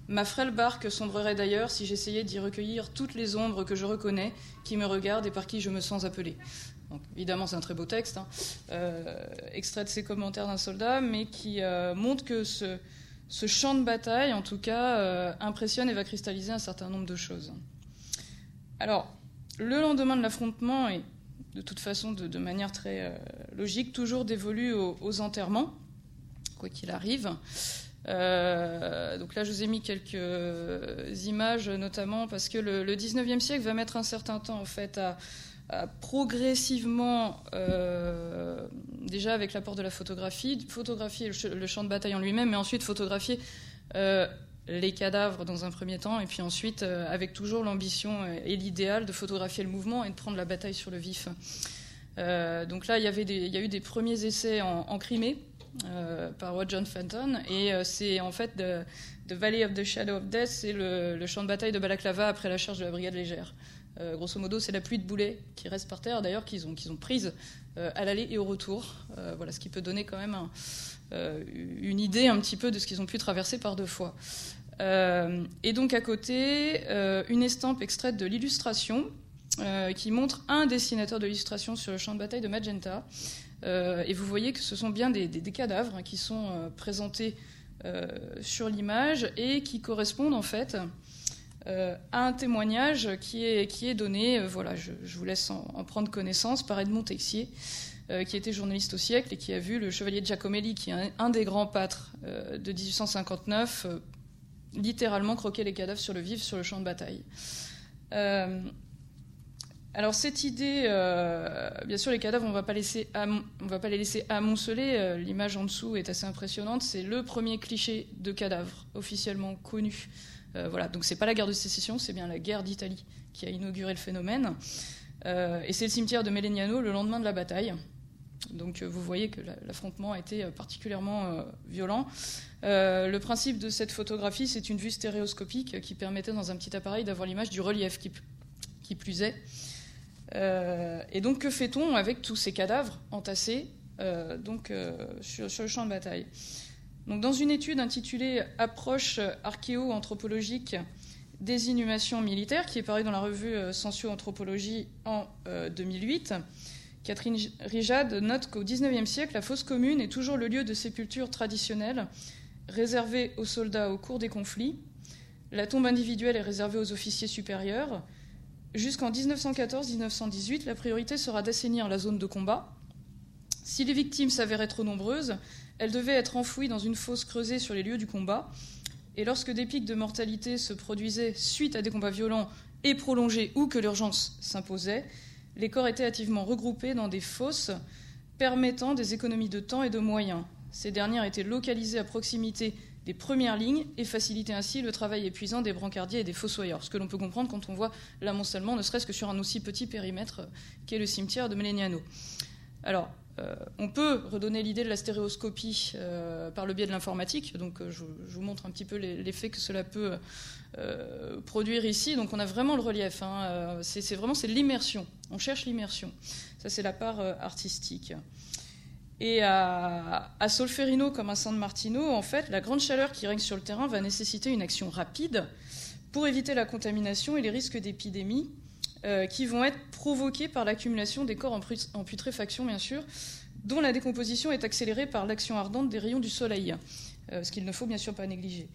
Ma frêle barque sombrerait d'ailleurs si j'essayais d'y recueillir toutes les ombres que je reconnais, qui me regardent et par qui je me sens appelé. Évidemment, c'est un très beau texte, hein. euh, extrait de ses commentaires d'un soldat, mais qui euh, montre que ce, champ de bataille, en tout cas, euh, impressionne et va cristalliser un certain nombre de choses. Alors, le lendemain de l'affrontement, et de toute façon de, manière très logique, toujours dévolu aux enterrements, quoi qu'il arrive. Donc là, je vous ai mis quelques images, notamment parce que le, 19e siècle va mettre un certain temps en fait à, progressivement, euh, déjà avec l'apport de la photographie, photographier le, champ de bataille en lui-même, mais ensuite photographier euh, les cadavres dans un premier temps, et puis ensuite avec toujours l'ambition et l'idéal de photographier le mouvement et de prendre la bataille sur le vif. donc là, il y, avait il y a eu des premiers essais en Crimée euh, par John Fenton. Et euh, c'est en fait The, Valley of the Shadow of Death, c'est le, champ de bataille de Balaklava après la charge de la brigade légère. Euh, grosso modo, c'est la pluie de boulets qui reste par terre, d'ailleurs, qu'ils ont, ont prise à l'aller et au retour. voilà, ce qui peut donner quand même une idée un petit peu de ce qu'ils ont pu traverser par deux fois. et donc à côté, une estampe extraite de l'illustration qui montre un dessinateur de l'illustration sur le champ de bataille de Magenta. Euh, et vous voyez que ce sont bien des, cadavres qui sont euh, présentés euh, sur l'image et qui correspondent en fait à un témoignage qui est, donné, voilà, je, vous laisse en, prendre connaissance, par Edmond Texier, qui était journaliste au siècle et qui a vu le chevalier Giacomelli, qui est un, des grands pâtres de 1859, littéralement croquer les cadavres sur le vif sur le champ de bataille. Alors cette idée, euh, bien sûr, les cadavres, on ne va pas les laisser amonceler. Euh, l'image en dessous est assez impressionnante. C'est le premier cliché de cadavre officiellement connu. Euh, voilà, donc c'est pas la guerre de sécession, c'est bien la guerre d'Italie qui a inauguré le phénomène. et c'est le cimetière de Melegnano le lendemain de la bataille. Donc vous voyez que l'affrontement a été particulièrement violent. le principe de cette photographie, c'est une vue stéréoscopique qui permettait dans un petit appareil d'avoir l'image du relief qui, qui plus est. Euh, et donc, que fait-on avec tous ces cadavres entassés euh, donc, euh, sur, le champ de bataille? Dans une étude intitulée Approche archéo-anthropologique des inhumations militaires, qui est parue dans la revue Sensio-anthropologie en 2008, Catherine Rijad note qu'au XIXe siècle, la fosse commune est toujours le lieu de sépulture traditionnelle réservé aux soldats au cours des conflits. La tombe individuelle est réservée aux officiers supérieurs. Jusqu'en 1914-1918, la priorité sera d'assainir la zone de combat. Si les victimes s'avéraient trop nombreuses, elles devaient être enfouies dans une fosse creusée sur les lieux du combat. Et lorsque des pics de mortalité se produisaient suite à des combats violents et prolongés ou que l'urgence s'imposait, les corps étaient activement regroupés dans des fosses permettant des économies de temps et de moyens. Ces dernières étaient localisées à proximité des premières lignes et faciliter ainsi le travail épuisant des brancardiers et des fossoyeurs. Ce que l'on peut comprendre quand on voit l'amoncellement, ne serait-ce que sur un aussi petit périmètre qu'est le cimetière de Melegnano. Alors, euh, on peut redonner l'idée de la stéréoscopie euh, par le biais de l'informatique. Donc, je, vous montre un petit peu l'effet que cela peut produire ici. Donc, on a vraiment le relief. Hein. C'est vraiment l'immersion. On cherche l'immersion. Ça, c'est la part artistique. Et à, Solferino comme à San Martino, en fait, la grande chaleur qui règne sur le terrain va nécessiter une action rapide pour éviter la contamination et les risques d'épidémie euh, qui vont être provoqués par l'accumulation des corps en, putréfaction, bien sûr, dont la décomposition est accélérée par l'action ardente des rayons du soleil, euh, ce qu'il ne faut bien sûr pas négliger.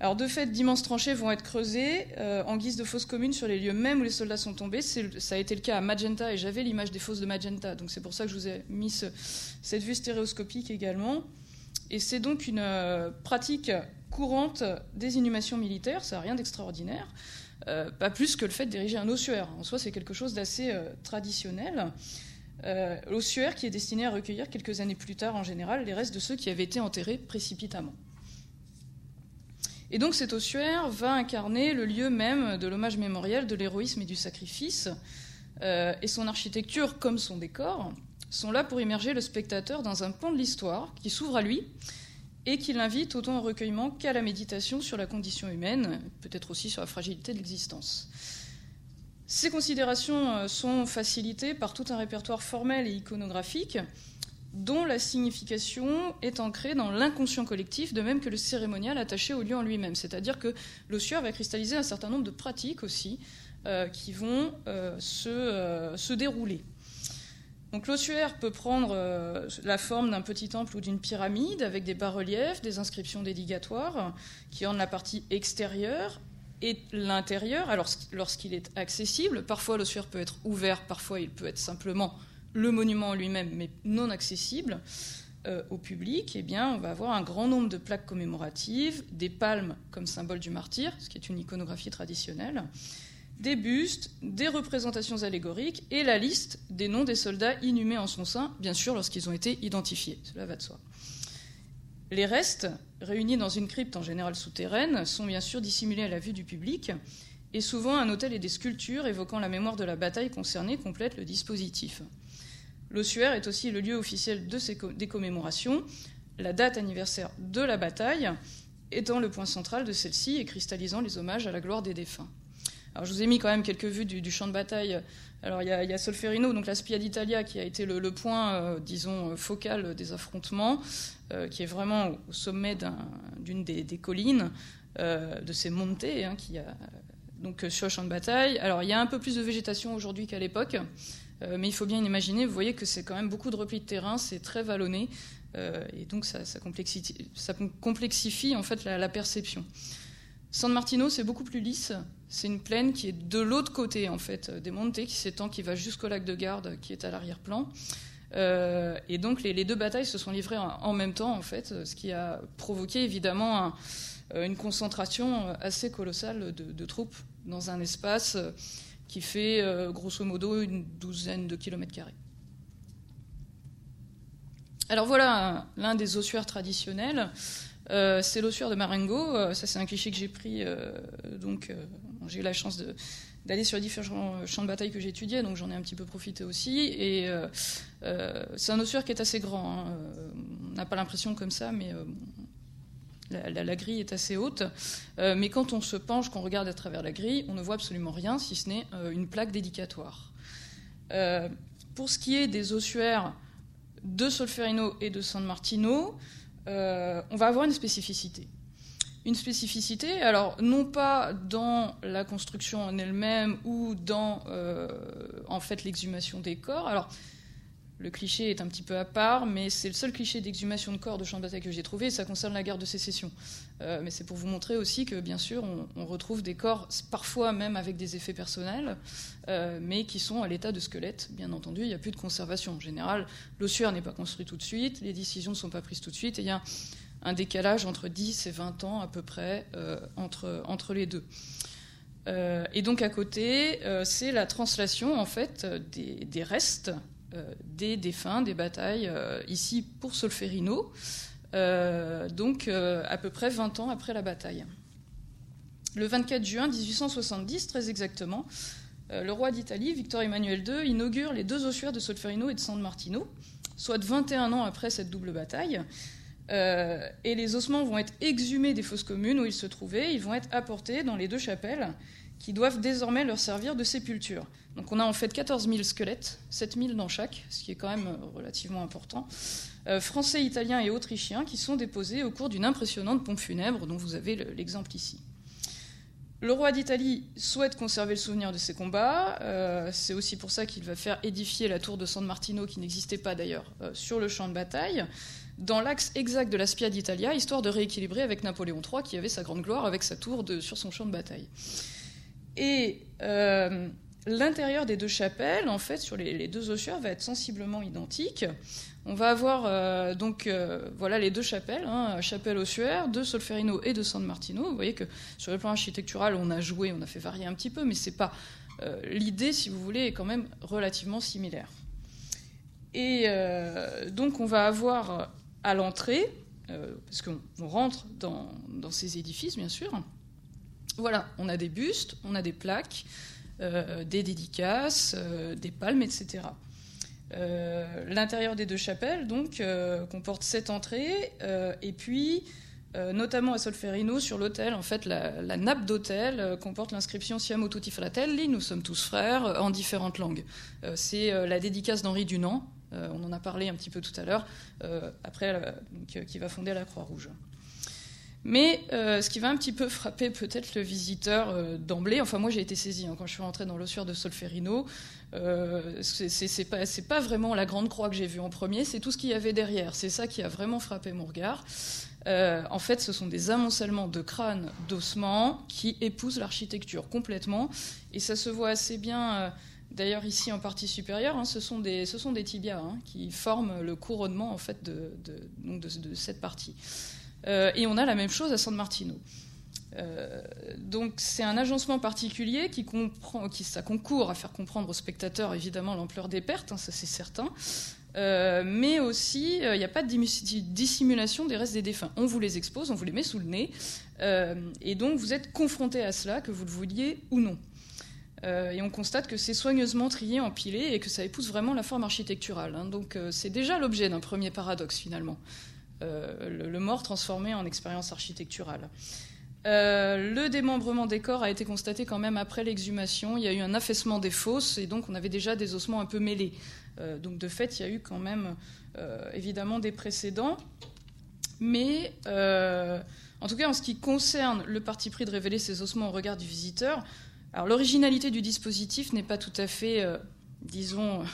Alors de fait, d'immenses tranchées vont être creusées euh, en guise de fosses communes sur les lieux même où les soldats sont tombés. Ça a été le cas à Magenta et j'avais l'image des fosses de Magenta, donc c'est pour ça que je vous ai mis cette vue stéréoscopique également. Et c'est donc une pratique courante des inhumations militaires, ça n'a rien d'extraordinaire, euh, pas plus que le fait d'ériger un ossuaire. En soi, c'est quelque chose d'assez traditionnel. L'ossuaire qui est destiné à recueillir quelques années plus tard, en général, les restes de ceux qui avaient été enterrés précipitamment. Et donc cet ossuaire va incarner le lieu même de l'hommage mémoriel de l'héroïsme et du sacrifice. Euh, et son architecture, comme son décor, sont là pour immerger le spectateur dans un pan de l'histoire qui s'ouvre à lui et qui l'invite autant au recueillement qu'à la méditation sur la condition humaine, peut-être aussi sur la fragilité de l'existence. Ces considérations sont facilitées par tout un répertoire formel et iconographique dont la signification est ancrée dans l'inconscient collectif, de même que le cérémonial attaché au lieu en lui-même. C'est-à-dire que l'ossuaire va cristalliser un certain nombre de pratiques aussi euh, qui vont euh, euh, se, dérouler. Donc l'ossuaire peut prendre la forme d'un petit temple ou d'une pyramide avec des bas-reliefs, des inscriptions dédigatoires qui ornent la partie extérieure et l'intérieur, alors lorsqu'il est accessible, parfois l'ossuaire peut être ouvert, parfois il peut être simplement le monument lui-même, mais non accessible euh, au public, eh on va avoir un grand nombre de plaques commémoratives, des palmes comme symbole du martyr, ce qui est une iconographie traditionnelle, des bustes, des représentations allégoriques et la liste des noms des soldats inhumés en son sein, bien sûr lorsqu'ils ont été identifiés. Cela va de soi. Les restes, réunis dans une crypte en général souterraine, sont bien sûr dissimulés à la vue du public, et souvent un hôtel et des sculptures évoquant la mémoire de la bataille concernée complètent le dispositif. L'ossuaire est aussi le lieu officiel des commémorations, la date anniversaire de la bataille étant le point central de celle-ci et cristallisant les hommages à la gloire des défunts. Alors je vous ai mis quand même quelques vues du, champ de bataille. Alors il y, a, Solferino, donc la Spia d'Italia, qui a été le, point, euh, disons, focal des affrontements, euh, qui est vraiment au sommet d'une des, collines euh, de ces montées, hein, donc sur le champ de bataille. Alors il y a un peu plus de végétation aujourd'hui qu'à l'époque. Euh, mais il faut bien imaginer, vous voyez que c'est quand même beaucoup de replis de terrain, c'est très vallonné, euh, et donc ça, complexifie, en fait la, perception. San Martino, c'est beaucoup plus lisse. C'est une plaine qui est de l'autre côté en fait des montées, qui s'étend, qui va jusqu'au lac de Garde, qui est à l'arrière-plan. Euh, et donc les, deux batailles se sont livrées en, même temps en fait, ce qui a provoqué évidemment une concentration assez colossale de, troupes dans un espace qui fait euh, grosso modo une douzaine de kilomètres carrés. Alors voilà l'un des ossuaires traditionnels. Euh, c'est l'ossuaire de Marengo. Euh, ça, c'est un cliché que j'ai pris. donc, j'ai eu la chance d'aller sur les différents champs de bataille que j'ai étudiés, donc j'en ai un petit peu profité aussi. Et c'est un ossuaire qui est assez grand. Hein. On n'a pas l'impression comme ça, mais la, grille est assez haute, euh, mais quand on se penche, qu'on regarde à travers la grille, on ne voit absolument rien, si ce n'est euh, une plaque dédicatoire. Euh, pour ce qui est des ossuaires de Solferino et de San Martino, on va avoir une spécificité. Une spécificité, alors non pas dans la construction en elle-même ou dans en fait l'exhumation des corps. Alors le cliché est un petit peu à part, mais c'est le seul cliché d'exhumation de corps de champ de bataille que j'ai trouvé, et ça concerne la guerre de sécession. Euh, mais c'est pour vous montrer aussi que, bien sûr, on, retrouve des corps, parfois même avec des effets personnels, euh, mais qui sont à l'état de squelette. Bien entendu, il n'y a plus de conservation. En général, l'ossuaire n'est pas construit tout de suite, les décisions ne sont pas prises tout de suite, et il y a un décalage entre 10 et 20 ans à peu près euh, entre, les deux. et donc à côté, c'est la translation en fait des, des restes euh, des défunts, des batailles, euh, ici pour Solferino, euh, donc à peu près 20 ans après la bataille. Le 24 juin 1870, très exactement, le roi d'Italie, Victor Emmanuel II, inaugure les deux ossuaires de Solferino et de San Martino, soit 21 ans après cette double bataille. Et les ossements vont être exhumés des fosses communes où ils se trouvaient, ils vont être apportés dans les deux chapelles qui doivent désormais leur servir de sépulture. Donc on a en fait 14 000 squelettes, 7 000 dans chaque, ce qui est quand même euh, relativement important, euh, français, italiens et autrichiens qui sont déposés au cours d'une impressionnante pompe funèbre dont vous avez l'exemple ici. Le roi d'Italie souhaite conserver le souvenir de ces combats. Euh, c'est aussi pour ça qu'il va faire édifier la tour de San Martino, qui n'existait pas d'ailleurs, sur le champ de bataille, dans l'axe exact de la Spia d'Italia, histoire de rééquilibrer avec Napoléon III, qui avait sa grande gloire avec sa tour sur son champ de bataille. Et L'intérieur des deux chapelles, en fait, sur les, deux ossuaires, va être sensiblement identique. On va avoir euh, donc euh, voilà les deux chapelles, hein, chapelle ossuaire de Solferino et de San Martino. Vous voyez que sur le plan architectural, on a joué, on a fait varier un petit peu, mais c'est pas euh, l'idée, si vous voulez, est quand même relativement similaire. Et donc on va avoir à l'entrée, parce qu'on rentre dans, ces édifices, bien sûr. Voilà, on a des bustes, on a des plaques. Euh, des dédicaces, euh, des palmes, etc. Euh, l'intérieur des deux chapelles donc comporte sept entrées et puis notamment à Solferino, sur l'hôtel, en fait, la, nappe d'hôtel comporte l'inscription Siamo tutti fratelli, nous sommes tous frères, en différentes langues. c'est la dédicace d'Henri Dunant, on en a parlé un petit peu tout à l'heure, après, qui va fonder la Croix-Rouge. Mais ce qui va un petit peu frapper peut-être le visiteur d'emblée, enfin moi j'ai été saisi hein, quand je suis rentrée dans l'ossuaire de Solferino, euh, c'est pas, pas, vraiment la grande croix que j'ai vue en premier, c'est tout ce qu'il y avait derrière. C'est ça qui a vraiment frappé mon regard. Euh, en fait, ce sont des amoncellements de crânes, d'ossements qui épousent l'architecture complètement. Et ça se voit assez bien, euh, d'ailleurs ici en partie supérieure, hein, ce, sont des, tibias hein, qui forment le couronnement en fait, de, cette partie. et on a la même chose à San Martino. Euh, donc c'est un agencement particulier qui, comprend, qui concourt à faire comprendre aux spectateurs évidemment l'ampleur des pertes, hein, ça c'est certain, euh, mais aussi il n'y a pas de dissimulation des restes des défunts. On vous les expose, on vous les met sous le nez, euh, et donc vous êtes confronté à cela, que vous le vouliez ou non. Et on constate que c'est soigneusement trié, empilé, et que ça épouse vraiment la forme architecturale. Hein. donc c'est déjà l'objet d'un premier paradoxe finalement, le, le, mort transformé en expérience architecturale. Euh, le démembrement des corps a été constaté quand même après l'exhumation. Il y a eu un affaissement des fosses et donc on avait déjà des ossements un peu mêlés. Euh, donc de fait, il y a eu quand même euh, évidemment des précédents. Mais en tout cas, en ce qui concerne le parti pris de révéler ces ossements au regard du visiteur, alors l'originalité du dispositif n'est pas tout à fait, disons,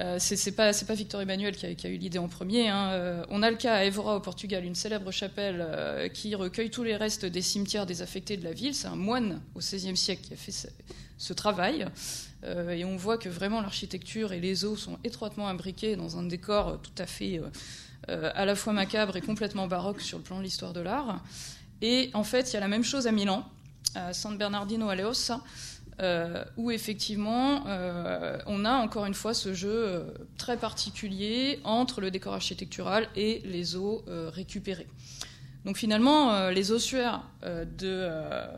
euh, c'est pas, Victor Emmanuel qui a, eu l'idée en premier. Hein. Euh, on a le cas à Évora au Portugal, une célèbre chapelle euh, qui recueille tous les restes des cimetières désaffectés de la ville. C'est un moine au XVIe siècle qui a fait ce, travail. et on voit que vraiment l'architecture et les os sont étroitement imbriqués dans un décor tout à fait à la fois macabre et complètement baroque sur le plan de l'histoire de l'art. Et en fait, il y a la même chose à Milan, à San Bernardino a Leossa. Euh, où effectivement euh, on a encore une fois ce jeu euh, très particulier entre le décor architectural et les eaux récupérées. Donc finalement, les ossuaires de,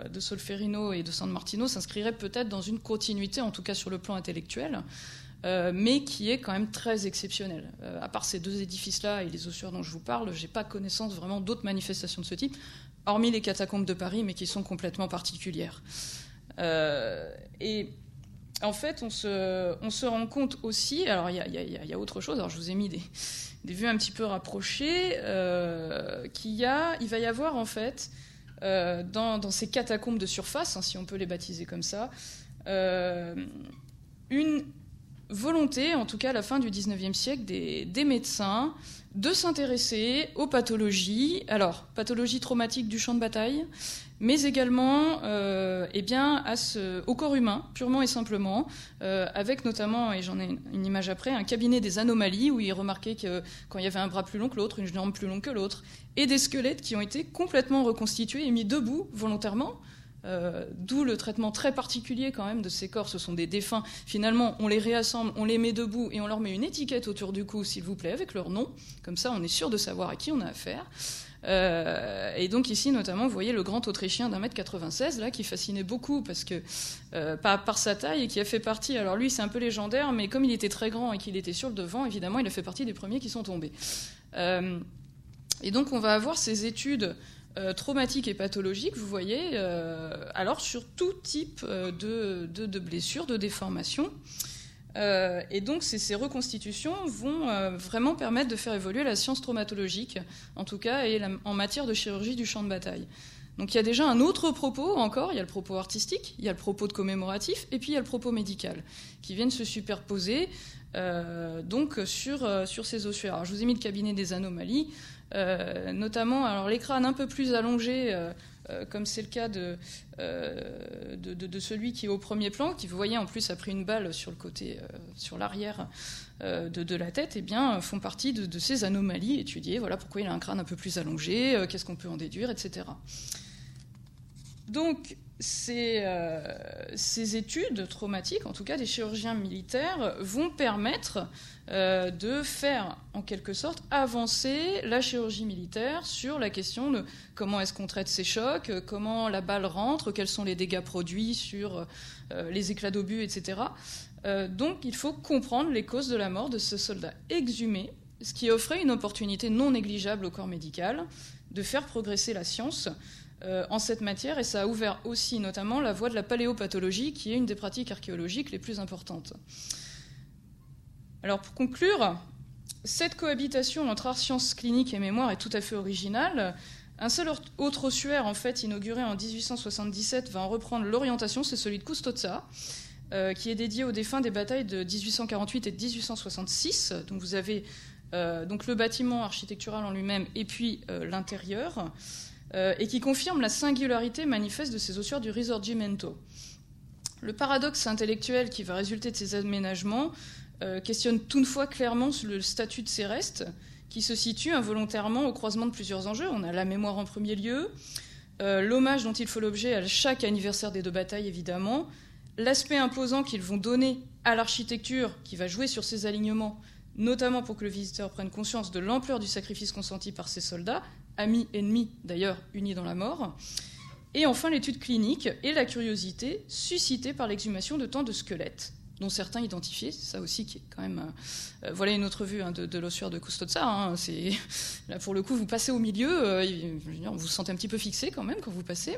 de, Solferino et de San Martino s'inscriraient peut-être dans une continuité, en tout cas sur le plan intellectuel, mais qui est quand même très exceptionnelle. à part ces deux édifices-là et les ossuaires dont je vous parle, j'ai pas connaissance vraiment d'autres manifestations de ce type, hormis les catacombes de Paris, mais qui sont complètement particulières. Euh, et en fait, on se, rend compte aussi, alors il y, y a, autre chose, alors je vous ai mis des, vues un petit peu rapprochées, euh, qu'il y a, il va y avoir en fait, euh, dans, ces catacombes de surface, hein, si on peut les baptiser comme ça, une volonté, en tout cas à la fin du 19e siècle, des médecins de s'intéresser aux pathologies, alors pathologies traumatiques du champ de bataille, mais également euh, eh bien, au corps humain, purement et simplement, euh, avec notamment, et j'en ai une image après, un cabinet des anomalies où il remarquait que quand il y avait un bras plus long que l'autre, une jambe plus longue que l'autre, et des squelettes qui ont été complètement reconstitués et mis debout volontairement. Euh, d'où le traitement très particulier quand même de ces corps. Ce sont des défunts. Finalement, on les réassemble, on les met debout et on leur met une étiquette autour du cou, s'il vous plaît, avec leur nom. Comme ça, on est sûr de savoir à qui on a affaire. Euh, et donc ici, notamment, vous voyez le grand Autrichien d'un mètre 96, là, qui fascinait beaucoup parce que euh, par, sa taille et qui a fait partie. Alors lui, c'est un peu légendaire, mais comme il était très grand et qu'il était sur le devant, évidemment, il a fait partie des premiers qui sont tombés. Et donc, on va avoir ces études traumatiques et pathologiques, vous voyez, alors sur tout type de, de, de blessures, de déformations. Euh, et donc ces, reconstitutions vont euh, vraiment permettre de faire évoluer la science traumatologique, en tout cas, et en matière de chirurgie du champ de bataille. Donc il y a déjà un autre propos encore, il y a le propos artistique, il y a le propos de commémoratif, et puis il y a le propos médical, qui viennent se superposer euh, donc sur, sur ces ossuaires. Alors je vous ai mis le cabinet des anomalies, notamment alors les crânes un peu plus allongés euh, comme c'est le cas euh, de, celui qui est au premier plan, qui vous voyez en plus a pris une balle sur le côté, euh, sur l'arrière de, la tête, eh bien, font partie de, ces anomalies étudiées. Voilà pourquoi il a un crâne un peu plus allongé, qu'est-ce qu'on peut en déduire, etc. Donc, ces, ces, études traumatiques, en tout cas des chirurgiens militaires, vont permettre euh, de faire en quelque sorte avancer la chirurgie militaire sur la question de comment est-ce qu'on traite ces chocs, euh, comment la balle rentre, quels sont les dégâts produits sur euh, les éclats d'obus, etc. donc il faut comprendre les causes de la mort de ce soldat exhumé, ce qui offrait une opportunité non négligeable au corps médical de faire progresser la science en cette matière et ça a ouvert aussi notamment la voie de la paléopathologie qui est une des pratiques archéologiques les plus importantes. Alors pour conclure, cette cohabitation entre art, sciences cliniques et mémoire est tout à fait originale. Un seul autre ossuaire, en fait, inauguré en 1877, va en reprendre l'orientation, c'est celui de Custozza, euh, qui est dédié aux défunts des batailles de 1848 et de 1866. Donc vous avez euh, donc le bâtiment architectural en lui-même et puis euh, l'intérieur, et qui confirme la singularité manifeste de ces ossuaires du Risorgimento. Le paradoxe intellectuel qui va résulter de ces aménagements questionne toutefois clairement le statut de ces restes, qui se situe involontairement au croisement de plusieurs enjeux. On a la mémoire en premier lieu, euh, l'hommage dont il faut l'objet à chaque anniversaire des deux batailles, évidemment, l'aspect imposant qu'ils vont donner à l'architecture qui va jouer sur ces alignements, notamment pour que le visiteur prenne conscience de l'ampleur du sacrifice consenti par ces soldats, amis, ennemis d'ailleurs, unis dans la mort. Et enfin l'étude clinique et la curiosité suscitée par l'exhumation de tant de squelettes dont certains identifiés. Ça aussi qui est quand même. Euh, euh, voilà une autre vue hein, de, l'ossuaire de Custozza. Hein, c'est là pour le coup, vous passez au milieu, euh, vous vous sentez un petit peu fixé quand même quand vous passez,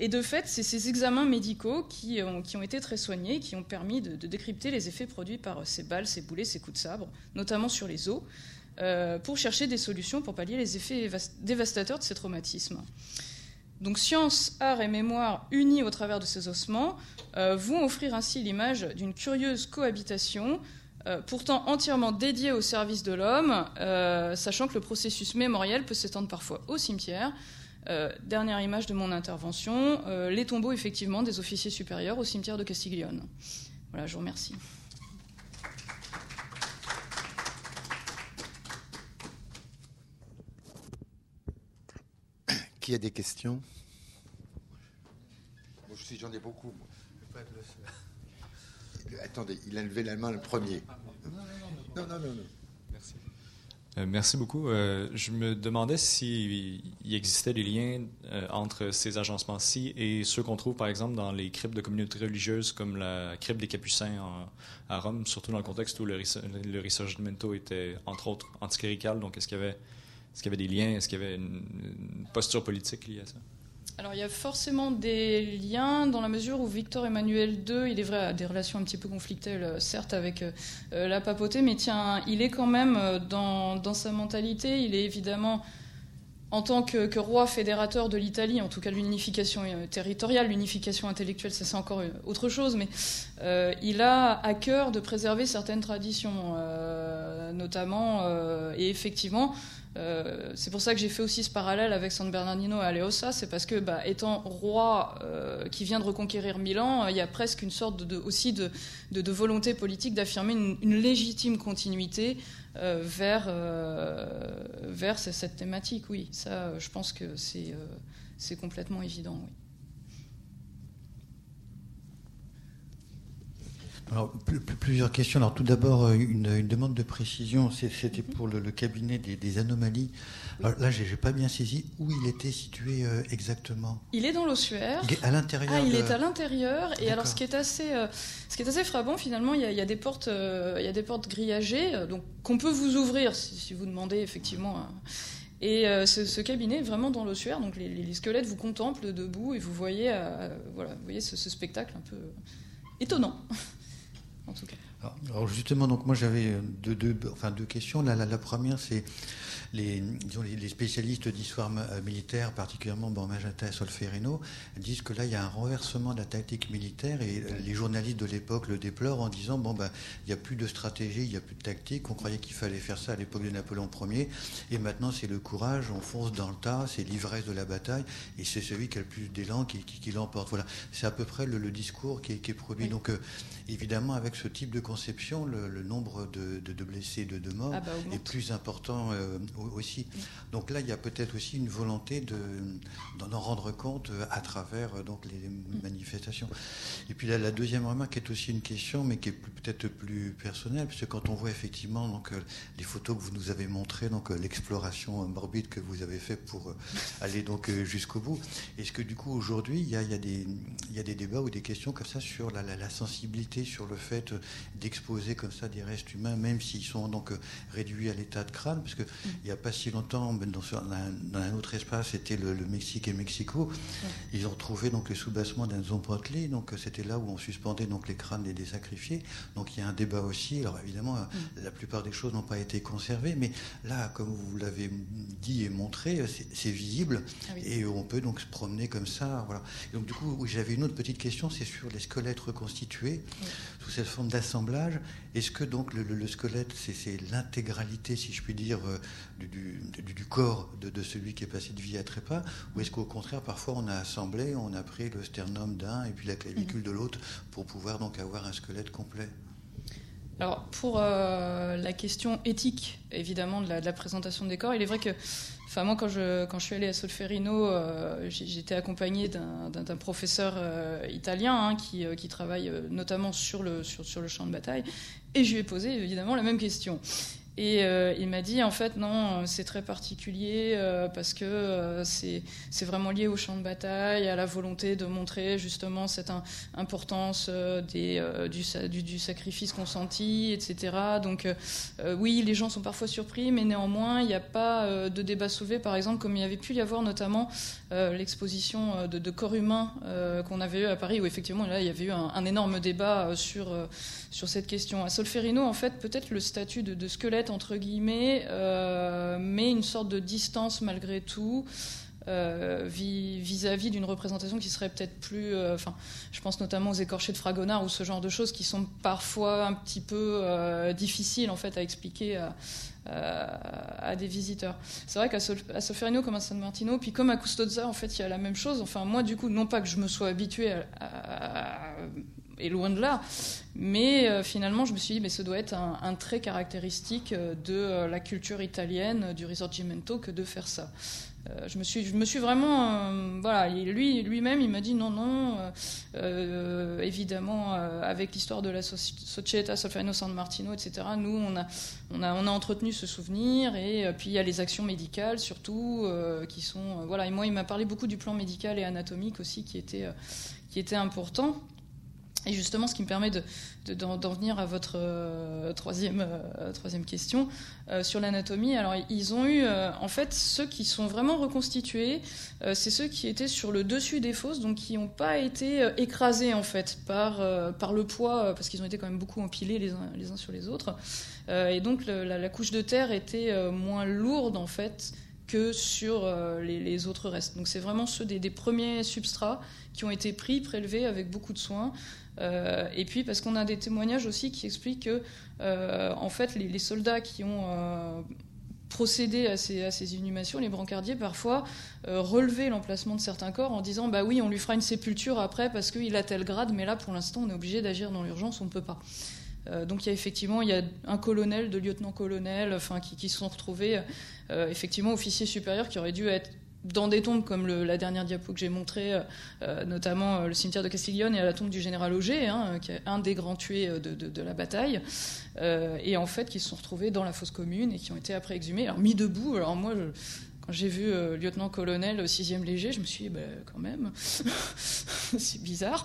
et, de fait, c'est ces examens médicaux qui ont, été très soignés, qui ont permis de, décrypter les effets produits par ces balles, ces boulets, ces coups de sabre, notamment sur les os, pour chercher des solutions pour pallier les effets dévastateurs de ces traumatismes. Donc science, art et mémoire unis au travers de ces ossements euh, vont offrir ainsi l'image d'une curieuse cohabitation, euh, pourtant entièrement dédiée au service de l'homme, euh, sachant que le processus mémoriel peut s'étendre parfois au cimetière. dernière image de mon intervention, les tombeaux effectivement des officiers supérieurs au cimetière de Castiglione. Voilà, je vous remercie. Qui a des questions Moi, je j'en ai beaucoup. Attendez, il a levé la main le premier. Non, non, non, non. Merci. Euh, merci beaucoup. Euh, je me demandais s'il existait des liens euh, entre ces agencements-ci et ceux qu'on trouve, par exemple, dans les cryptes de communautés religieuses, comme la crypte des Capucins à Rome, surtout dans le contexte où le, le Risorgimento était, entre autres, anticlérical. Donc, est-ce qu'il y avait est-ce qu'il y avait des liens Est-ce qu'il y avait une, posture politique liée à ça? Alors il y a forcément des liens dans la mesure où Victor Emmanuel II, il est vrai, a des relations un petit peu conflictuelles, euh, certes, avec euh, euh, la papauté, mais tiens, il est quand même dans, dans, sa mentalité, il est évidemment, en tant que, roi fédérateur de l'Italie, en tout cas l'unification territoriale, l'unification intellectuelle, ça c'est encore autre chose, mais il a à cœur de préserver certaines traditions, notamment, et effectivement, euh, c'est pour ça que j'ai fait aussi ce parallèle avec San Bernardino et Aleosa, c'est parce que, bah, étant roi euh, qui vient de reconquérir Milan, il y a presque une sorte de, aussi de, volonté politique d'affirmer une, légitime continuité euh, vers, vers cette thématique. Oui, ça, je pense que c'est complètement évident. Oui. Alors, plusieurs questions. Alors, tout d'abord, euh, une, demande de précision. C'était pour le, cabinet des, anomalies. Alors, là, j'ai pas bien saisi où il était situé euh, exactement. Il est dans l'ossuaire. Il est à l'intérieur. Ah, il est à l'intérieur. Et alors, ce qui est assez, euh, ce qui est assez frappant, finalement, il y a, des portes, il y a des portes grillagées, donc qu'on peut vous ouvrir si, vous demandez effectivement. Et ce, cabinet est vraiment dans l'ossuaire, donc les, squelettes vous contemplent debout et vous voyez, voilà, vous voyez ce, ce spectacle un peu étonnant en tout cas. Alors, justement, donc moi j'avais deux, deux, enfin deux questions. La, la, première, c'est les, les, spécialistes d'histoire euh, militaire, particulièrement bon, Magenta et Solferino, disent que là il y a un renversement de la tactique militaire et euh, les journalistes de l'époque le déplorent en disant bon ben il n'y a plus de stratégie, il n'y a plus de tactique. On croyait qu'il fallait faire ça à l'époque de Napoléon Ier et maintenant c'est le courage, on fonce dans le tas, c'est l'ivresse de la bataille et c'est celui qui a le plus d'élan qui, qui, l'emporte. Voilà, c'est à peu près le, discours qui est, qui est produit. Donc euh, évidemment avec ce type de conception, le, nombre de, de, blessés, de, de morts ah bah, est plus important euh, aussi. Donc là, il y a peut-être aussi une volonté d'en rendre compte euh, à travers euh, donc les manifestations. Et puis là, la deuxième remarque est aussi une question, mais qui est peut-être plus personnelle, parce que quand on voit effectivement donc les photos que vous nous avez montrées, donc l'exploration morbide que vous avez fait pour aller donc jusqu'au bout, est-ce que du coup aujourd'hui il y a, il y a, des, il y a des débats ou des questions comme ça sur la, la sensibilité, sur le fait d'exposer comme ça des restes humains, même s'ils sont donc réduits à l'état de crâne, parce qu'il n'y a pas si longtemps, dans, un, autre espace, c'était le, Mexique et Mexico, ils ont trouvé donc les sous-bassements d'un Zompontli, donc c'était là où on suspendait donc les crânes des sacrifiés. Donc il y a un débat aussi. Alors évidemment, la plupart des choses n'ont pas été conservées, mais là, comme vous l'avez dit et montré, c'est visible ah et on peut donc se promener comme ça. Voilà. donc du coup, j'avais une autre petite question, c'est sur les squelettes reconstitués sous cette forme d'assemblage. Est-ce que donc le, squelette, c'est l'intégralité, si je puis dire, euh, du, corps de, celui qui est passé de vie à trépas, ou est-ce qu'au contraire, parfois, on a assemblé, on a pris le sternum d'un et puis la clavicule de l'autre pour pouvoir donc avoir un squelette complet? Alors pour euh, la question éthique, évidemment, de la, présentation des corps, il est vrai que, enfin moi quand je, quand je suis allée à Solferino, euh, j'étais accompagnée d'un professeur euh, italien hein, qui, qui, travaille notamment sur le, sur, sur, le champ de bataille, et je lui ai posé évidemment la même question. Et euh, il m'a dit, en fait, non, c'est très particulier euh, parce que euh, c'est vraiment lié au champ de bataille, à la volonté de montrer justement cette importance des, du, du, sacrifice consenti, etc. Donc, oui, les gens sont parfois surpris, mais néanmoins, il n'y a pas de débat soulevé, par exemple, comme il y avait pu y avoir notamment l'exposition de, corps humains qu'on avait eu à Paris, où effectivement, là, il y avait eu un, énorme débat sur, sur cette question. À Solferino, en fait, peut-être le statut de squelette entre guillemets, euh, mais une sorte de distance malgré tout. Euh, vis-à-vis d'une représentation qui serait peut-être plus. Euh, je pense notamment aux écorchés de Fragonard ou ce genre de choses qui sont parfois un petit peu difficiles en fait à expliquer à, des visiteurs. C'est vrai qu'à Solferino comme à San Martino, puis comme à Custozza, en fait, il y a la même chose. Enfin, moi, du coup, non pas que je me sois habitué à et loin de là. Mais euh, finalement, je me suis dit, mais ce doit être un, trait caractéristique euh, de euh, la culture italienne, du risorgimento, que de faire ça. je, me suis, je me suis vraiment. voilà, lui, lui-même, il m'a dit non, non, évidemment, avec l'histoire de la Società Solferino San Martino, etc., nous, on a, on a, on a entretenu ce souvenir, et puis il y a les actions médicales, surtout, qui sont. voilà, et moi, il m'a parlé beaucoup du plan médical et anatomique aussi, qui était, qui était important. Et justement, ce qui me permet d'en de, d'en venir à votre euh, troisième, euh, troisième question euh, sur l'anatomie. Alors, ils ont eu, en fait, ceux qui sont vraiment reconstitués, c'est ceux qui étaient sur le dessus des fosses, donc qui n'ont pas été écrasés, en fait, par, le poids, parce qu'ils ont été quand même beaucoup empilés les uns, sur les autres. et donc, la, couche de terre était moins lourde, en fait, que sur les, autres restes. Donc, c'est vraiment ceux des, des premiers substrats qui ont été pris, prélevés avec beaucoup de soins. Euh, et puis parce qu'on a des témoignages aussi qui expliquent que, euh, en fait, les, soldats qui ont euh, procédé à ces, inhumations, les brancardiers parfois relevaient l'emplacement de certains corps en disant bah oui, on lui fera une sépulture après parce qu'il a tel grade, mais là pour l'instant on est obligé d'agir dans l'urgence, on ne peut pas. donc il y a effectivement il y a un colonel, deux lieutenants-colonels, enfin qui se sont retrouvés effectivement officiers supérieurs qui auraient dû être dans des tombes comme la dernière diapo que j'ai montrée, euh, euh, notamment euh, le cimetière de Castiglione et à la tombe du général Auger, hein, qui est un des grands tués de, la bataille, et en fait qui se sont retrouvés dans la fosse commune et qui ont été après exhumés, alors mis debout. Alors moi, quand j'ai vu lieutenant-colonel au 6e léger, je me suis dit, bah, quand même, c'est bizarre.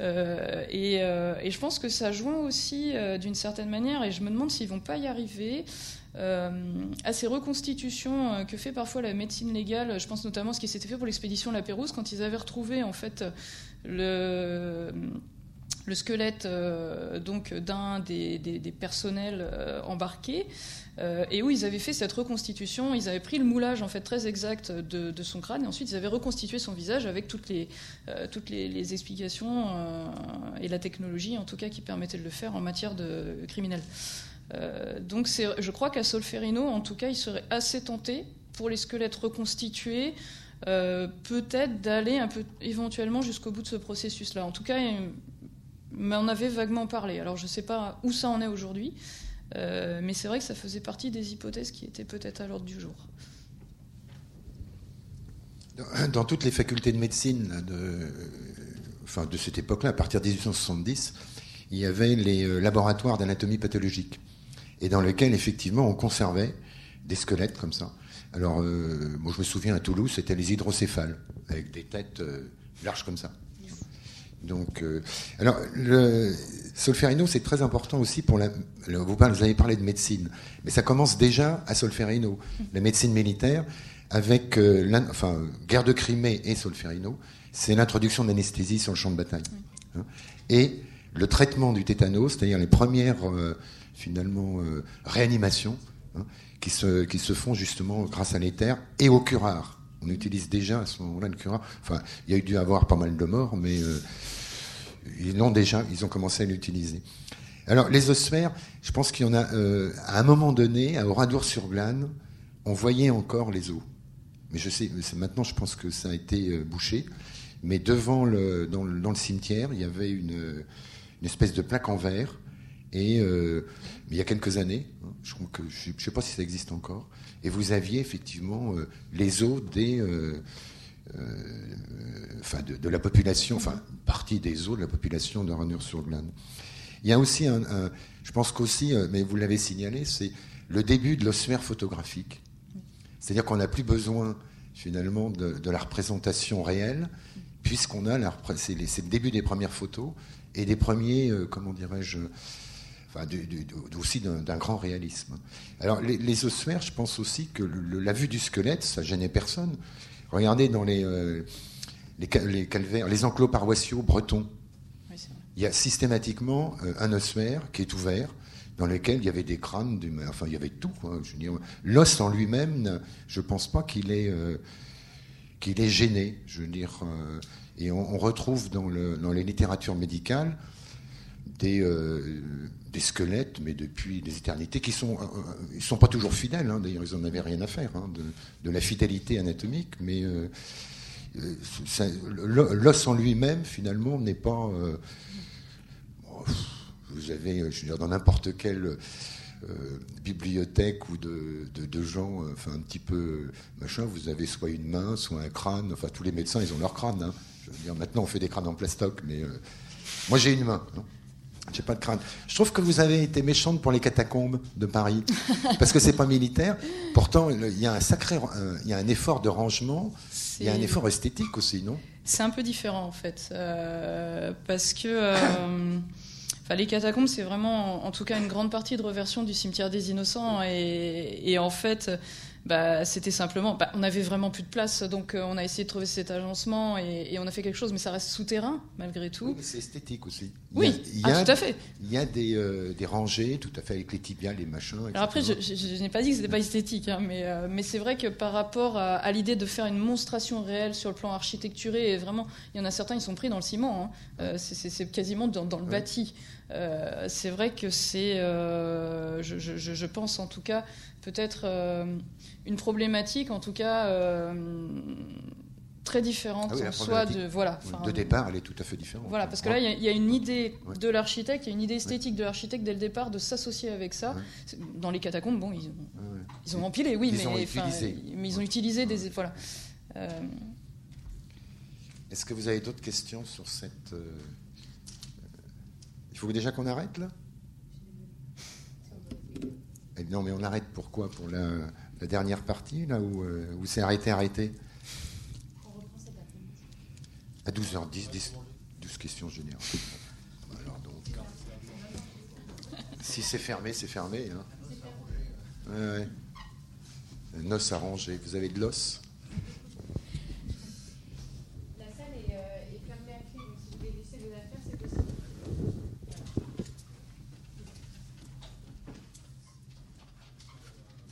Et, et, je pense que ça joint aussi d'une certaine manière, et je me demande s'ils vont pas y arriver. Euh, à ces reconstitutions euh, que fait parfois la médecine légale. Je pense notamment à ce qui s'était fait pour l'expédition La Pérouse, quand ils avaient retrouvé en fait le, le squelette euh, d'un des, personnels embarqués. et où ils avaient fait cette reconstitution, ils avaient pris le moulage en fait très exact de, son crâne et ensuite ils avaient reconstitué son visage avec toutes les, explications et la technologie en tout cas qui permettait de le faire en matière de criminel. Euh, donc je crois qu'à Solferino, en tout cas, il serait assez tenté pour les squelettes reconstitués, euh, peut-être d'aller un peu éventuellement jusqu'au bout de ce processus-là. En tout cas, il m'en avait vaguement parlé. Alors je ne sais pas où ça en est aujourd'hui, euh, mais c'est vrai que ça faisait partie des hypothèses qui étaient peut-être à l'ordre du jour. Dans toutes les facultés de médecine de, enfin, de cette époque-là, à partir de 1870, il y avait les laboratoires d'anatomie pathologique et dans lequel effectivement on conservait des squelettes comme ça. Alors, euh, moi je me souviens à Toulouse, c'était les hydrocéphales, avec des têtes euh, larges comme ça. Donc, euh, alors, le Solferino, c'est très important aussi pour la. Vous, parlez, vous avez parlé de médecine, mais ça commence déjà à Solferino, la médecine militaire, avec euh, enfin, guerre de Crimée et Solferino, c'est l'introduction d'anesthésie sur le champ de bataille. Hein. et le traitement du tétanos, c'est-à-dire les premières euh, finalement réanimations hein, qui, se, qui se font justement grâce à l'éther et au curare. On utilise déjà à ce moment-là le curare. Enfin, il y a eu dû avoir pas mal de morts, mais ils l'ont déjà, ils ont commencé à l'utiliser. Alors, les ossuaires, je pense qu'il y en a, euh, à un moment donné, à Oradour-sur-Glane, on voyait encore les os. Mais je sais, maintenant, je pense que ça a été euh, bouché. Mais devant le, dans, le, cimetière, il y avait une, espèce de plaque en verre. Et euh, il y a quelques années, hein, je ne sais pas si ça existe encore, et vous aviez effectivement les os des, enfin de, la population, enfin partie des eaux de la population de Ranur-sur-Glane. Il y a aussi un, je pense qu'aussi, euh, mais vous l'avez signalé, c'est le début de l'ossuaire photographique. C'est-à-dire qu'on n'a plus besoin finalement de, la représentation réelle, puisqu'on a c'est, le début des premières photos et des premiers, euh, comment dirais-je, enfin, aussi d'un, grand réalisme. Alors les, ossuaires, je pense aussi que la vue du squelette, ça gênait personne. Regardez dans les, euh, les, calvaires, les enclos paroissiaux bretons. il y a systématiquement euh, un ossuaire qui est ouvert, dans lequel il y avait des crânes, enfin il y avait tout. l'os en lui-même, je ne pense pas qu'il est, euh, qu'il est gêné. Je veux dire, euh, et on, retrouve dans, le, dans, les littératures médicales des, des squelettes, mais depuis des éternités, qui sont, ils sont pas toujours fidèles. Hein. D'ailleurs, ils n'en avaient rien à faire hein, de, la fidélité anatomique, mais l'os en lui-même, finalement, n'est pas. Euh, vous avez, je veux dire, dans n'importe quelle euh, bibliothèque ou de, gens, euh, enfin un petit peu machin, vous avez soit une main, soit un crâne. Enfin, tous les médecins, ils ont leur crâne. Hein. Je veux dire, maintenant, on fait des crânes en plastoc, mais moi, j'ai une main. J'ai pas de crâne. Je trouve que vous avez été méchante pour les catacombes de Paris, parce que c'est pas militaire. Pourtant, il y a un sacré, il y a un effort de rangement il y a un effort esthétique aussi, non? C'est un peu différent en fait, euh, parce que euh, les catacombes, c'est vraiment, en tout cas, une grande partie de reversion du cimetière des Innocents, et en fait, bah, c'était simplement, bah, on avait vraiment plus de place, donc euh, on a essayé de trouver cet agencement et, on a fait quelque chose, mais ça reste souterrain malgré tout. Oui, c'est esthétique aussi. oui, ah, tout à fait. Il y a des, euh, des, rangées, tout à fait avec les tibiales, les machins. Alors après, je, n'ai pas dit que c'était pas esthétique, hein, mais, euh, mais c'est vrai que par rapport à, l'idée de faire une monstration réelle sur le plan architecturé, et vraiment, il y en a certains, ils sont pris dans le ciment. Hein. c'est quasiment dans, le bâti. c'est vrai que c'est, je, je, pense en tout cas, peut-être une problématique, en tout cas, euh, très différente ah soit de voilà de départ elle est tout à fait différente. Voilà parce que là il y, a une idée de l'architecte il y a une idée esthétique de l'architecte dès le départ de s'associer avec ça. Dans les catacombes bon ils ont, ils ont empilé oui mais, ont utilisé. mais ils ont utilisé des voilà. Euh, est-ce que vous avez d'autres questions sur cette euh, il faut déjà qu'on arrête là? Eh, non mais on arrête. Pourquoi? Pour la la dernière partie, là où, euh, où c'est arrêté, arrêté? À 12h10, 10, 12 questions générales. Alors donc, si c'est fermé, c'est fermé. Hein. Ouais, ouais. Noce arrangé. Vous avez de l'os?